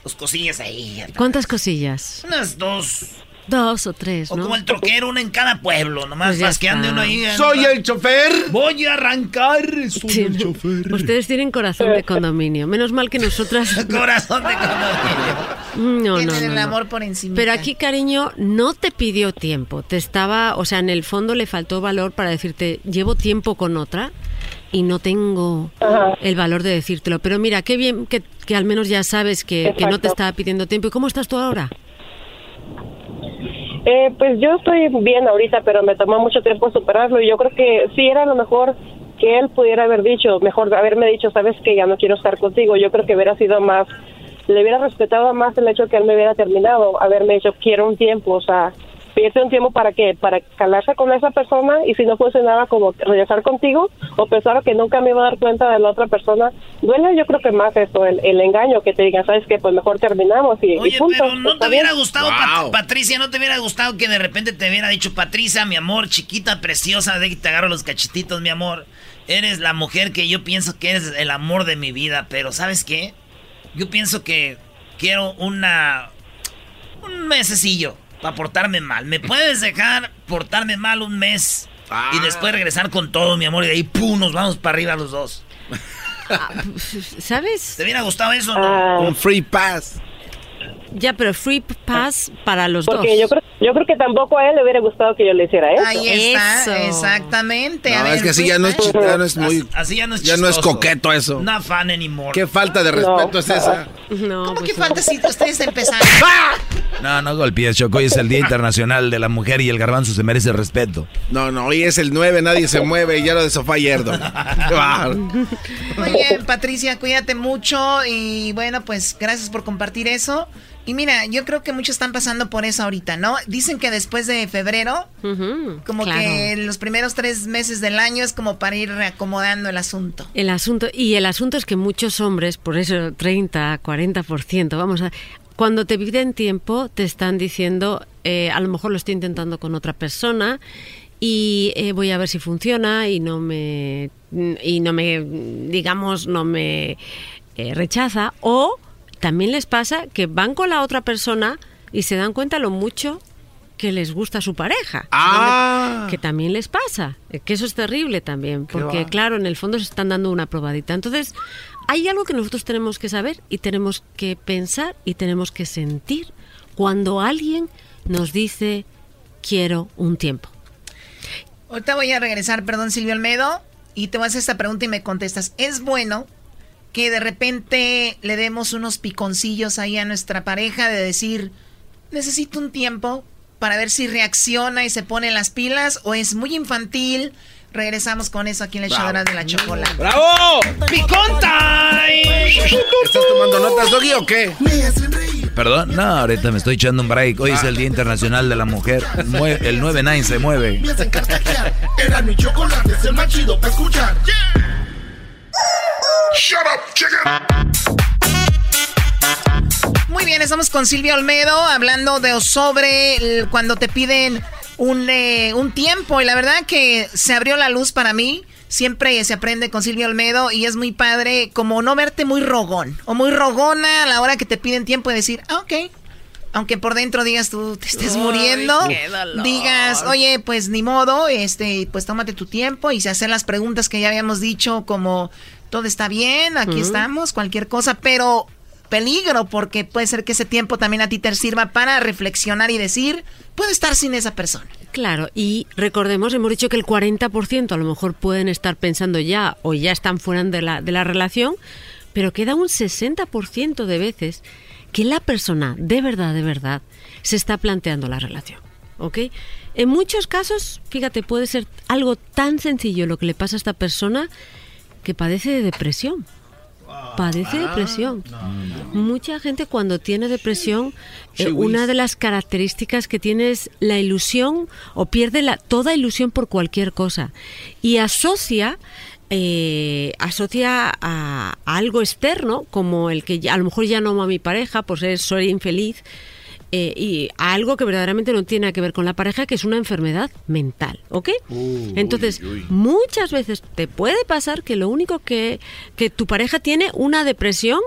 Speaker 4: dos cosillas ahí.
Speaker 51: ¿Cuántas cosillas?
Speaker 4: Unas dos.
Speaker 51: Dos o tres,
Speaker 4: O como el troquero, una en cada pueblo. Nomás
Speaker 51: Pues
Speaker 4: más que ande uno ahí.
Speaker 5: Soy el chofer.
Speaker 4: Voy a arrancar. Soy
Speaker 51: Sí,
Speaker 4: el
Speaker 51: ¿no?
Speaker 4: chofer.
Speaker 51: Ustedes tienen corazón de condominio. Menos mal que nosotras...
Speaker 4: Corazón de
Speaker 51: No, no,
Speaker 18: Tienen
Speaker 51: no,
Speaker 18: el
Speaker 51: no.
Speaker 18: amor por encima.
Speaker 51: Pero aquí, cariño, no te pidió tiempo. Te estaba, o sea, en el fondo le faltó valor para decirte, llevo tiempo con otra y no tengo el valor de decírtelo. Pero mira, qué bien que, que al menos ya sabes que, que no te estaba pidiendo tiempo. ¿Y cómo estás tú ahora?
Speaker 56: Eh, pues yo estoy bien ahorita, pero me tomó mucho tiempo superarlo y yo creo que sí era lo mejor que él pudiera haber dicho, mejor haberme dicho, sabes que ya no quiero estar contigo. Yo creo que hubiera sido más, le hubiera respetado más el hecho que él me hubiera terminado, haberme dicho quiero un tiempo, o sea, pedirte un tiempo para que para calarse con esa persona y si no funcionaba como regresar contigo o pensar que nunca me iba a dar cuenta de la otra persona, duele yo creo que más eso, el, el engaño que te digan, sabes que pues mejor terminamos y, y
Speaker 4: Oye,
Speaker 56: punto.
Speaker 4: pero no te
Speaker 56: ¿Está
Speaker 4: hubiera
Speaker 56: bien?
Speaker 4: gustado, Pat- Patricia, no te hubiera gustado que de repente te hubiera dicho, Patricia, mi amor, chiquita, preciosa, de que te agarro los cachetitos, mi amor. Eres la mujer que yo pienso que eres el amor de mi vida, pero ¿sabes qué? Yo pienso que quiero una... un mesecillo para portarme mal. ¿Me puedes dejar portarme mal un mes? Y después regresar con todo, mi amor, y de ahí, ¡pum!, nos vamos para arriba los dos.
Speaker 51: ¿Sabes?
Speaker 4: ¿Te hubiera gustado eso o no?
Speaker 5: Un free pass.
Speaker 51: Ya, pero free pass para los
Speaker 56: Porque
Speaker 51: dos.
Speaker 56: yo creo, yo creo que tampoco a él le hubiera gustado que yo le hiciera eso.
Speaker 18: Ahí está,
Speaker 51: Eso.
Speaker 18: exactamente. A ver,
Speaker 5: es que así ya no es, ya no es muy.
Speaker 4: Así ya no es
Speaker 5: ya no es coqueto eso.
Speaker 4: No fan anymore.
Speaker 5: Qué falta de respeto es esa.
Speaker 51: No,
Speaker 18: ¿Cómo
Speaker 51: pues
Speaker 18: que
Speaker 51: no.
Speaker 18: falta si ustedes empezaron?
Speaker 6: No, no golpees, Choco. Hoy es el Día Internacional de la Mujer y el garbanzo se merece respeto.
Speaker 5: No, no, hoy es el 9, nadie se mueve y ya lo de sofá yerdo. Qué bárbaro.
Speaker 18: Muy bien, Patricia, cuídate mucho y bueno, pues gracias por compartir eso. Y mira, yo creo que muchos están pasando por eso ahorita, ¿no? Dicen que después de febrero, como
Speaker 51: claro.
Speaker 18: que los primeros tres meses del año es como para ir reacomodando el asunto.
Speaker 51: El asunto, y el asunto es que muchos hombres, por eso 30, 40%, vamos a... Cuando te piden tiempo, te están diciendo, eh, a lo mejor lo estoy intentando con otra persona y eh, voy a ver si funciona y no me, y no me, digamos, no me eh, rechaza. O también les pasa que van con la otra persona y se dan cuenta lo mucho que les gusta su pareja.
Speaker 5: Ah.
Speaker 51: Que también les pasa. eh, Que eso es terrible también. Porque, claro, en el fondo se están dando una probadita. Entonces, hay algo que nosotros tenemos que saber y tenemos que pensar y tenemos que sentir cuando alguien nos dice quiero un tiempo.
Speaker 18: Ahorita voy a regresar, perdón, Silvio Almedo, y te voy a hacer esta pregunta y me contestas. ¿Es bueno que de repente le demos unos piconcillos ahí a nuestra pareja de decir, necesito un tiempo para ver si reacciona y se pone las pilas o es muy infantil? Regresamos con eso aquí en el show de la chocolate.
Speaker 5: ¡Bravo!
Speaker 4: ¡Picón time!
Speaker 5: ¿Estás tomando notas, Doggy, o qué?
Speaker 6: Perdón, no, ahorita me estoy echando un break. Hoy es el Día Internacional de la Mujer. Mue- el 9-9 se mueve.
Speaker 2: Me hacen carcajear. Era mi chocolate, es el más chido para escuchar. Shut up, chicken.
Speaker 18: Muy bien, estamos con Silvia Olmedo hablando de sobre el- cuando te piden un, eh, un tiempo y la verdad que se abrió la luz para mí siempre se aprende con Silvia Olmedo y es muy padre como no verte muy rogón o muy rogona a la hora que te piden tiempo y decir, ah, ok. Aunque por dentro digas tú te estés muriendo, digas, oye, pues ni modo, este, pues tómate tu tiempo y se hacer las preguntas que ya habíamos dicho como todo está bien, aquí estamos, cualquier cosa, pero peligro porque puede ser que ese tiempo también a ti te sirva para reflexionar y decir, puedo estar sin esa persona.
Speaker 51: Claro, y recordemos, hemos dicho que el 40% a lo mejor pueden estar pensando ya o ya están fuera de la, de la relación, pero queda un 60% de veces que la persona de verdad, de verdad, se está planteando la relación. ¿Ok? En muchos casos, fíjate, puede ser algo tan sencillo lo que le pasa a esta persona que padece de depresión. Padece depresión. Mucha gente cuando tiene depresión, eh, una de las características que tiene es la ilusión o pierde la, toda ilusión por cualquier cosa. Y asocia eh, asocia a, algo externo como el que a lo mejor ya no amo a mi pareja por ser soy infeliz eh, y algo que verdaderamente no tiene que ver con la pareja, que es una enfermedad mental, ¿ok? Entonces, muchas veces te puede pasar que lo único que, que tu pareja tiene una depresión,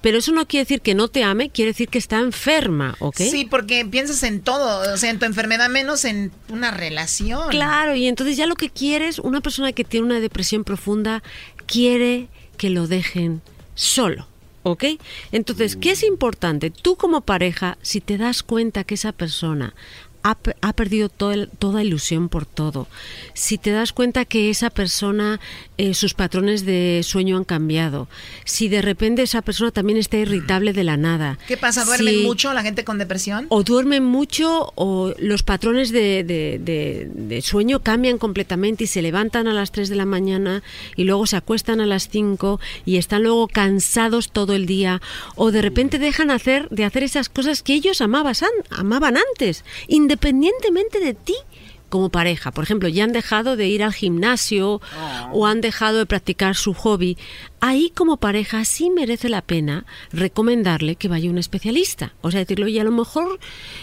Speaker 51: pero eso no quiere decir que no te ame, quiere decir que está enferma, ¿ok?
Speaker 18: Sí, porque piensas en todo, o sea, en tu enfermedad menos en una relación.
Speaker 51: Claro, y entonces ya lo que quieres, una persona que tiene una depresión profunda, quiere que lo dejen solo. ¿Ok? Entonces, ¿qué es importante? Tú como pareja, si te das cuenta que esa persona ha, perdido toda ilusión por todo. Si te das cuenta que esa persona, eh, sus patrones de sueño han cambiado. Si de repente esa persona también está irritable de la nada.
Speaker 18: ¿Qué pasa? ¿Duermen mucho la gente con depresión?
Speaker 51: O duermen mucho o los patrones de, de, sueño cambian completamente y se levantan a las 3 de la mañana y luego se acuestan a las 5 y están luego cansados todo el día. O de repente dejan hacer, de hacer esas cosas que ellos amaban, amaban antes independientemente de ti como pareja. Por ejemplo, ya han dejado de ir al gimnasio o han dejado de practicar su hobby. Ahí como pareja sí merece la pena recomendarle que vaya un especialista. O sea, decirlo, y a lo mejor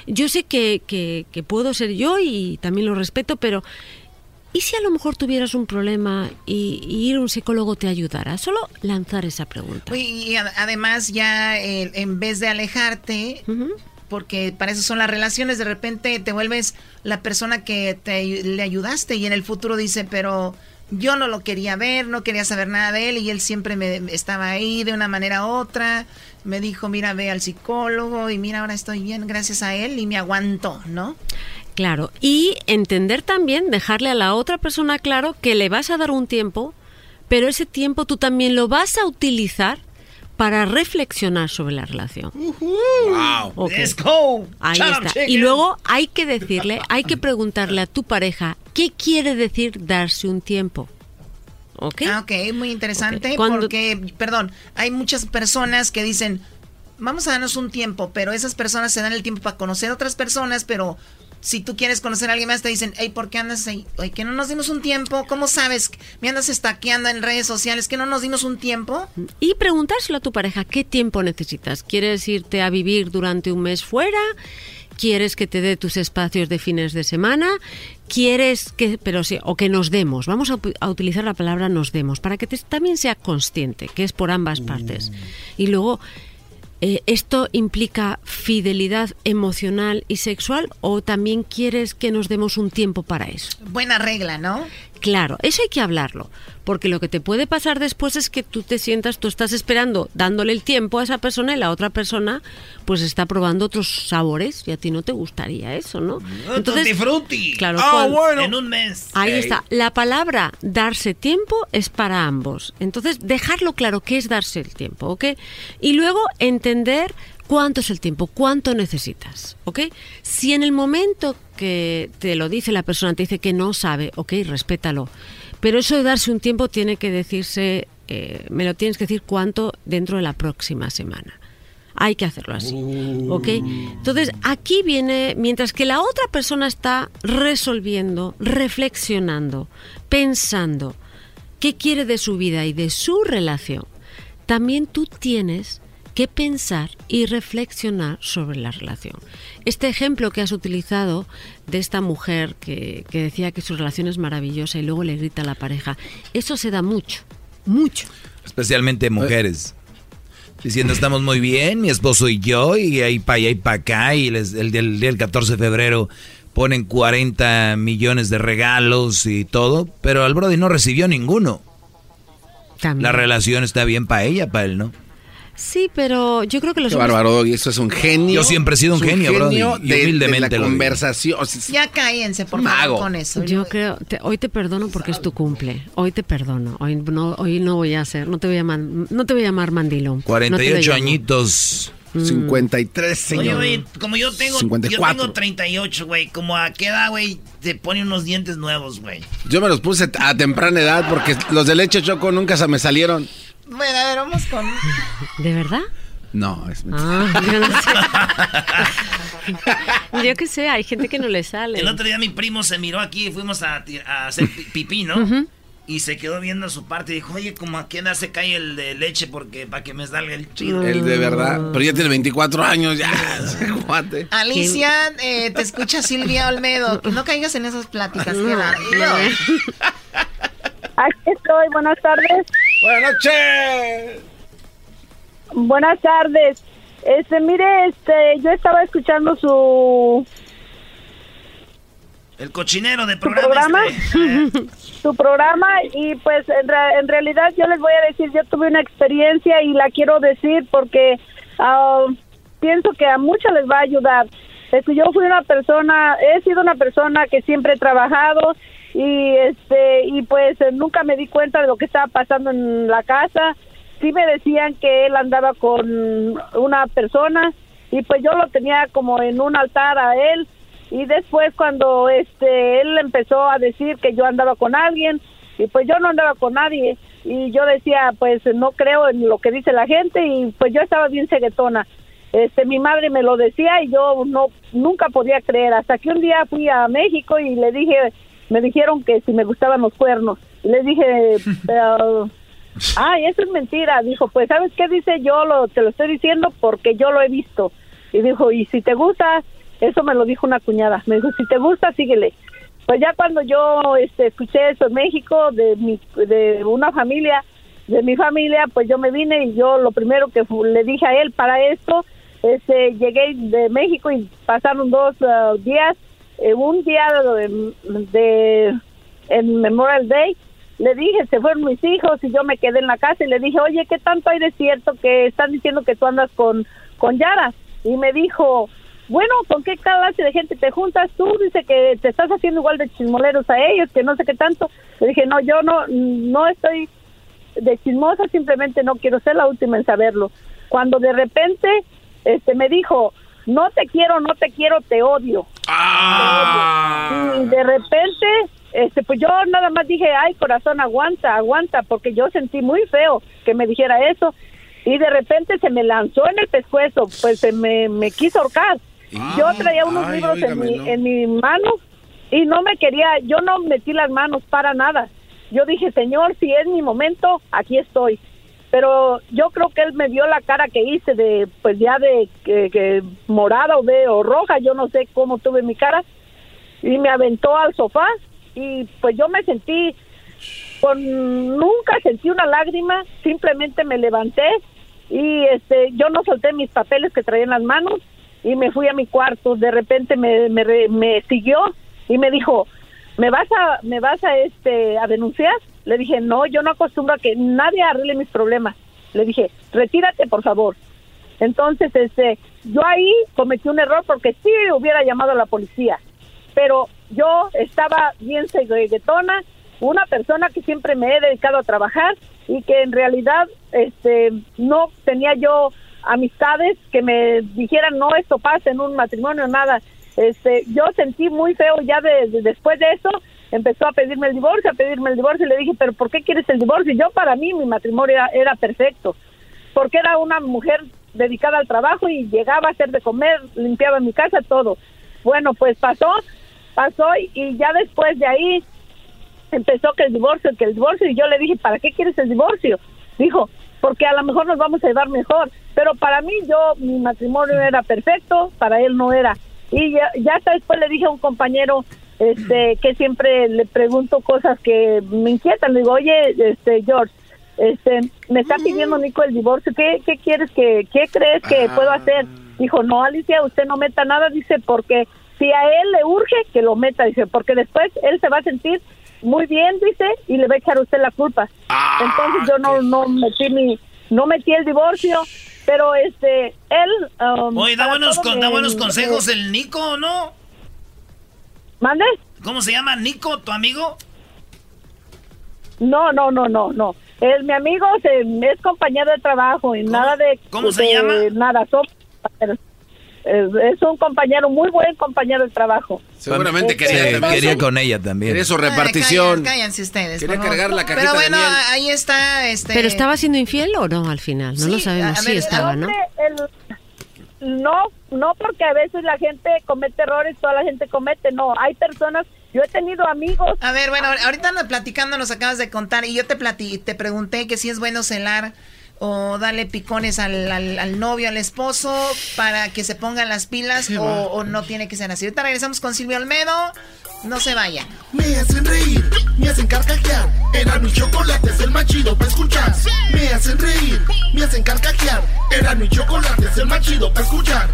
Speaker 51: yo sé que, que, puedo ser yo y también lo respeto, pero ¿y si a lo mejor tuvieras un problema y, ir a un psicólogo te ayudara? Solo lanzar esa pregunta.
Speaker 18: Y, además ya eh, en vez de alejarte, porque para eso son las relaciones. De repente te vuelves la persona que te, le ayudaste y en el futuro dice, pero yo no lo quería ver, no quería saber nada de él y él siempre me estaba ahí de una manera u otra. Me dijo, mira, ve al psicólogo y mira, ahora estoy bien gracias a él y me aguantó, ¿no?
Speaker 51: Claro, y entender también, dejarle a la otra persona claro que le vas a dar un tiempo, pero ese tiempo tú también lo vas a utilizar para reflexionar sobre la relación.
Speaker 4: Wow. Let's go.
Speaker 51: Ahí está. Y luego hay que decirle, hay que preguntarle a tu pareja qué quiere decir darse un tiempo. ¿Ok?
Speaker 18: Ah, ok, muy interesante. Porque, perdón, hay muchas personas que dicen, vamos a darnos un tiempo, pero esas personas se dan el tiempo para conocer a otras personas, pero si tú quieres conocer a alguien más, te dicen, hey, ¿por qué andas ahí? Oye, que no nos dimos un tiempo. ¿Cómo sabes? Me andas estaqueando en redes sociales, que no nos dimos un tiempo.
Speaker 51: Y preguntárselo a tu pareja, ¿qué tiempo necesitas? ¿Quieres irte a vivir durante un mes fuera? ¿Quieres que te dé tus espacios de fines de semana? ¿Quieres que, pero sí, o que nos demos? Vamos a, utilizar la palabra nos demos para que también sea consciente, que es por ambas partes. Y luego eh, ¿Esto implica fidelidad emocional y sexual o también quieres que nos demos un tiempo para eso?
Speaker 18: Buena regla, ¿no?
Speaker 51: Claro, eso hay que hablarlo, porque lo que te puede pasar después es que tú te sientas, tú estás esperando, dándole el tiempo a esa persona y la otra persona pues está probando otros sabores y a ti no te gustaría eso, ¿no?
Speaker 4: Entonces.
Speaker 51: Claro,
Speaker 4: ah, bueno. en un mes.
Speaker 51: Ahí está. La palabra darse tiempo es para ambos. Entonces, dejarlo claro qué es darse el tiempo, ¿ok? Y luego entender cuánto es el tiempo, cuánto necesitas, ¿ok? Si en el momento que te lo dice la persona, te dice que no sabe, ok, respétalo. Pero eso de darse un tiempo tiene que decirse, eh, me lo tienes que decir cuánto dentro de la próxima semana. Hay que hacerlo así, ¿ok? Entonces, aquí viene, mientras que la otra persona está resolviendo, reflexionando, pensando qué quiere de su vida y de su relación, también tú tienes que pensar y reflexionar sobre la relación. Este ejemplo que has utilizado de esta mujer que, que decía que su relación es maravillosa y luego le grita a la pareja, eso se da mucho, mucho.
Speaker 6: Especialmente mujeres. Diciendo estamos muy bien, mi esposo y yo, y ahí para allá y para acá, y el, día del 14 de febrero ponen 40 millones de regalos y todo, pero al Brody no recibió ninguno. La relación está bien para ella, para él, ¿no?
Speaker 51: Sí, pero yo creo que los
Speaker 5: Qué bárbaro, y eso es un genio.
Speaker 6: Yo siempre he sido un genio, bro.
Speaker 5: De, humildemente la conversación.
Speaker 18: ya cállense, por favor, con eso.
Speaker 51: Yo creo, hoy te perdono porque es tu cumple. Hoy te perdono. Hoy no, hoy no voy a hacer, no te voy a llamar, no te voy a llamar mandilón.
Speaker 6: 48 añitos.
Speaker 5: 53, mm. señor.
Speaker 4: Oye, como yo tengo, 54. yo tengo 38, güey. Como a qué edad, güey, te pone unos dientes nuevos, güey.
Speaker 5: Yo me los puse a temprana edad porque los de leche choco nunca se me salieron.
Speaker 18: Bueno, a ver, vamos con.
Speaker 51: ¿De verdad?
Speaker 5: No, es mentira. Ah, yo,
Speaker 51: no sé. yo qué sé, hay gente que no le sale.
Speaker 4: El otro día mi primo se miró aquí y fuimos a, hacer pipí, ¿no? Y se quedó viendo su parte y dijo, oye, como a qué edad se cae el de leche porque para que me salga el chido.
Speaker 5: El de verdad. Pero ya tiene 24 años, ya.
Speaker 18: Alicia, eh, te escucha Silvia Olmedo. No caigas en esas pláticas. No,
Speaker 50: Aquí estoy, buenas tardes.
Speaker 5: Buenas noches.
Speaker 50: Buenas tardes. Este, mire, este, yo estaba escuchando su
Speaker 4: el cochinero de programa.
Speaker 50: Su programa y pues en, realidad yo les voy a decir, yo tuve una experiencia y la quiero decir porque ah, pienso que a muchos les va a ayudar. Es que yo fui una persona, he sido una persona que siempre he trabajado y este y pues nunca me di cuenta de lo que estaba pasando en la casa. Sí me decían que él andaba con una persona y pues yo lo tenía como en un altar a él. Y después cuando este él empezó a decir que yo andaba con alguien y pues yo no andaba con nadie. Y yo decía pues no creo en lo que dice la gente y pues yo estaba bien ceguetona. Este mi madre me lo decía y yo no nunca podía creer. Hasta que un día fui a México y le dije me dijeron que si me gustaban los cuernos y le dije pero, ay eso es mentira dijo pues sabes qué dice yo lo te lo estoy diciendo porque yo lo he visto y dijo y si te gusta eso me lo dijo una cuñada. Me dijo, si te gusta, síguele. Pues ya cuando yo este, escuché eso en México, de, mi, de una familia, de mi familia, pues yo me vine y yo lo primero que le dije a él para esto, este, llegué de México y pasaron dos uh, días, eh, un día de, en Memorial Day, le dije, se fueron mis hijos y yo me quedé en la casa y le dije, oye, ¿qué tanto hay de cierto que están diciendo que tú andas con, con Yara? Y me dijo, bueno, ¿con qué clase de gente te juntas? Tú dice que te estás haciendo igual de chismoleros a ellos, que no sé qué tanto. Le dije, no, yo no, no estoy de chismosa, simplemente no quiero ser la última en saberlo. Cuando de repente este me dijo, no te quiero, no te quiero, te odio. Ah. Y de repente, este, pues yo nada más dije, ay corazón, aguanta, aguanta, porque yo sentí muy feo que me dijera eso. Y de repente se me lanzó en el pescuezo, pues se me, me quiso ahorcar yo traía unos libros en mi, en mi mano y no me quería, yo no metí las manos para nada. Yo dije, Señor, si es mi momento, aquí estoy. Pero yo creo que él me vio la cara que hice de, pues ya de que, morada o de o roja, yo no sé cómo tuve mi cara, y me aventó al sofá y pues yo me sentí, con nunca sentí una lágrima, simplemente me levanté y este, yo no solté mis papeles que traía en las manos y me fui a mi cuarto. De repente me, me, siguió y me dijo, ¿me vas a, me vas a, este, a denunciar? Le dije, no, yo no acostumbro a que nadie arregle mis problemas. Le dije, retírate, por favor. Entonces, este, yo ahí cometí un error porque sí hubiera llamado a la policía, pero yo estaba bien seguetona, una persona que siempre me he dedicado a trabajar y que en realidad, este, no tenía yo amistades que me dijeran no esto pasa en un matrimonio nada este yo sentí muy feo ya de, después de eso empezó a pedirme el divorcio a pedirme el divorcio y le dije pero por qué quieres el divorcio yo para mí mi matrimonio era, perfecto porque era una mujer dedicada al trabajo y llegaba a hacer de comer limpiaba mi casa todo bueno pues pasó pasó y, y ya después de ahí empezó que el divorcio que el divorcio y yo le dije para qué quieres el divorcio dijo porque a lo mejor nos vamos a llevar mejor. Pero para mí, yo, mi matrimonio era perfecto, para él no era. Y ya, ya hasta después le dije a un compañero este, que siempre le pregunto cosas que me inquietan. Le digo, oye, este, George, este, me está pidiendo Nico el divorcio, ¿qué, qué quieres que, qué crees que
Speaker 5: Ah.
Speaker 50: puedo hacer? Dijo, no, Alicia, usted no meta nada, dice, porque si a él le urge, que lo meta, dice, porque después él se va a sentir muy bien, dice, y le va a echar a usted la culpa.
Speaker 5: Ah,
Speaker 50: Entonces yo no, no metí mi, no metí el divorcio, pero este, él... um,
Speaker 4: Oye, da buenos, con- da buenos consejos el Nico, ¿no?
Speaker 50: ¿Mande?
Speaker 4: ¿Cómo se llama Nico, tu amigo?
Speaker 50: No, no, no, no, no. Es mi amigo, se- es compañero de trabajo y nada de...
Speaker 4: cómo se
Speaker 50: de
Speaker 4: llama?
Speaker 50: Nada, son compañeros. Es, es un compañero, muy buen compañero de trabajo.
Speaker 5: Seguramente
Speaker 50: Este,
Speaker 5: quería,
Speaker 6: Sí,
Speaker 5: también
Speaker 6: quería con ella también.
Speaker 5: quería su
Speaker 18: Ay,
Speaker 5: repartición.
Speaker 18: callan- cállense ustedes.
Speaker 5: Quería cargar la cajita
Speaker 18: Pero
Speaker 5: de
Speaker 18: bueno,
Speaker 5: miel.
Speaker 18: ahí está. Este,
Speaker 51: ¿Pero estaba siendo infiel o no al final? No lo sabemos.
Speaker 50: a
Speaker 51: Sí estaba,
Speaker 50: el
Speaker 51: ¿no?
Speaker 50: el- no, no porque a veces la gente comete errores, toda la gente comete, no. Hay personas, yo he tenido amigos.
Speaker 18: A ver, bueno, ahorita nos platicando nos acabas de contar y yo te platí, te pregunté que si es bueno celar o darle picones al, al- al novio, al esposo, para que se pongan las pilas o, o no tiene que ser así. Ahorita regresamos con Silvio Olmedo. No se vayan.
Speaker 2: Me hacen reír, me hacen carcajear. Era mi chocolate, es el más chido para escuchar. Me hacen reír, me hacen carcajear. Era mi chocolate, es el más chido para escuchar.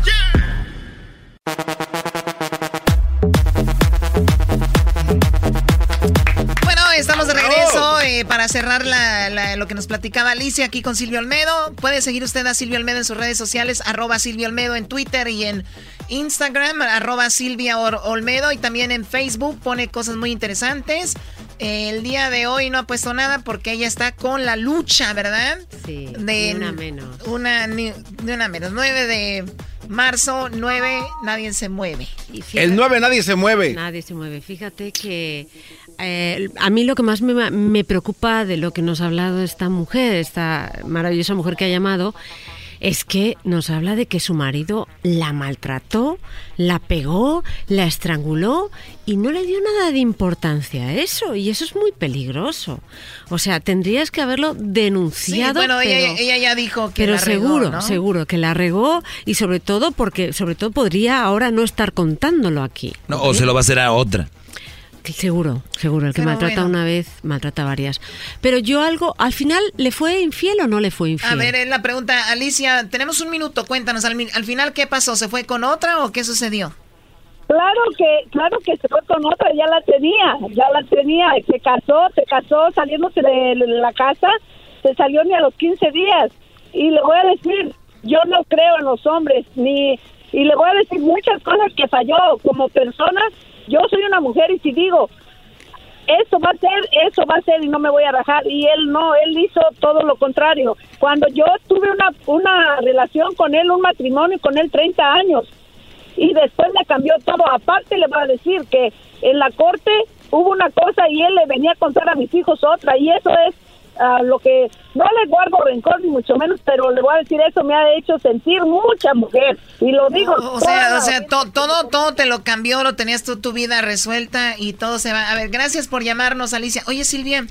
Speaker 18: Eh, para cerrar la- la- lo que nos platicaba Alicia aquí con Silvio Olmedo. Puede seguir usted a Silvio Olmedo en sus redes sociales, arroba Silvio Olmedo en Twitter y en Instagram, arroba Silvia Olmedo y también en Facebook pone cosas muy interesantes. El día de hoy no ha puesto nada porque ella está con la lucha, ¿verdad?
Speaker 51: Sí,
Speaker 18: De
Speaker 51: una menos.
Speaker 18: Una, ni, ni una menos. 9 de marzo, 9, nadie se mueve.
Speaker 5: El 9 nadie se mueve.
Speaker 51: Nadie se mueve. Fíjate que eh, a mí lo que más me, me preocupa de lo que nos ha hablado esta mujer, esta maravillosa mujer que ha llamado, es que nos habla de que su marido la maltrató, la pegó, la estranguló y no le dio nada de importancia a eso. Y eso es muy peligroso. O sea, tendrías que haberlo denunciado.
Speaker 18: Sí, bueno, ella,
Speaker 51: pero-
Speaker 18: ella ya dijo que
Speaker 51: pero
Speaker 18: la regó,
Speaker 51: seguro,
Speaker 18: ¿no?
Speaker 51: seguro que la regó y sobre todo porque sobre todo podría ahora no estar contándolo aquí.
Speaker 6: No, o se lo va a hacer a otra.
Speaker 51: Seguro, seguro. El que
Speaker 18: Pero
Speaker 51: maltrata
Speaker 18: bueno.
Speaker 51: una vez, maltrata varias. Pero yo algo, al final, ¿le fue infiel o no le fue infiel?
Speaker 18: A ver, es la pregunta, Alicia, tenemos un minuto, cuéntanos, al final, ¿qué pasó? ¿Se fue con otra o qué sucedió?
Speaker 50: Claro que, claro que se fue con otra, ya la tenía, ya la tenía, se casó, se casó saliéndose de la casa, se salió ni a los 15 días. Y le voy a decir, yo no creo en los hombres, ni, y le voy a decir muchas cosas que falló como persona. Yo soy una mujer y si digo, eso va a ser, eso va a ser y no me voy a rajar. Y él no, él hizo todo lo contrario. Cuando yo tuve una, una relación con él, un matrimonio con él 30 años, y después me cambió todo. Aparte le voy a decir que en la corte hubo una cosa y él le venía a contar a mis hijos otra y eso es ah, lo que no le guardo rencor ni mucho menos, pero le voy a decir eso me ha hecho sentir mucha mujer y lo digo.
Speaker 18: O sea,
Speaker 50: toda-
Speaker 18: o sea, to- todo, todo te lo cambió, lo tenías tú tu vida resuelta y todo se va. A ver, gracias por llamarnos, Alicia. Oye, Silvia,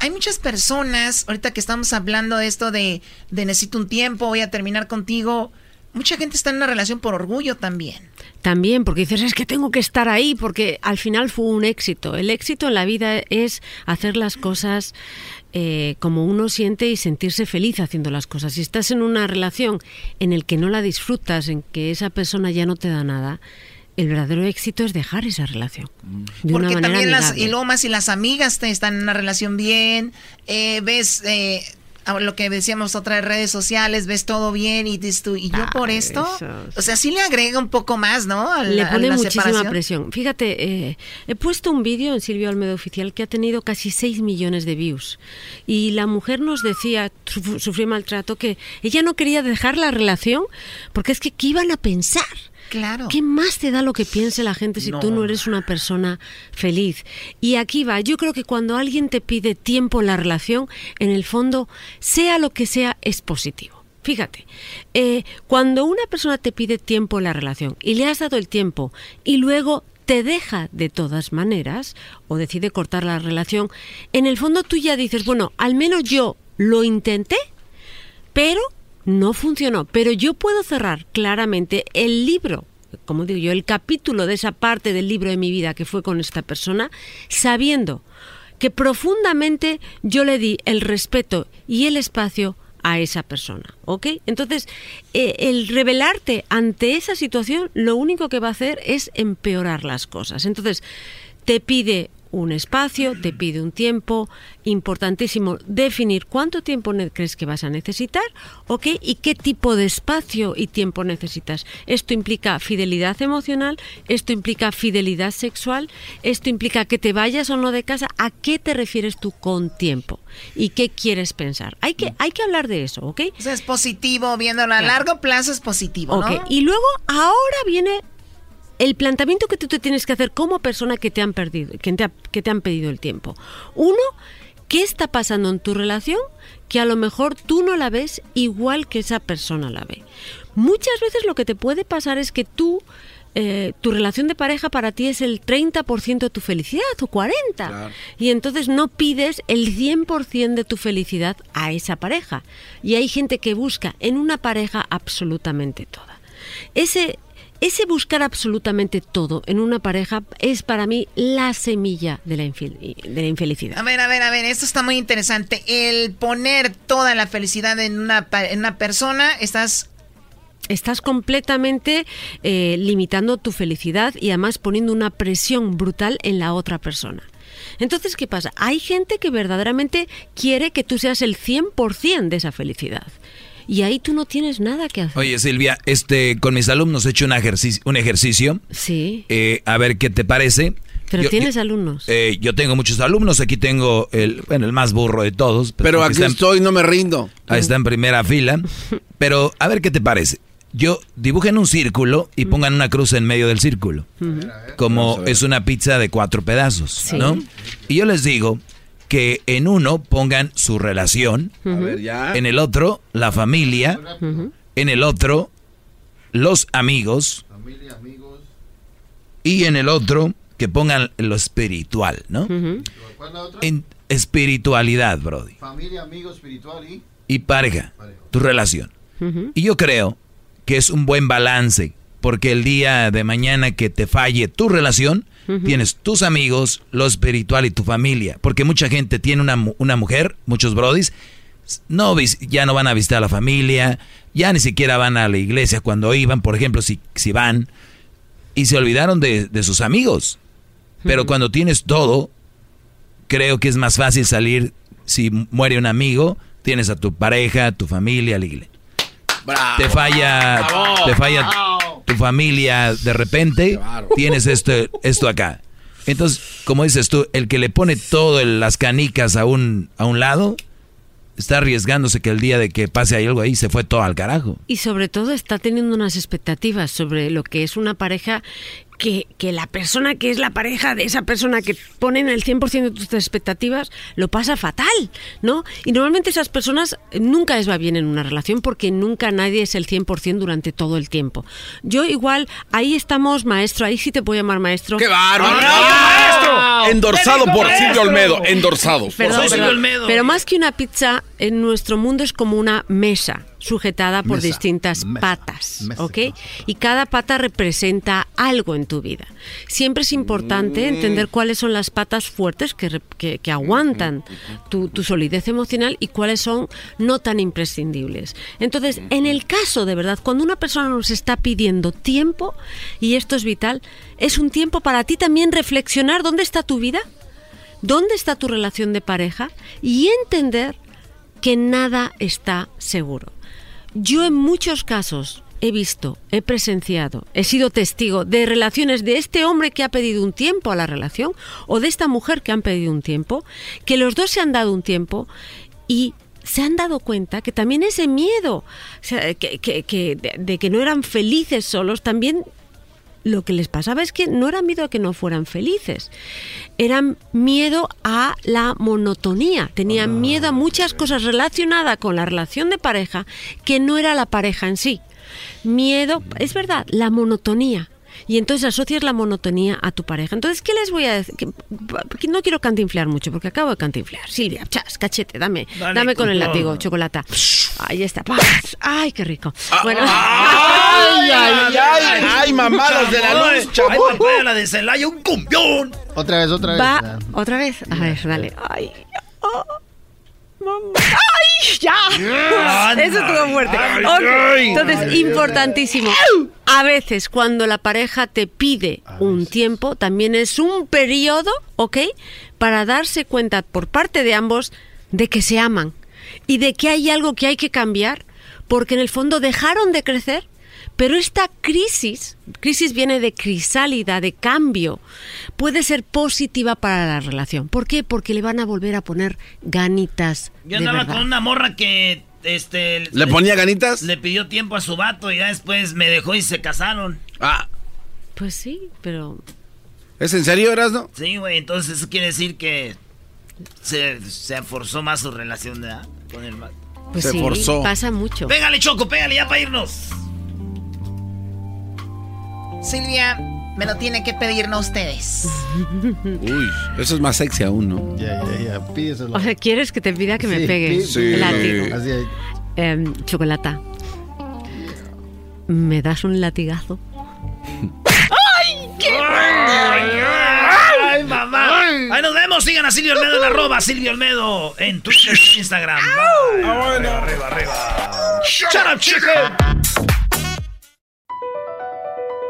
Speaker 18: hay muchas personas, ahorita que estamos hablando de esto de, de necesito un tiempo, voy a terminar contigo. Mucha gente está en una relación por orgullo también.
Speaker 51: También, porque dices, es que tengo que estar ahí, porque al final fue un éxito. El éxito en la vida es hacer las cosas eh, como uno siente y sentirse feliz haciendo las cosas. Si estás en una relación en el que no la disfrutas, en que esa persona ya no te da nada, el verdadero éxito es dejar esa relación. De una
Speaker 18: Porque
Speaker 51: manera
Speaker 18: también las, y luego más si las amigas te están en una relación bien, eh, ves eh, lo que decíamos otras redes sociales, ves todo bien y dices tú, y yo por esto, o sea, sí le agrega un poco más, ¿no? A
Speaker 51: Le
Speaker 18: la- a
Speaker 51: pone
Speaker 18: la
Speaker 51: muchísima
Speaker 18: separación.
Speaker 51: presión. Fíjate, eh, he puesto un vídeo en Silvio Almedo Oficial que ha tenido casi 6 millones de views. Y la mujer nos decía, suf- sufrió maltrato, que ella no quería dejar la relación porque es que ¿qué iban a pensar?
Speaker 18: Claro.
Speaker 51: ¿Qué más te da lo que piense la gente si
Speaker 18: No.
Speaker 51: tú no eres una persona feliz? Y aquí va, yo creo que cuando alguien te pide tiempo en la relación, en el fondo, sea lo que sea, es positivo. Fíjate, eh, cuando una persona te pide tiempo en la relación y le has dado el tiempo y luego te deja de todas maneras o decide cortar la relación, en el fondo tú ya dices, bueno, al menos yo lo intenté Pero no funcionó. Pero yo puedo cerrar claramente el libro como digo yo, el capítulo de esa parte del libro de mi vida que fue con esta persona, sabiendo que profundamente yo le di el respeto y el espacio a esa persona, ¿ok? Entonces, eh, el revelarte ante esa situación lo único que va a hacer es empeorar las cosas. Entonces, te pide un espacio, te pide un tiempo, importantísimo definir cuánto tiempo crees que vas a necesitar, ¿ok? Y qué tipo de espacio y tiempo necesitas. Esto implica fidelidad emocional, esto implica fidelidad sexual, esto implica que te vayas o no de casa, ¿a qué te refieres tú con tiempo? ¿Y qué quieres pensar? Hay que, hay que hablar de eso, ¿ok?
Speaker 18: Eso es positivo, viéndolo a largo plazo es positivo, ¿no?
Speaker 51: Y luego, ahora viene el planteamiento que tú te tienes que hacer como persona que te han perdido, que te, que te han pedido el tiempo. Uno, ¿qué está pasando en tu relación que a lo mejor tú no la ves igual que esa persona la ve? Muchas veces lo que te puede pasar es que tú eh, tu relación de pareja para ti es el 30% de tu felicidad o 40%. Y entonces no pides el 100% de tu felicidad a esa pareja. Y hay gente que busca en una pareja absolutamente toda. Ese ese buscar absolutamente todo en una pareja es para mí la semilla de la, de la infelicidad.
Speaker 18: A ver, a ver, a ver, esto está muy interesante. El poner toda la felicidad en una, en una persona, estás
Speaker 51: estás completamente eh, limitando tu felicidad y además poniendo una presión brutal en la otra persona. Entonces, ¿qué pasa? Hay gente que verdaderamente quiere que tú seas el 100% de esa felicidad y ahí tú no tienes nada que hacer.
Speaker 6: Oye, Silvia, este, con mis alumnos he hecho un ejercicio. Un ejercicio
Speaker 51: sí.
Speaker 6: Eh, a ver qué te parece.
Speaker 51: Pero tienes alumnos.
Speaker 6: Eh, yo tengo muchos alumnos. Aquí tengo el, bueno, el más burro de todos.
Speaker 5: Pero aquí estoy, no me rindo.
Speaker 6: Ahí está en primera fila. Pero a ver qué te parece. Yo dibujen un círculo y pongan una cruz en medio del círculo. Como es una pizza de cuatro pedazos, ¿no? Y yo les digo que en uno pongan su relación, en el otro la familia, en el otro los amigos, y en el otro que pongan lo espiritual, ¿no? En espiritualidad, Brody.
Speaker 57: Familia, amigos, espiritual y...
Speaker 6: Y pareja, tu relación. Y yo creo que es un buen balance, porque el día de mañana que te falle tu relación, Tienes tus amigos, lo espiritual y tu familia. Porque mucha gente tiene una, una mujer, muchos brodis, no, ya no van a visitar a la familia, ya ni siquiera van a la iglesia cuando iban, por ejemplo, si, si van, y se olvidaron de, sus amigos. Pero cuando tienes todo, creo que es más fácil salir, si muere un amigo, tienes a tu pareja, a tu familia, a la iglesia. Te falla, te falla tu familia de repente, tienes esto, esto acá. Entonces, como dices tú, el que le pone todo las canicas a un, a un lado, está arriesgándose que el día de que pase algo ahí se fue todo al carajo.
Speaker 51: Y sobre todo está teniendo unas expectativas sobre lo que es una pareja que, que, la persona que es la pareja de esa persona que ponen el 100% de tus expectativas lo pasa fatal, ¿no? Y normalmente esas personas nunca les va bien en una relación porque nunca nadie es el 100% durante todo el tiempo. Yo igual, ahí estamos, maestro, ahí sí te puedo llamar maestro.
Speaker 5: ¡Qué bárbaro! maestro! Endorsado por Silvio Olmedo, endorsado.
Speaker 51: pero más que una pizza, en nuestro mundo es como una mesa sujetada por distintas patas, ¿ok? Y cada pata representa algo en tu vida. Siempre es importante mm. entender cuáles son las patas fuertes que, que, aguantan tu, tu, solidez emocional y cuáles son no tan imprescindibles. Entonces, en el caso de verdad, cuando una persona nos está pidiendo tiempo, y esto es vital, es un tiempo para ti también reflexionar dónde está tu vida, dónde está tu relación de pareja y entender que nada está seguro. Yo en muchos casos he visto, he presenciado, he sido testigo de relaciones de este hombre que ha pedido un tiempo a la relación o de esta mujer que han pedido un tiempo, que los dos se han dado un tiempo y se han dado cuenta que también ese miedo de, que no eran felices solos también lo que les pasaba es que no era miedo a que no fueran felices, eran miedo a la monotonía, tenían miedo a muchas cosas relacionadas con la relación de pareja que no era la pareja en sí. Miedo, es verdad, la monotonía. Y entonces asocias la monotonía a tu pareja. Entonces, ¿qué les voy a decir? Que- no quiero cantinflear mucho porque acabo de cantinflear. Silvia, chas, cachete, dame,
Speaker 2: Dale,
Speaker 51: dame con el látigo, chocolata. Ahí está. paz. Ay, qué rico. Bueno.
Speaker 2: Ay, ay, ay, ay, mamadas de la luz.
Speaker 4: Ay, papaya, la de Celaya, un cumbión.
Speaker 58: Otra vez, otra vez.
Speaker 51: Va, otra vez. A ver, dale. Ay. oh, mamá. ¡Ay! ¡Ya!
Speaker 2: Anda.
Speaker 51: Eso estuvo fuerte.
Speaker 2: Ay,
Speaker 51: Ok,
Speaker 2: ay.
Speaker 51: Entonces,
Speaker 2: Ay,
Speaker 51: importantísimo. A veces, cuando la pareja te pide un tiempo, también es un periodo, ¿ok? Para darse cuenta por parte de ambos de que se aman y de que hay algo que hay que cambiar, porque en el fondo dejaron de crecer. Pero esta crisis, crisis viene de crisálida, de cambio, puede ser positiva para la relación. ¿Por qué? Porque le van a volver a poner ganitas.
Speaker 4: Yo
Speaker 51: de
Speaker 4: andaba
Speaker 51: verdad.
Speaker 4: con una morra que este
Speaker 5: ¿Le ponía ganitas?
Speaker 4: Le pidió tiempo a su vato y ya después me dejó y se casaron.
Speaker 5: Ah,
Speaker 51: Pues sí, pero
Speaker 5: ¿es en serio, Erasno?
Speaker 4: Sí, güey, entonces eso quiere decir que se, se forzó más su relación ¿verdad? con el vato.
Speaker 51: Pues sí, pasa mucho.
Speaker 4: Pégale, Choco, pégale ya para irnos.
Speaker 18: Silvia, me lo tiene que pedir no ustedes.
Speaker 5: Uy, eso es más sexy aún, ¿no?
Speaker 58: Ya, ya, ya, pídeselo.
Speaker 51: O sea, ¿quieres que te pida que me pegue
Speaker 58: sí,
Speaker 51: látigo?
Speaker 58: Así es.
Speaker 51: Em, chocolata. ¿Me das un latigazo?
Speaker 4: ¡Ay, qué ¡Ay, mamá! Ahí nos vemos. Sigan a Silvio Olmedo en arroba Silvio Olmedo en Twitter e Instagram. Bye. Arriba, arriba, arriba. Shut up, chicken.